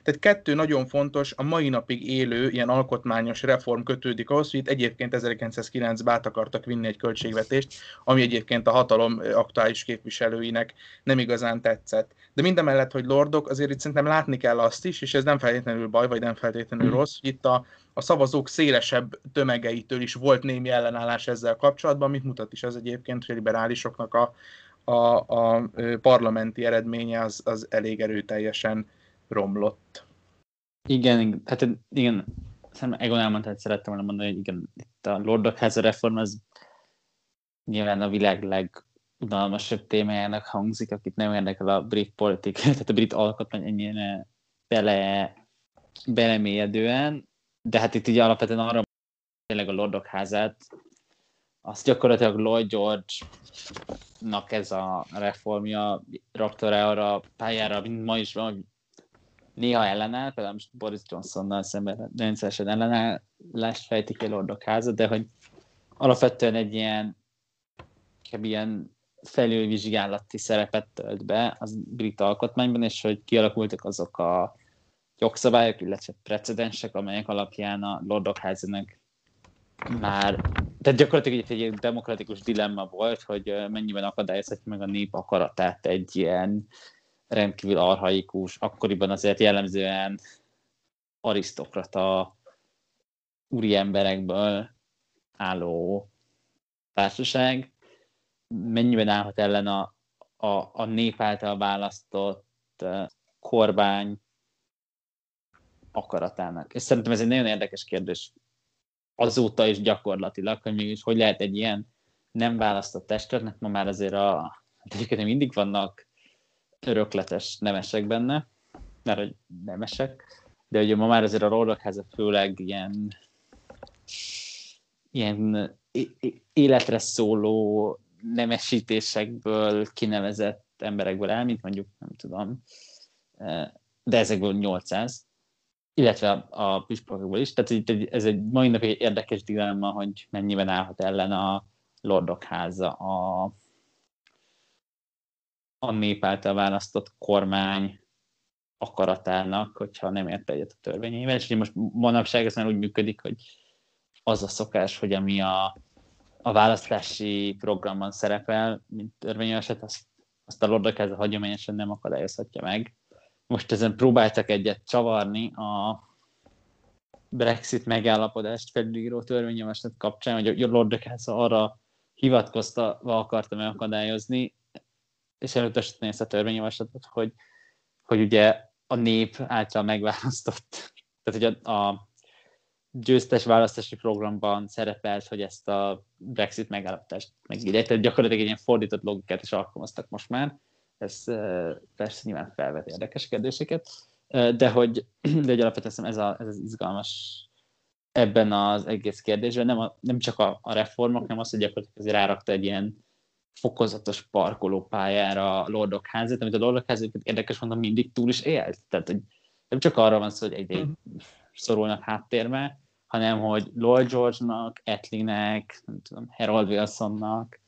S3: Tehát kettő nagyon fontos, a mai napig élő ilyen alkotmányos reform kötődik ahhoz, hogy itt egyébként 1909-ben át akartak vinni egy költségvetést, ami egyébként a hatalom aktuális képviselőinek nem igazán tetszett. De mindemellett, hogy lordok, azért itt szerintem látni kell azt is, és ez nem feltétlenül baj, vagy nem feltétlenül mm. rossz, hogy itt a, a szavazók szélesebb tömegeitől is volt némi ellenállás ezzel kapcsolatban, mit mutat is az egyébként, hogy a liberálisoknak a, a, a parlamenti eredménye az, az elég erőteljesen romlott.
S2: Igen, hát igen, szerintem Egon elmondta, hogy szerettem volna mondani, hogy igen, itt a Lordok háza reform az nyilván a világ legunalmasabb témájának hangzik, akit nem érdekel a brit politika, tehát a brit alkotmány ennyire bele, belemélyedően, de hát itt így alapvetően arra tényleg a Lordok házát, azt gyakorlatilag Lloyd George-nak ez a reformja rakta arra a pályára, mint ma is van, néha ellenáll, például most Boris Johnsonnal szemben rendszeresen ellenállást fejtik ki Lordok háza, de hogy alapvetően egy ilyen, ilyen felülvizsgálati szerepet tölt be az brit alkotmányban, és hogy kialakultak azok a jogszabályok, illetve precedensek, amelyek alapján a Lordok házának már, tehát gyakorlatilag egy, egy demokratikus dilemma volt, hogy mennyiben akadályozhatja meg a nép akaratát egy ilyen rendkívül arhaikus, akkoriban azért jellemzően arisztokrata úri emberekből álló társaság, mennyiben állhat ellen a, a, a nép által választott kormány akaratának. És szerintem ez egy nagyon érdekes kérdés azóta is gyakorlatilag, hogy mégis hogy lehet egy ilyen nem választott testületnek, ma már azért a, egyébként mindig vannak örökletes nemesek benne, mert hogy nemesek, de ugye ma már azért a Rollokháza főleg ilyen, ilyen életre szóló nemesítésekből kinevezett emberekből el, mint mondjuk, nem tudom, de ezekből 800, illetve a, a püspökből is. Tehát ez egy mai nap egy érdekes dilemma, hogy mennyiben állhat ellen a Lordok háza a a nép által választott kormány akaratának, hogyha nem ért egyet a törvényével. És most manapság ez már úgy működik, hogy az a szokás, hogy ami a, a választási programban szerepel, mint törvényeset, azt, azt a lordok ez hagyományosan nem akadályozhatja meg. Most ezen próbáltak egyet csavarni a Brexit megállapodást felülíró törvényjavaslat kapcsán, hogy a Lordok arra hivatkozta, akarta megakadályozni, és elutasítani ezt a törvényjavaslatot, hogy, hogy ugye a nép által megválasztott, tehát hogy a, a győztes választási programban szerepelt, hogy ezt a Brexit megállapítást megírják, tehát gyakorlatilag egy ilyen fordított logikát is alkalmaztak most már. Ez persze nyilván felvet érdekes kérdéseket, de hogy, de hogy alapvetően ez, a, ez az izgalmas ebben az egész kérdésben, nem, a, nem csak a, a reformok, nem az, hogy gyakorlatilag azért rárakta egy ilyen fokozatos parkolópályára a Lordok házát, amit a Lordok házát érdekes mondom, mindig túl is élt. Tehát, hogy nem csak arra van szó, hogy egy, egy mhm. szorulnak háttérbe, hanem hogy Lloyd George-nak, Etlinek, nem tudom, Harold Wilsonnak,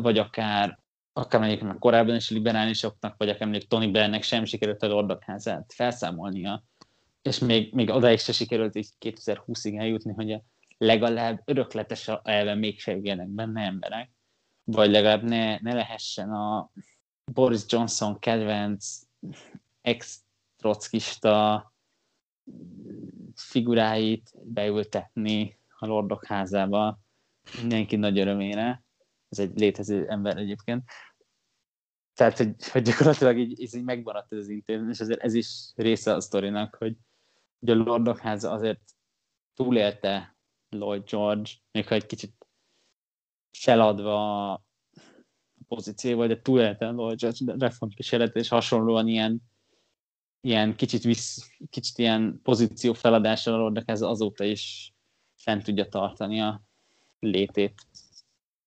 S2: vagy akár akár mondjuk korábban is liberálisoknak, vagy akár mondjuk Tony Blairnek sem sikerült a Lordok házát felszámolnia, és még, még odáig se sikerült így 2020-ig eljutni, hogy legalább örökletes elven mégse jöjjenek benne emberek, vagy legalább ne, ne lehessen a Boris Johnson kedvenc ex-trockista figuráit beültetni a Lordok házába mindenki nagy örömére. Ez egy létező ember egyébként. Tehát, hogy, hogy gyakorlatilag így, így megmaradt ez az intézmény, és azért ez is része a sztorinak, hogy, hogy a Lordok háza azért túlélte Lloyd George, még ha egy kicsit feladva a pozícióval, de Lloyd George reformkísérlet, és hasonlóan ilyen, ilyen kicsit, visz, kicsit ilyen pozíció feladással a Lordok háza azóta is fent tudja tartani a létét.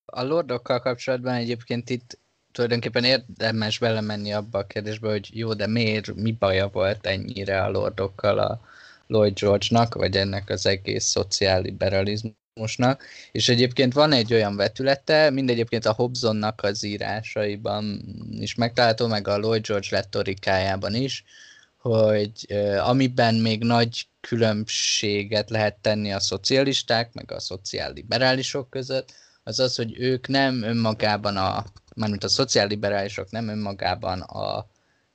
S1: A lordokkal kapcsolatban egyébként itt tulajdonképpen érdemes belemenni abba a kérdésbe, hogy jó, de miért, mi baja volt ennyire a lordokkal a Lloyd George-nak, vagy ennek az egész szociálliberalizmusnak. És egyébként van egy olyan vetülete, mind egyébként a Hobsonnak az írásaiban is megtalálható, meg a Lloyd George retorikájában is, hogy amiben még nagy különbséget lehet tenni a szocialisták, meg a szociálliberálisok között, az az, hogy ők nem önmagában a mármint a szociálliberálisok nem önmagában a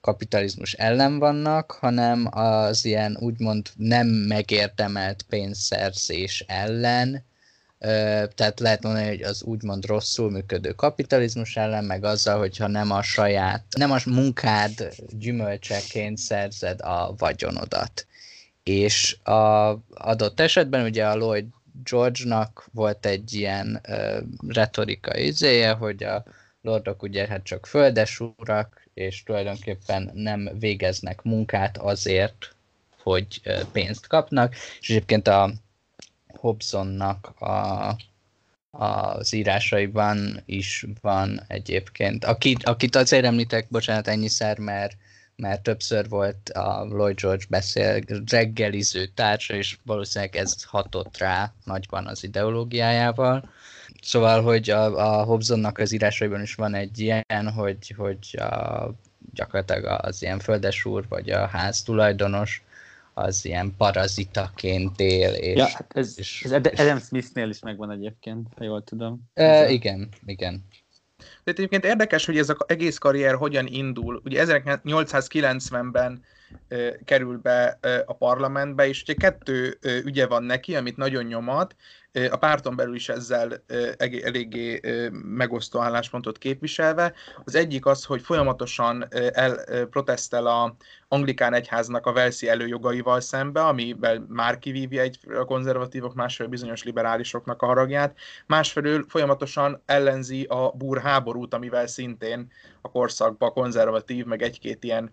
S1: kapitalizmus ellen vannak, hanem az ilyen úgymond nem megérdemelt pénzszerzés ellen, tehát lehet mondani, hogy az úgymond rosszul működő kapitalizmus ellen, meg azzal, hogyha nem a saját, nem a munkád gyümölcseként szerzed a vagyonodat. És a adott esetben ugye a Lloyd George-nak volt egy ilyen uh, retorika izéje, hogy a lordok ugye hát csak földes urak, és tulajdonképpen nem végeznek munkát azért, hogy pénzt kapnak, és egyébként a Hobsonnak a, az írásaiban is van egyébként, akit, akit azért említek, bocsánat, ennyiszer, mert, mert többször volt a Lloyd George beszél reggeliző társa, és valószínűleg ez hatott rá nagyban az ideológiájával. Szóval, hogy a, a Hobsonnak az írásaiban is van egy ilyen, hogy, hogy a, gyakorlatilag az ilyen földesúr, vagy a ház tulajdonos, az ilyen parazitaként él. És,
S2: ja, hát ez, és, ez Adam Smithnél is megvan egyébként, ha jól tudom.
S1: E, igen, igen.
S3: De egyébként érdekes, hogy ez az egész karrier hogyan indul. Ugye 1890-ben kerül be a parlamentbe, és ugye kettő ügye van neki, amit nagyon nyomat, a párton belül is ezzel eléggé megosztó álláspontot képviselve. Az egyik az, hogy folyamatosan el protestel a anglikán egyháznak a Velszi előjogaival szembe, amivel már kivívja egy a konzervatívok, másfelől bizonyos liberálisoknak a haragját, másfelől folyamatosan ellenzi a búr háborút, amivel szintén a korszakban konzervatív, meg egy-két ilyen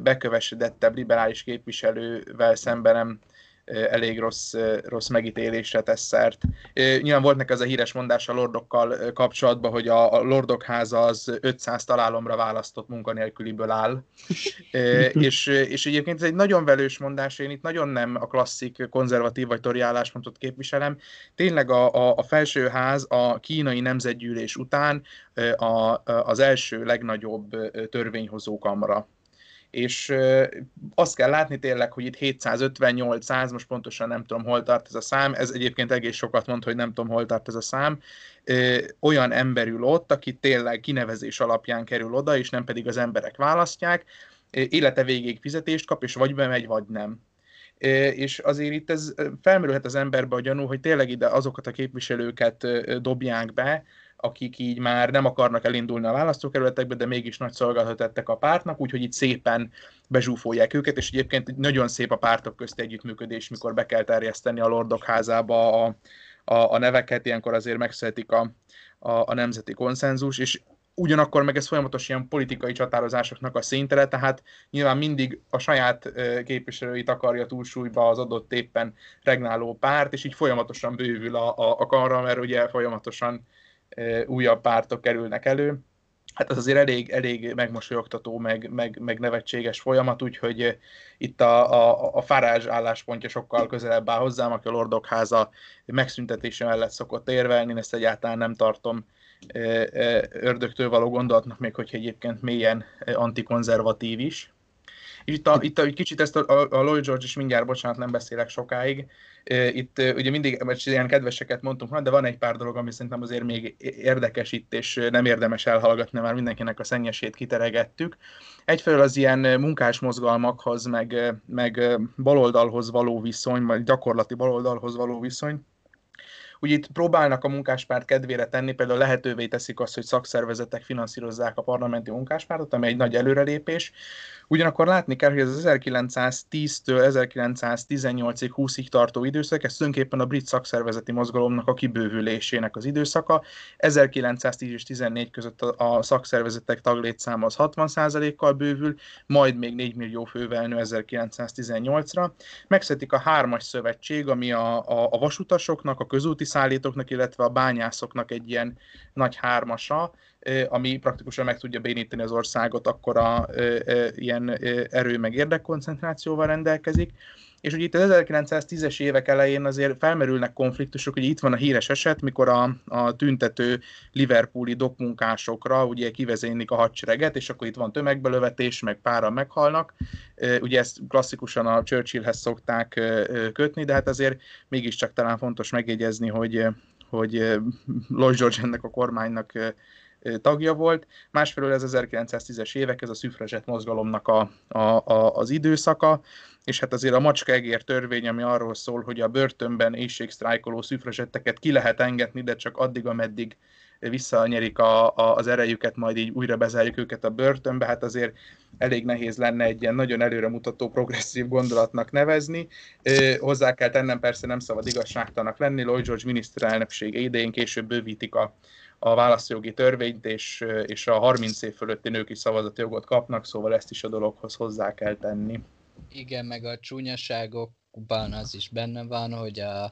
S3: bekövesedettebb liberális képviselővel szemben nem elég rossz, rossz megítélésre tesz szert. Nyilván volt neki az a híres mondás a lordokkal kapcsolatban, hogy a lordok háza az 500 találomra választott munkanélküliből áll. és, és egyébként ez egy nagyon velős mondás, én itt nagyon nem a klasszik konzervatív vagy tori álláspontot képviselem. Tényleg a, a, a felsőház a kínai nemzetgyűlés után a, az első legnagyobb törvényhozó kamra és azt kell látni tényleg, hogy itt 750-800, most pontosan nem tudom, hol tart ez a szám, ez egyébként egész sokat mond, hogy nem tudom, hol tart ez a szám, olyan ember ül ott, aki tényleg kinevezés alapján kerül oda, és nem pedig az emberek választják, élete végéig fizetést kap, és vagy bemegy, vagy nem. És azért itt ez felmerülhet az emberbe a gyanú, hogy tényleg ide azokat a képviselőket dobják be, akik így már nem akarnak elindulni a választókerületekbe, de mégis nagy szolgálatot tettek a pártnak, úgyhogy itt szépen bezsúfolják őket, és egyébként nagyon szép a pártok közti együttműködés, mikor be kell terjeszteni a Lordok házába a, a, a neveket, ilyenkor azért megszületik a, a, a nemzeti konszenzus, és ugyanakkor meg ez folyamatos ilyen politikai csatározásoknak a színtere, tehát nyilván mindig a saját képviselőit akarja túlsúlyba az adott éppen regnáló párt, és így folyamatosan bővül a, a, a kamra, mert ugye folyamatosan újabb pártok kerülnek elő. Hát az azért elég, elég megmosolyogtató, meg, meg, meg nevetséges folyamat, úgyhogy itt a, a, a Farázs álláspontja sokkal közelebb áll hozzám, aki a Lordok háza megszüntetése mellett szokott érvelni, én ezt egyáltalán nem tartom ördögtől való gondolatnak, még hogyha egyébként mélyen antikonzervatív is. Itt, a, itt a, kicsit ezt a, a, Lloyd George is mindjárt, bocsánat, nem beszélek sokáig. Itt ugye mindig ilyen kedveseket mondtunk, de van egy pár dolog, ami szerintem azért még érdekes itt, és nem érdemes elhallgatni, mert mindenkinek a szennyesét kiteregettük. Egyfelől az ilyen munkás mozgalmakhoz, meg, meg baloldalhoz való viszony, vagy gyakorlati baloldalhoz való viszony, Ugye itt próbálnak a munkáspárt kedvére tenni, például lehetővé teszik azt, hogy szakszervezetek finanszírozzák a parlamenti munkáspártot, ami egy nagy előrelépés. Ugyanakkor látni kell, hogy az 1910-től 1918-ig, 20-ig tartó időszak, ez tulajdonképpen a brit szakszervezeti mozgalomnak a kibővülésének az időszaka. 1910 és 14 között a szakszervezetek taglétszáma az 60%-kal bővül, majd még 4 millió fővel nő 1918-ra. Megszetik a hármas szövetség, ami a, a, a vasutasoknak, a közúti szállítóknak, illetve a bányászoknak egy ilyen nagy hármasa, ami praktikusan meg tudja bénítani az országot, akkor a ilyen erő meg érdekkoncentrációval rendelkezik. És ugye itt az 1910-es évek elején azért felmerülnek konfliktusok, hogy itt van a híres eset, mikor a, a tüntető Liverpooli dokmunkásokra ugye kivezénylik a hadsereget, és akkor itt van tömegbelövetés, meg páran meghalnak. Ugye ezt klasszikusan a Churchillhez szokták kötni, de hát azért mégiscsak talán fontos megjegyezni, hogy hogy Lloyd George ennek a kormánynak tagja volt. Másfelől ez 1910-es évek, ez a szüfrezset mozgalomnak a, a, a, az időszaka, és hát azért a macska egér törvény, ami arról szól, hogy a börtönben éjségsztrájkoló szüfrezsetteket ki lehet engedni, de csak addig, ameddig visszanyerik a, a, az erejüket, majd így újra bezárjuk őket a börtönbe, hát azért elég nehéz lenne egy ilyen nagyon előremutató progresszív gondolatnak nevezni. hozzá kell tennem, persze nem szabad igazságtanak lenni, Lloyd George miniszterelnöksége idején később bővítik a, a választójogi törvényt, és, és a 30 év fölötti nők is szavazati jogot kapnak, szóval ezt is a dologhoz hozzá kell tenni.
S1: Igen, meg a csúnyaságokban az is benne van, hogy a,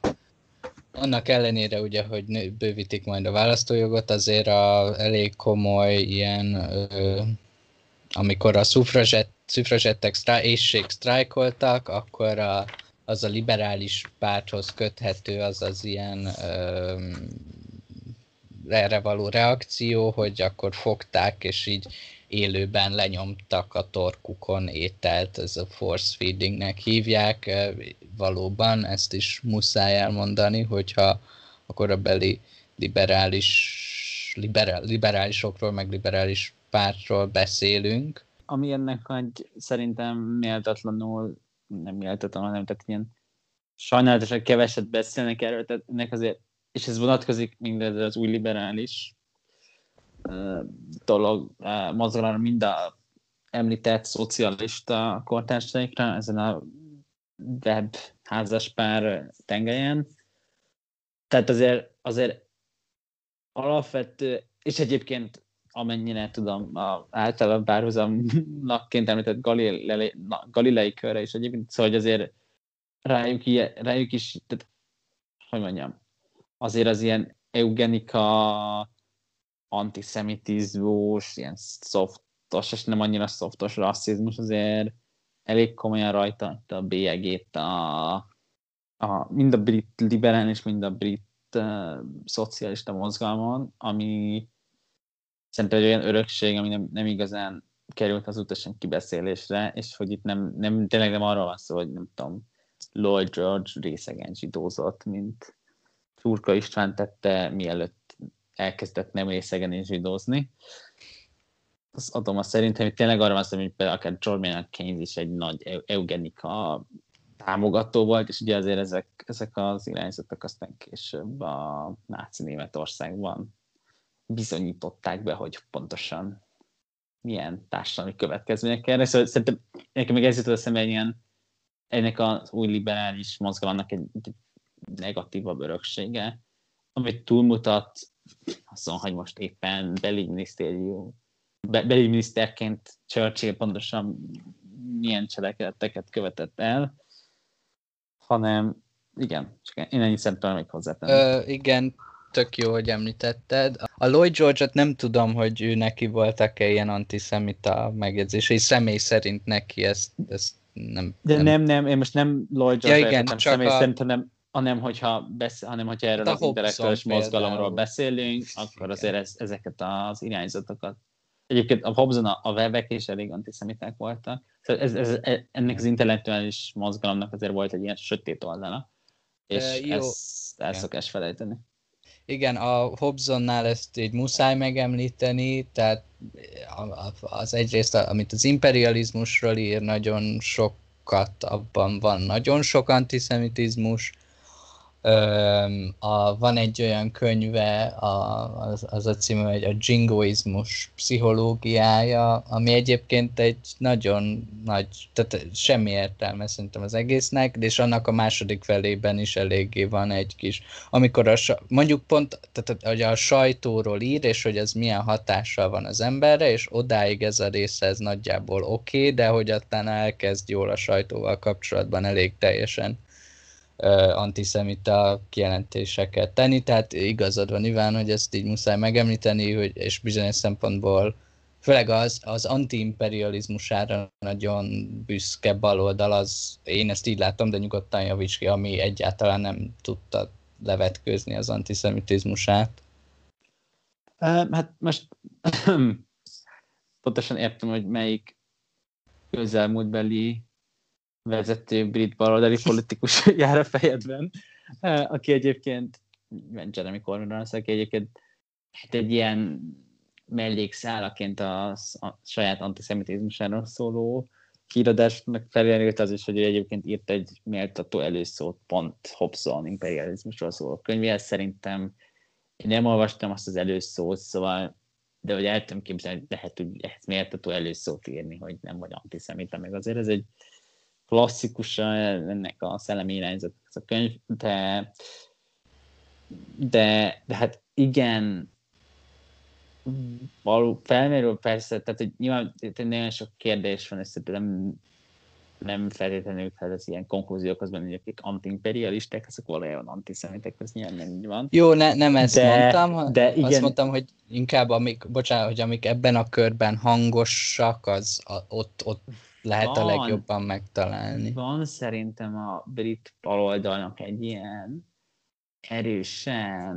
S1: annak ellenére ugye, hogy bővítik majd a választójogot, azért a elég komoly ilyen, ö, amikor a szufrazsett, szufrazsettek sztrá, éjség sztrájkoltak, akkor a, az a liberális párthoz köthető, az az ilyen ö, erre való reakció, hogy akkor fogták, és így élőben lenyomtak a torkukon ételt, ez a force feedingnek hívják. Valóban ezt is muszáj elmondani, hogyha a beli liberális, liberál, liberálisokról, meg liberális pártról beszélünk.
S2: Ami ennek egy szerintem méltatlanul, nem méltatlanul, nem, tehát ilyen sajnálatosan keveset beszélnek erről, tehát ennek azért és ez vonatkozik mindez az új liberális dolog, mozgalomra, mind a említett szocialista kortársaikra ezen a web házaspár tengelyen. Tehát azért, azért alapvető, és egyébként amennyire tudom, a általában párhuzamnakként említett Galilei, Galilei körre is egyébként, szóval hogy azért rájuk, rájuk is, tehát, hogy mondjam, azért az ilyen eugenika, antiszemitizmus, ilyen szoftos, és nem annyira szoftos rasszizmus azért elég komolyan rajta a bélyegét a, a, mind a brit liberális, mind a brit uh, szocialista mozgalmon, ami szerintem egy olyan örökség, ami nem, nem igazán került az utasan kibeszélésre, és hogy itt nem, nem, tényleg nem arról van szó, hogy nem tudom, Lloyd George részegen zsidózott, mint Turka István tette, mielőtt elkezdett nem részegen és zsidózni. Azt adom azt szerintem, hogy tényleg arra van szó, hogy például akár Maynard Keynes is egy nagy eugenika támogató volt, és ugye azért ezek, ezek az irányzatok aztán később a náci Németországban bizonyították be, hogy pontosan milyen társadalmi következmények erre. Szóval szerintem nekem még ez jutott eszembe ennek az új liberális mozgalomnak egy, egy negatívabb öröksége, amit túlmutat azon, hogy most éppen belügyminisztérium, be, belügyminiszterként Churchill pontosan milyen cselekedeteket követett el, hanem igen, csak én ennyi szerintem még hozzátenni.
S1: Ö, igen, tök jó, hogy említetted. A Lloyd George-ot nem tudom, hogy ő neki voltak-e ilyen antiszemita megjegyzései, személy szerint neki ezt, ezt nem...
S2: De nem, nem, én most nem Lloyd
S1: Ja,
S2: George-ra
S1: igen,
S2: értettem
S1: csak
S2: személy
S1: a-
S2: szerint, hanem, hanem hogyha, besz, hanem hogyha erről
S1: A
S2: az
S1: Hobson
S2: intellektuális mozgalomról
S1: például.
S2: beszélünk, akkor
S1: Igen.
S2: azért ez, ezeket az irányzatokat. Egyébként a Hobson, a, a webek is elég antiszemiták voltak. Szóval ez, ez, ez, ennek az intellektuális mozgalomnak azért volt egy ilyen sötét oldala, és
S1: Ö, jó.
S2: ezt el szokás felejteni.
S1: Igen, a Hobsonnál ezt így muszáj megemlíteni, tehát az egyrészt, amit az imperializmusról ír, nagyon sokat, abban van nagyon sok antiszemitizmus. A, van egy olyan könyve, a, az, az a címe, hogy a jingoizmus pszichológiája, ami egyébként egy nagyon nagy, tehát semmi értelme szerintem az egésznek, és annak a második felében is eléggé van egy kis amikor a, mondjuk pont, tehát hogy a sajtóról ír, és hogy ez milyen hatással van az emberre, és odáig ez a része ez nagyjából oké, okay, de hogy aztán elkezd jól a sajtóval kapcsolatban elég teljesen antiszemita kijelentéseket tenni, tehát igazad van Iván, hogy ezt így muszáj megemlíteni, hogy, és bizonyos szempontból főleg az, az antiimperializmusára nagyon büszke baloldal, az, én ezt így látom, de nyugodtan javíts ki, ami egyáltalán nem tudta levetkőzni az antiszemitizmusát.
S2: Hát most pontosan értem, hogy melyik közelmúltbeli vezető brit baloldali politikus jár a fejedben, ö, aki egyébként, Jeremy Corbyn, az, aki egyébként hát egy ilyen mellékszálaként a, a saját antiszemitizmusáról szóló híradásnak feljelent az is, hogy ő egyébként írt egy méltató előszót pont Hobson imperializmusról szóló könyvéhez. Szerintem én nem olvastam azt az előszót, szóval, de hogy el tudom képzelni, hogy lehet, hogy ehhez méltató előszót írni, hogy nem vagy antiszemita, meg azért ez egy klasszikusa ennek a szellemi irányzatnak ez a könyv, de, de, de hát igen, való, felmerül persze, tehát hogy nyilván nagyon sok kérdés van, és nem, nem feltétlenül fel az ilyen konklúziókhoz menni, hogy akik antiimperialisták, azok valójában antiszemitek, ez nyilván nem így van.
S1: Jó, ne, nem ezt
S2: De-
S1: mondtam,
S2: de
S1: azt
S2: igen.
S1: mondtam, hogy inkább amik, bocsánat, hogy amik ebben a körben hangosak, az a, ott, ott lehet a
S2: Van.
S1: legjobban megtalálni.
S2: Van szerintem a brit baloldalnak egy ilyen erősen,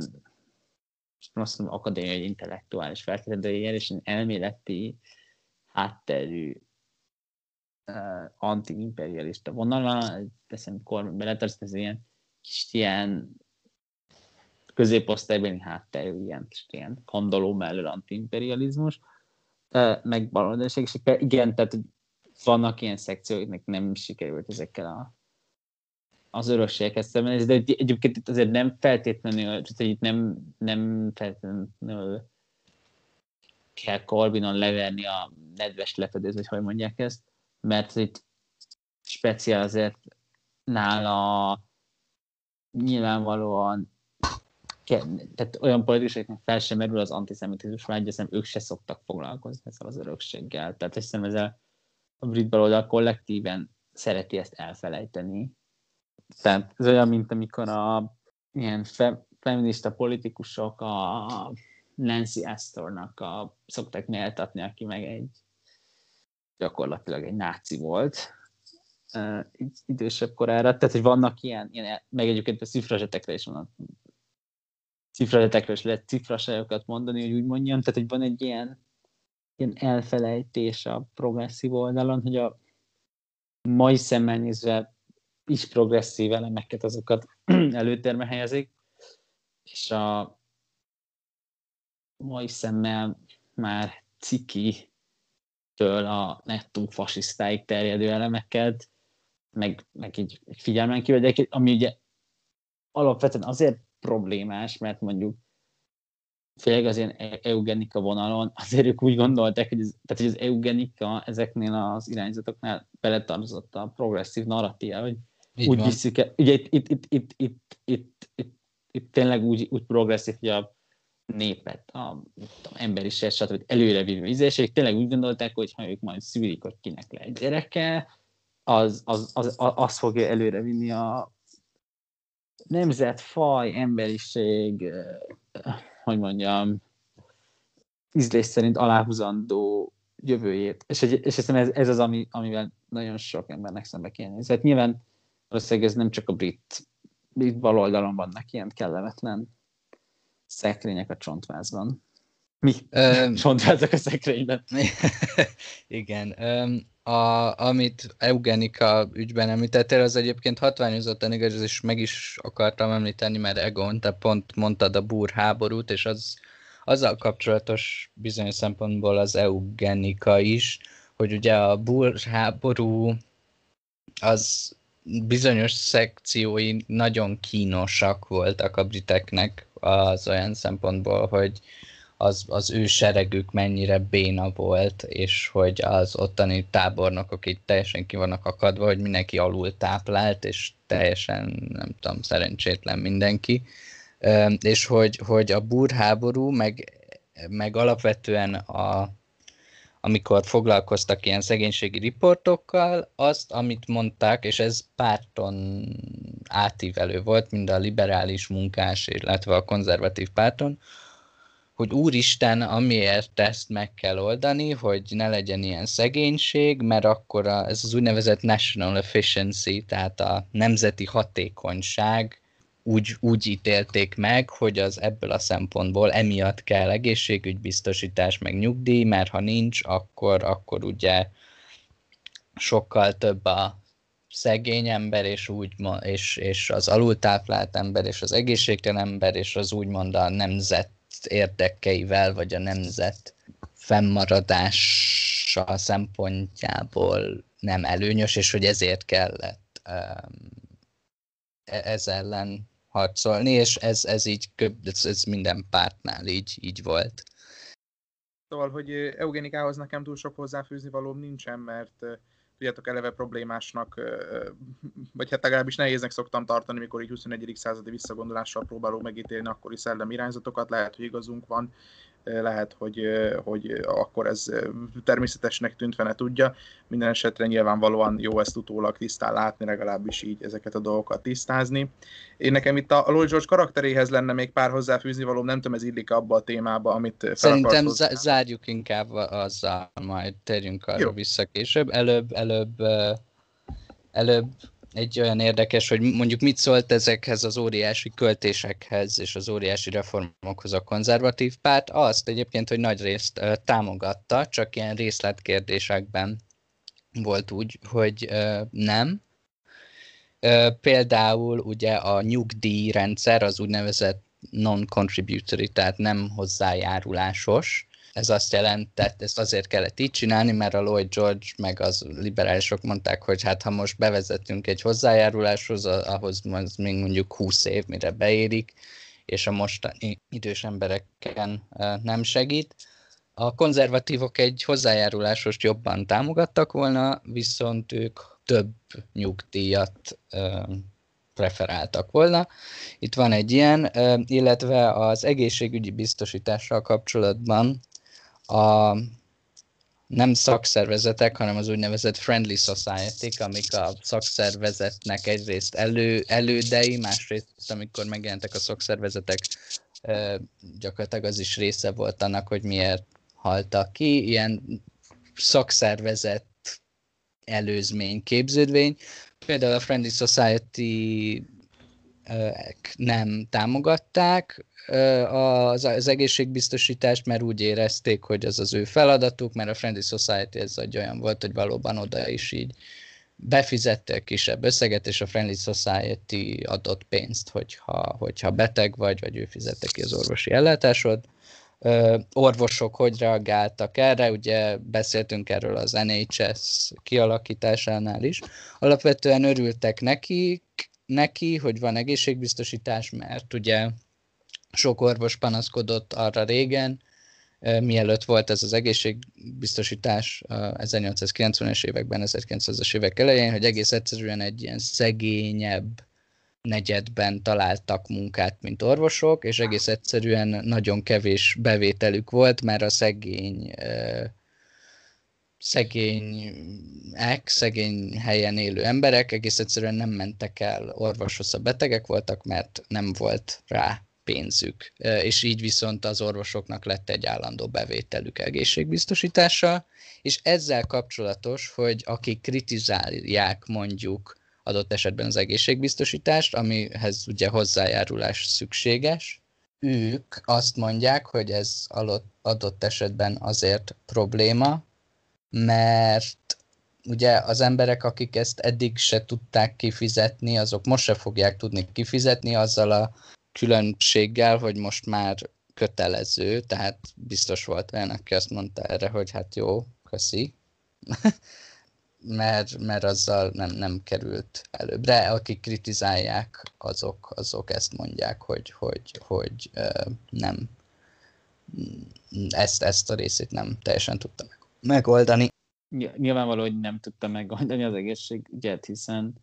S2: most azt mondom akadémiai, intellektuális feltétlenül, de egy erősen elméleti hátterű uh, anti-imperialista vonala, teszem kormány beletartozik, ez ilyen kis ilyen középosztálybeli hátterű, ilyen, ilyen kandaló mellől anti-imperializmus, meg baloldaliság, és igen, tehát vannak ilyen szekcióknak nem sikerült ezekkel a, az örökségekhez szembenézni, de egy- egyébként itt azért nem feltétlenül, tehát itt nem, nem feltétlenül kell Corbynon leverni a nedves lefedőt, vagy hogy mondják ezt, mert itt speciál azért nála nyilvánvalóan tehát olyan politikusoknak fel sem merül az antiszemitizmus vágy, hiszen ők se szoktak foglalkozni ezzel az örökséggel. Tehát hiszem ezzel a brit baloldal kollektíven szereti ezt elfelejteni. Tehát ez olyan, mint amikor a ilyen fe, feminista politikusok a Nancy Astornak a, szokták méltatni, aki meg egy gyakorlatilag egy náci volt uh, idősebb korára. Tehát, hogy vannak ilyen, ilyen meg egyébként a cifrazetekre is van a cifrazetekre is lehet cifraságokat mondani, hogy úgy mondjam, tehát, hogy van egy ilyen, ilyen elfelejtés a progresszív oldalon, hogy a mai szemmel nézve is progresszív elemeket, azokat előtérbe helyezik, és a mai szemmel már ciki től a nettó fasisztáig terjedő elemeket, meg, meg így figyelmen kívül, de ami ugye alapvetően azért problémás, mert mondjuk főleg az ilyen e- eugenika vonalon, azért ők úgy gondolták, hogy, ez, tehát, hogy az eugenika ezeknél az irányzatoknál beletartozott a progresszív narratíva, hogy
S1: Így
S2: úgy
S1: van.
S2: visszük el, ugye itt, itt, itt, itt, itt, itt, itt, itt tényleg úgy, úgy progresszív, hogy a
S4: népet, a tudom, emberiség, stb. előre vívő és tényleg úgy gondolták, hogy ha ők majd szülik, hogy kinek lehet gyereke, az, az, az, az, az fogja előre vinni a nemzet, faj, emberiség, hogy mondjam, ízlés szerint aláhúzandó jövőjét. És, és hiszem ez, ez az, ami, amivel nagyon sok embernek szembe kéne nézni. Hát nyilván valószínűleg ez nem csak a brit, brit baloldalon vannak ilyen kellemetlen szekrények a csontvázban. Mi? Um, Csontvázak a szekrényben.
S1: Igen. Um, a, amit Eugenika ügyben említettél, az egyébként hatványozottan igaz, és meg is akartam említeni, mert Egon, te pont mondtad a búr háborút, és az azzal kapcsolatos bizonyos szempontból az eugenika is, hogy ugye a búr háború az bizonyos szekciói nagyon kínosak voltak a briteknek az olyan szempontból, hogy az, az ő seregük mennyire béna volt, és hogy az ottani tábornokok itt teljesen ki vannak akadva, hogy mindenki alul táplált, és teljesen, nem tudom, szerencsétlen mindenki. És hogy, hogy a burháború, meg, meg alapvetően a, amikor foglalkoztak ilyen szegénységi riportokkal, azt, amit mondták, és ez párton átívelő volt, mind a liberális munkás, illetve a konzervatív párton, hogy úristen, amiért ezt meg kell oldani, hogy ne legyen ilyen szegénység, mert akkor a, ez az úgynevezett national efficiency, tehát a nemzeti hatékonyság úgy, úgy ítélték meg, hogy az ebből a szempontból emiatt kell egészségügybiztosítás, meg nyugdíj, mert ha nincs, akkor, akkor ugye sokkal több a szegény ember, és, úgy, és, és az alultáplált ember, és az egészségtelen ember, és az úgymond a nemzet érdekeivel, vagy a nemzet fennmaradása szempontjából nem előnyös, és hogy ezért kellett um, ez ellen harcolni, és ez, ez így, ez, ez minden pártnál így, így volt.
S3: Szóval, hogy eugenikához nekem túl sok hozzáfűzni valóm nincsen, mert tudjátok, eleve problémásnak, vagy hát legalábbis nehéznek szoktam tartani, mikor így 21. századi visszagondolással próbálok megítélni akkori szellemi irányzatokat, lehet, hogy igazunk van, lehet, hogy, hogy akkor ez természetesnek tűntve ne tudja. Minden esetre nyilvánvalóan jó ezt utólag tisztán látni, legalábbis így ezeket a dolgokat tisztázni. Én nekem itt a Lloyd George karakteréhez lenne még pár hozzáfűzni való, nem tudom, ez illik abba a témába, amit
S1: Szerintem zárjuk inkább azzal, majd térjünk arra jó. vissza később. Előbb, előbb, előbb egy olyan érdekes, hogy mondjuk mit szólt ezekhez az óriási költésekhez és az óriási reformokhoz a konzervatív párt, azt egyébként, hogy nagy részt uh, támogatta, csak ilyen részletkérdésekben volt úgy, hogy uh, nem. Például ugye a nyugdíjrendszer az úgynevezett non-contributory, tehát nem hozzájárulásos, ez azt jelentett, ezt azért kellett így csinálni, mert a Lloyd George meg az liberálisok mondták, hogy hát ha most bevezetünk egy hozzájáruláshoz, ahhoz az még mondjuk 20 év, mire beérik, és a mostani idős embereken nem segít. A konzervatívok egy hozzájárulásost jobban támogattak volna, viszont ők több nyugdíjat preferáltak volna. Itt van egy ilyen, illetve az egészségügyi biztosítással kapcsolatban a nem szakszervezetek, hanem az úgynevezett friendly society amik a szakszervezetnek egyrészt elő, elődei, másrészt amikor megjelentek a szakszervezetek, gyakorlatilag az is része volt annak, hogy miért haltak ki. Ilyen szakszervezet előzmény, képződvény. Például a Friendly Society nem támogatták az, egészségbiztosítást, mert úgy érezték, hogy az az ő feladatuk, mert a Friendly Society ez egy olyan volt, hogy valóban oda is így befizettek kisebb összeget, és a Friendly Society adott pénzt, hogyha, hogyha beteg vagy, vagy ő fizette ki az orvosi ellátásod. orvosok hogy reagáltak erre, ugye beszéltünk erről az NHS kialakításánál is. Alapvetően örültek neki, neki, hogy van egészségbiztosítás, mert ugye sok orvos panaszkodott arra régen, mielőtt volt ez az egészségbiztosítás 1890-es években, 1900-es évek elején, hogy egész egyszerűen egy ilyen szegényebb negyedben találtak munkát, mint orvosok, és egész egyszerűen nagyon kevés bevételük volt, mert a szegény szegények, szegény helyen élő emberek egész egyszerűen nem mentek el orvoshoz, a betegek voltak, mert nem volt rá pénzük. És így viszont az orvosoknak lett egy állandó bevételük egészségbiztosítása, és ezzel kapcsolatos, hogy akik kritizálják mondjuk adott esetben az egészségbiztosítást, amihez ugye hozzájárulás szükséges, ők azt mondják, hogy ez adott esetben azért probléma, mert ugye az emberek, akik ezt eddig se tudták kifizetni, azok most se fogják tudni kifizetni azzal a különbséggel, hogy most már kötelező, tehát biztos volt olyan, aki azt mondta erre, hogy hát jó, köszi, mert, mert azzal nem, nem került előbbre. Akik kritizálják, azok, azok ezt mondják, hogy, hogy, hogy nem ezt, ezt a részét nem teljesen tudta megoldani.
S2: Nyilvánvaló, hogy nem tudta megoldani az egészségügyet, hiszen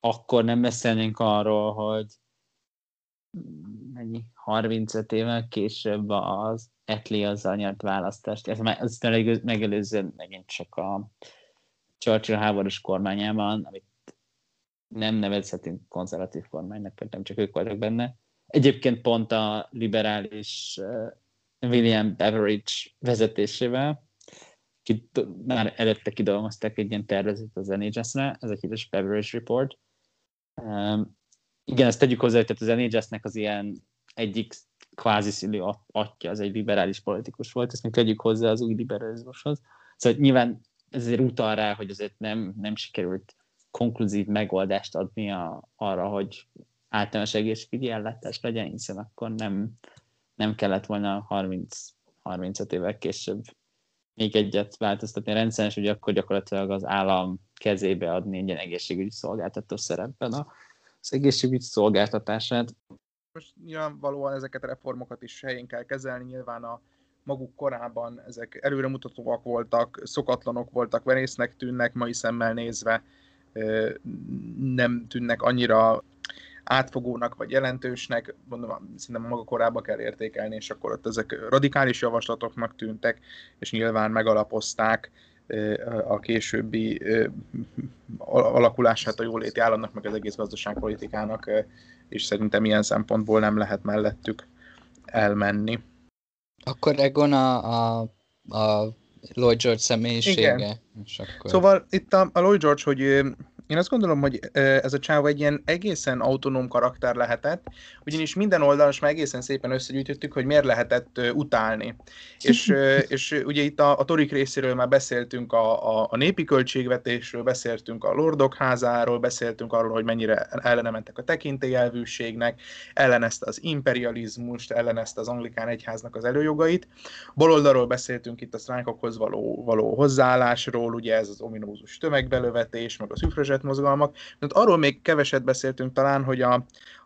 S2: akkor nem beszélnénk arról, hogy mennyi, 35 évvel később az Etli azzal nyert választást. Ez, ez megelőző megint csak a Churchill háborús kormányában, amit nem nevezhetünk konzervatív kormánynak, mert nem csak ők voltak benne. Egyébként pont a liberális William Beveridge vezetésével, ki, már előtte kidolgozták egy ilyen tervezet az NHS-re, ez a híres Beveridge Report. Igen, ezt tegyük hozzá, hogy az NHS-nek az ilyen egyik kvázi szülő atya, az egy liberális politikus volt, ezt még tegyük hozzá az új liberalizmushoz. Szóval nyilván ezért utal rá, hogy azért nem, nem sikerült konkluzív megoldást adni a, arra, hogy általános egészségügyi ellátás legyen, hiszen akkor nem, nem kellett volna 30, 35 évvel később még egyet változtatni a hogy akkor gyakorlatilag az állam kezébe adni egy ilyen egészségügyi szolgáltató szerepben az egészségügyi szolgáltatását.
S3: Most nyilvánvalóan ezeket a reformokat is helyén kell kezelni, nyilván a maguk korában ezek előremutatóak voltak, szokatlanok voltak, verésznek tűnnek, mai szemmel nézve nem tűnnek annyira átfogónak vagy jelentősnek, mondom, szerintem maga korábban kell értékelni, és akkor ott ezek radikális javaslatoknak tűntek, és nyilván megalapozták a későbbi alakulását a jóléti államnak, meg az egész gazdaságpolitikának, és szerintem ilyen szempontból nem lehet mellettük elmenni.
S1: Akkor Egon a, a, a Lloyd George személyisége. Igen.
S3: És akkor... Szóval itt a, a Lloyd George, hogy én azt gondolom, hogy ez a csáv egy ilyen egészen autonóm karakter lehetett, ugyanis minden oldalon már egészen szépen összegyűjtöttük, hogy miért lehetett utálni. és, és ugye itt a, a Torik részéről már beszéltünk a, a, a népi költségvetésről, beszéltünk a Lordok házáról, beszéltünk arról, hogy mennyire ellene mentek a tekintélyelvűségnek, ellenezte az imperializmust, ellenezte az anglikán egyháznak az előjogait. Baloldalról beszéltünk itt a sztrájkokhoz való, való hozzáállásról, ugye ez az ominózus tömegbelövetés, meg a szüfrözse mozgalmak. mert arról még keveset beszéltünk talán, hogy a,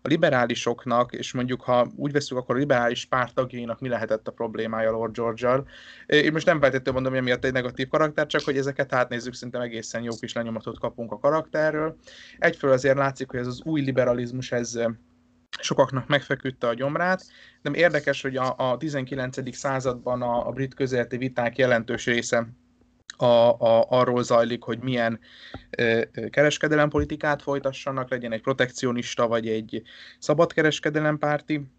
S3: a liberálisoknak, és mondjuk ha úgy veszük, akkor a liberális párt tagjainak mi lehetett a problémája Lord george Én most nem feltétlenül mondom, hogy emiatt egy negatív karakter, csak hogy ezeket átnézzük, szerintem egészen jó kis lenyomatot kapunk a karakterről. Egyfelől azért látszik, hogy ez az új liberalizmus, ez sokaknak megfeküdte a gyomrát, de érdekes, hogy a, a 19. században a, a brit közéleti viták jelentős része a, a, arról zajlik, hogy milyen ö, kereskedelempolitikát folytassanak, legyen egy protekcionista vagy egy szabadkereskedelempárti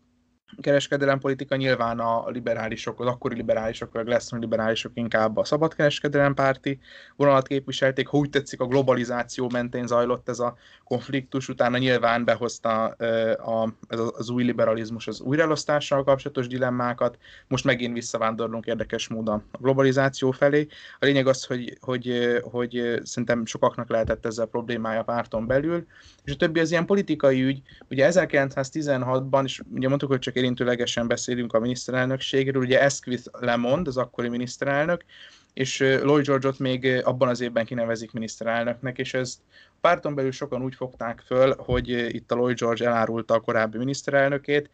S3: kereskedelempolitika nyilván a liberálisok, az akkori liberálisok, vagy lesz liberálisok inkább a szabadkereskedelem párti vonalat képviselték. Ha úgy tetszik, a globalizáció mentén zajlott ez a konfliktus, utána nyilván behozta a, ez az új liberalizmus az újraelosztással kapcsolatos dilemmákat. Most megint visszavándorlunk érdekes módon a globalizáció felé. A lényeg az, hogy, hogy, hogy szerintem sokaknak lehetett ezzel problémája párton belül, és a többi az ilyen politikai ügy. Ugye 1916-ban, és ugye mondtuk, hogy csak érintőlegesen beszélünk a miniszterelnökségről, ugye Esquith lemond, az akkori miniszterelnök, és Lloyd George-ot még abban az évben kinevezik miniszterelnöknek, és ezt párton belül sokan úgy fogták föl, hogy itt a Lloyd George elárulta a korábbi miniszterelnökét.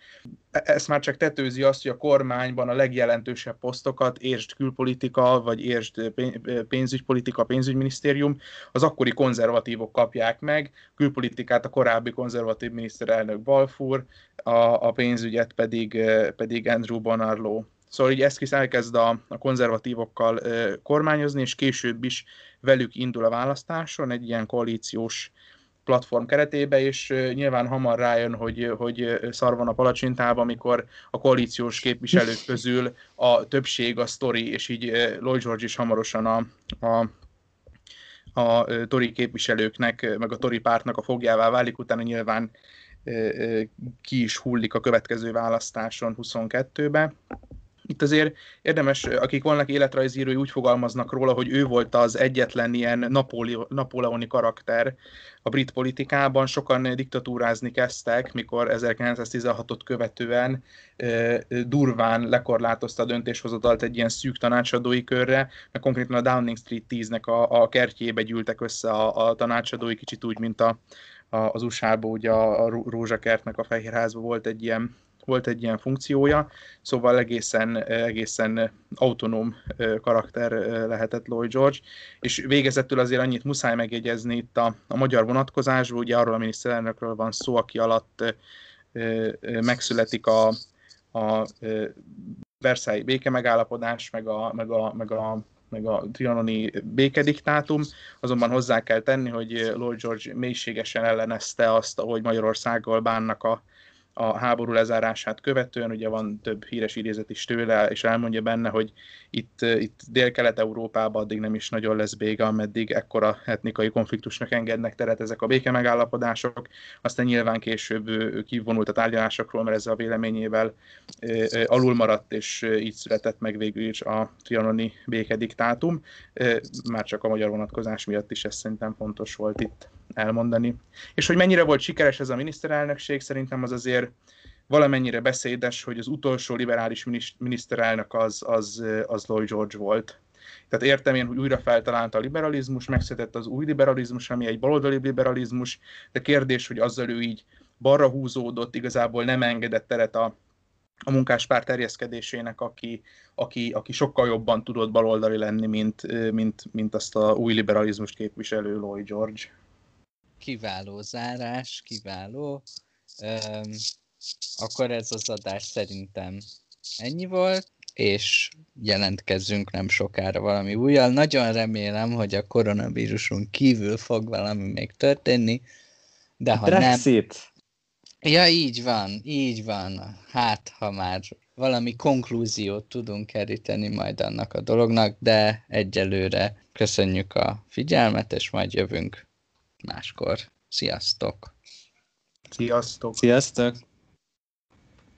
S3: E-, ezt már csak tetőzi azt, hogy a kormányban a legjelentősebb posztokat, értsd külpolitika, vagy értsd pénzügypolitika, pénzügyminisztérium, az akkori konzervatívok kapják meg, külpolitikát a korábbi konzervatív miniszterelnök Balfour, a, a pénzügyet pedig, pedig Andrew Bonarlo. Szóval így Eszkisz elkezd a, a konzervatívokkal ö, kormányozni, és később is velük indul a választáson, egy ilyen koalíciós platform keretébe, és ö, nyilván hamar rájön, hogy, hogy szar van a palacsintában, amikor a koalíciós képviselők közül a többség a sztori, és így Lloyd George is hamarosan a, a a tori képviselőknek, meg a tori pártnak a fogjává válik, utána nyilván ki is hullik a következő választáson 22-be. Itt azért érdemes, akik vannak életrajzírói, úgy fogalmaznak róla, hogy ő volt az egyetlen ilyen napóli, napóleoni karakter a brit politikában. Sokan diktatúrázni kezdtek, mikor 1916-ot követően durván lekorlátozta a döntéshozatalt egy ilyen szűk tanácsadói körre, mert konkrétan a Downing Street 10-nek a, a kertjébe gyűltek össze a, a tanácsadói, kicsit úgy, mint a, a, az USA-ban ugye a, a Rózsakertnek a Fehérházban volt egy ilyen volt egy ilyen funkciója, szóval egészen, egészen autonóm karakter lehetett Lloyd George, és végezetül azért annyit muszáj megjegyezni itt a, a magyar vonatkozásban, ugye arról a miniszterelnökről van szó, aki alatt megszületik a, a Versailles béke megállapodás, meg a, meg a, meg a meg a trianoni békediktátum, azonban hozzá kell tenni, hogy Lloyd George mélységesen ellenezte azt, ahogy Magyarországgal bánnak a, a háború lezárását követően, ugye van több híres idézet is tőle, és elmondja benne, hogy itt, itt Dél-Kelet-Európában addig nem is nagyon lesz bége, ameddig ekkora etnikai konfliktusnak engednek teret ezek a béke megállapodások. Aztán nyilván később ő kivonult a tárgyalásokról, mert ezzel a véleményével alul maradt, és így született meg végül is a trianoni békediktátum. Már csak a magyar vonatkozás miatt is ez szerintem fontos volt itt elmondani. És hogy mennyire volt sikeres ez a miniszterelnökség, szerintem az azért valamennyire beszédes, hogy az utolsó liberális miniszterelnök az, az, az Lloyd George volt. Tehát értem én, hogy újra feltalálta a liberalizmus, megszületett az új liberalizmus, ami egy baloldali liberalizmus, de kérdés, hogy azzal ő így balra húzódott, igazából nem engedett teret a, a munkáspár terjeszkedésének, aki, aki, aki sokkal jobban tudott baloldali lenni, mint, mint, mint azt a új liberalizmust képviselő Lloyd George
S1: kiváló zárás, kiváló. Um, akkor ez az adás szerintem ennyi volt, és jelentkezzünk nem sokára valami újjal. Nagyon remélem, hogy a koronavíruson kívül fog valami még történni, de ha Brexit. nem... Ja, így van, így van. Hát, ha már valami konklúziót tudunk keríteni majd annak a dolognak, de egyelőre köszönjük a figyelmet, és majd jövünk máskor. Sziasztok!
S3: Sziasztok!
S2: Sziasztok!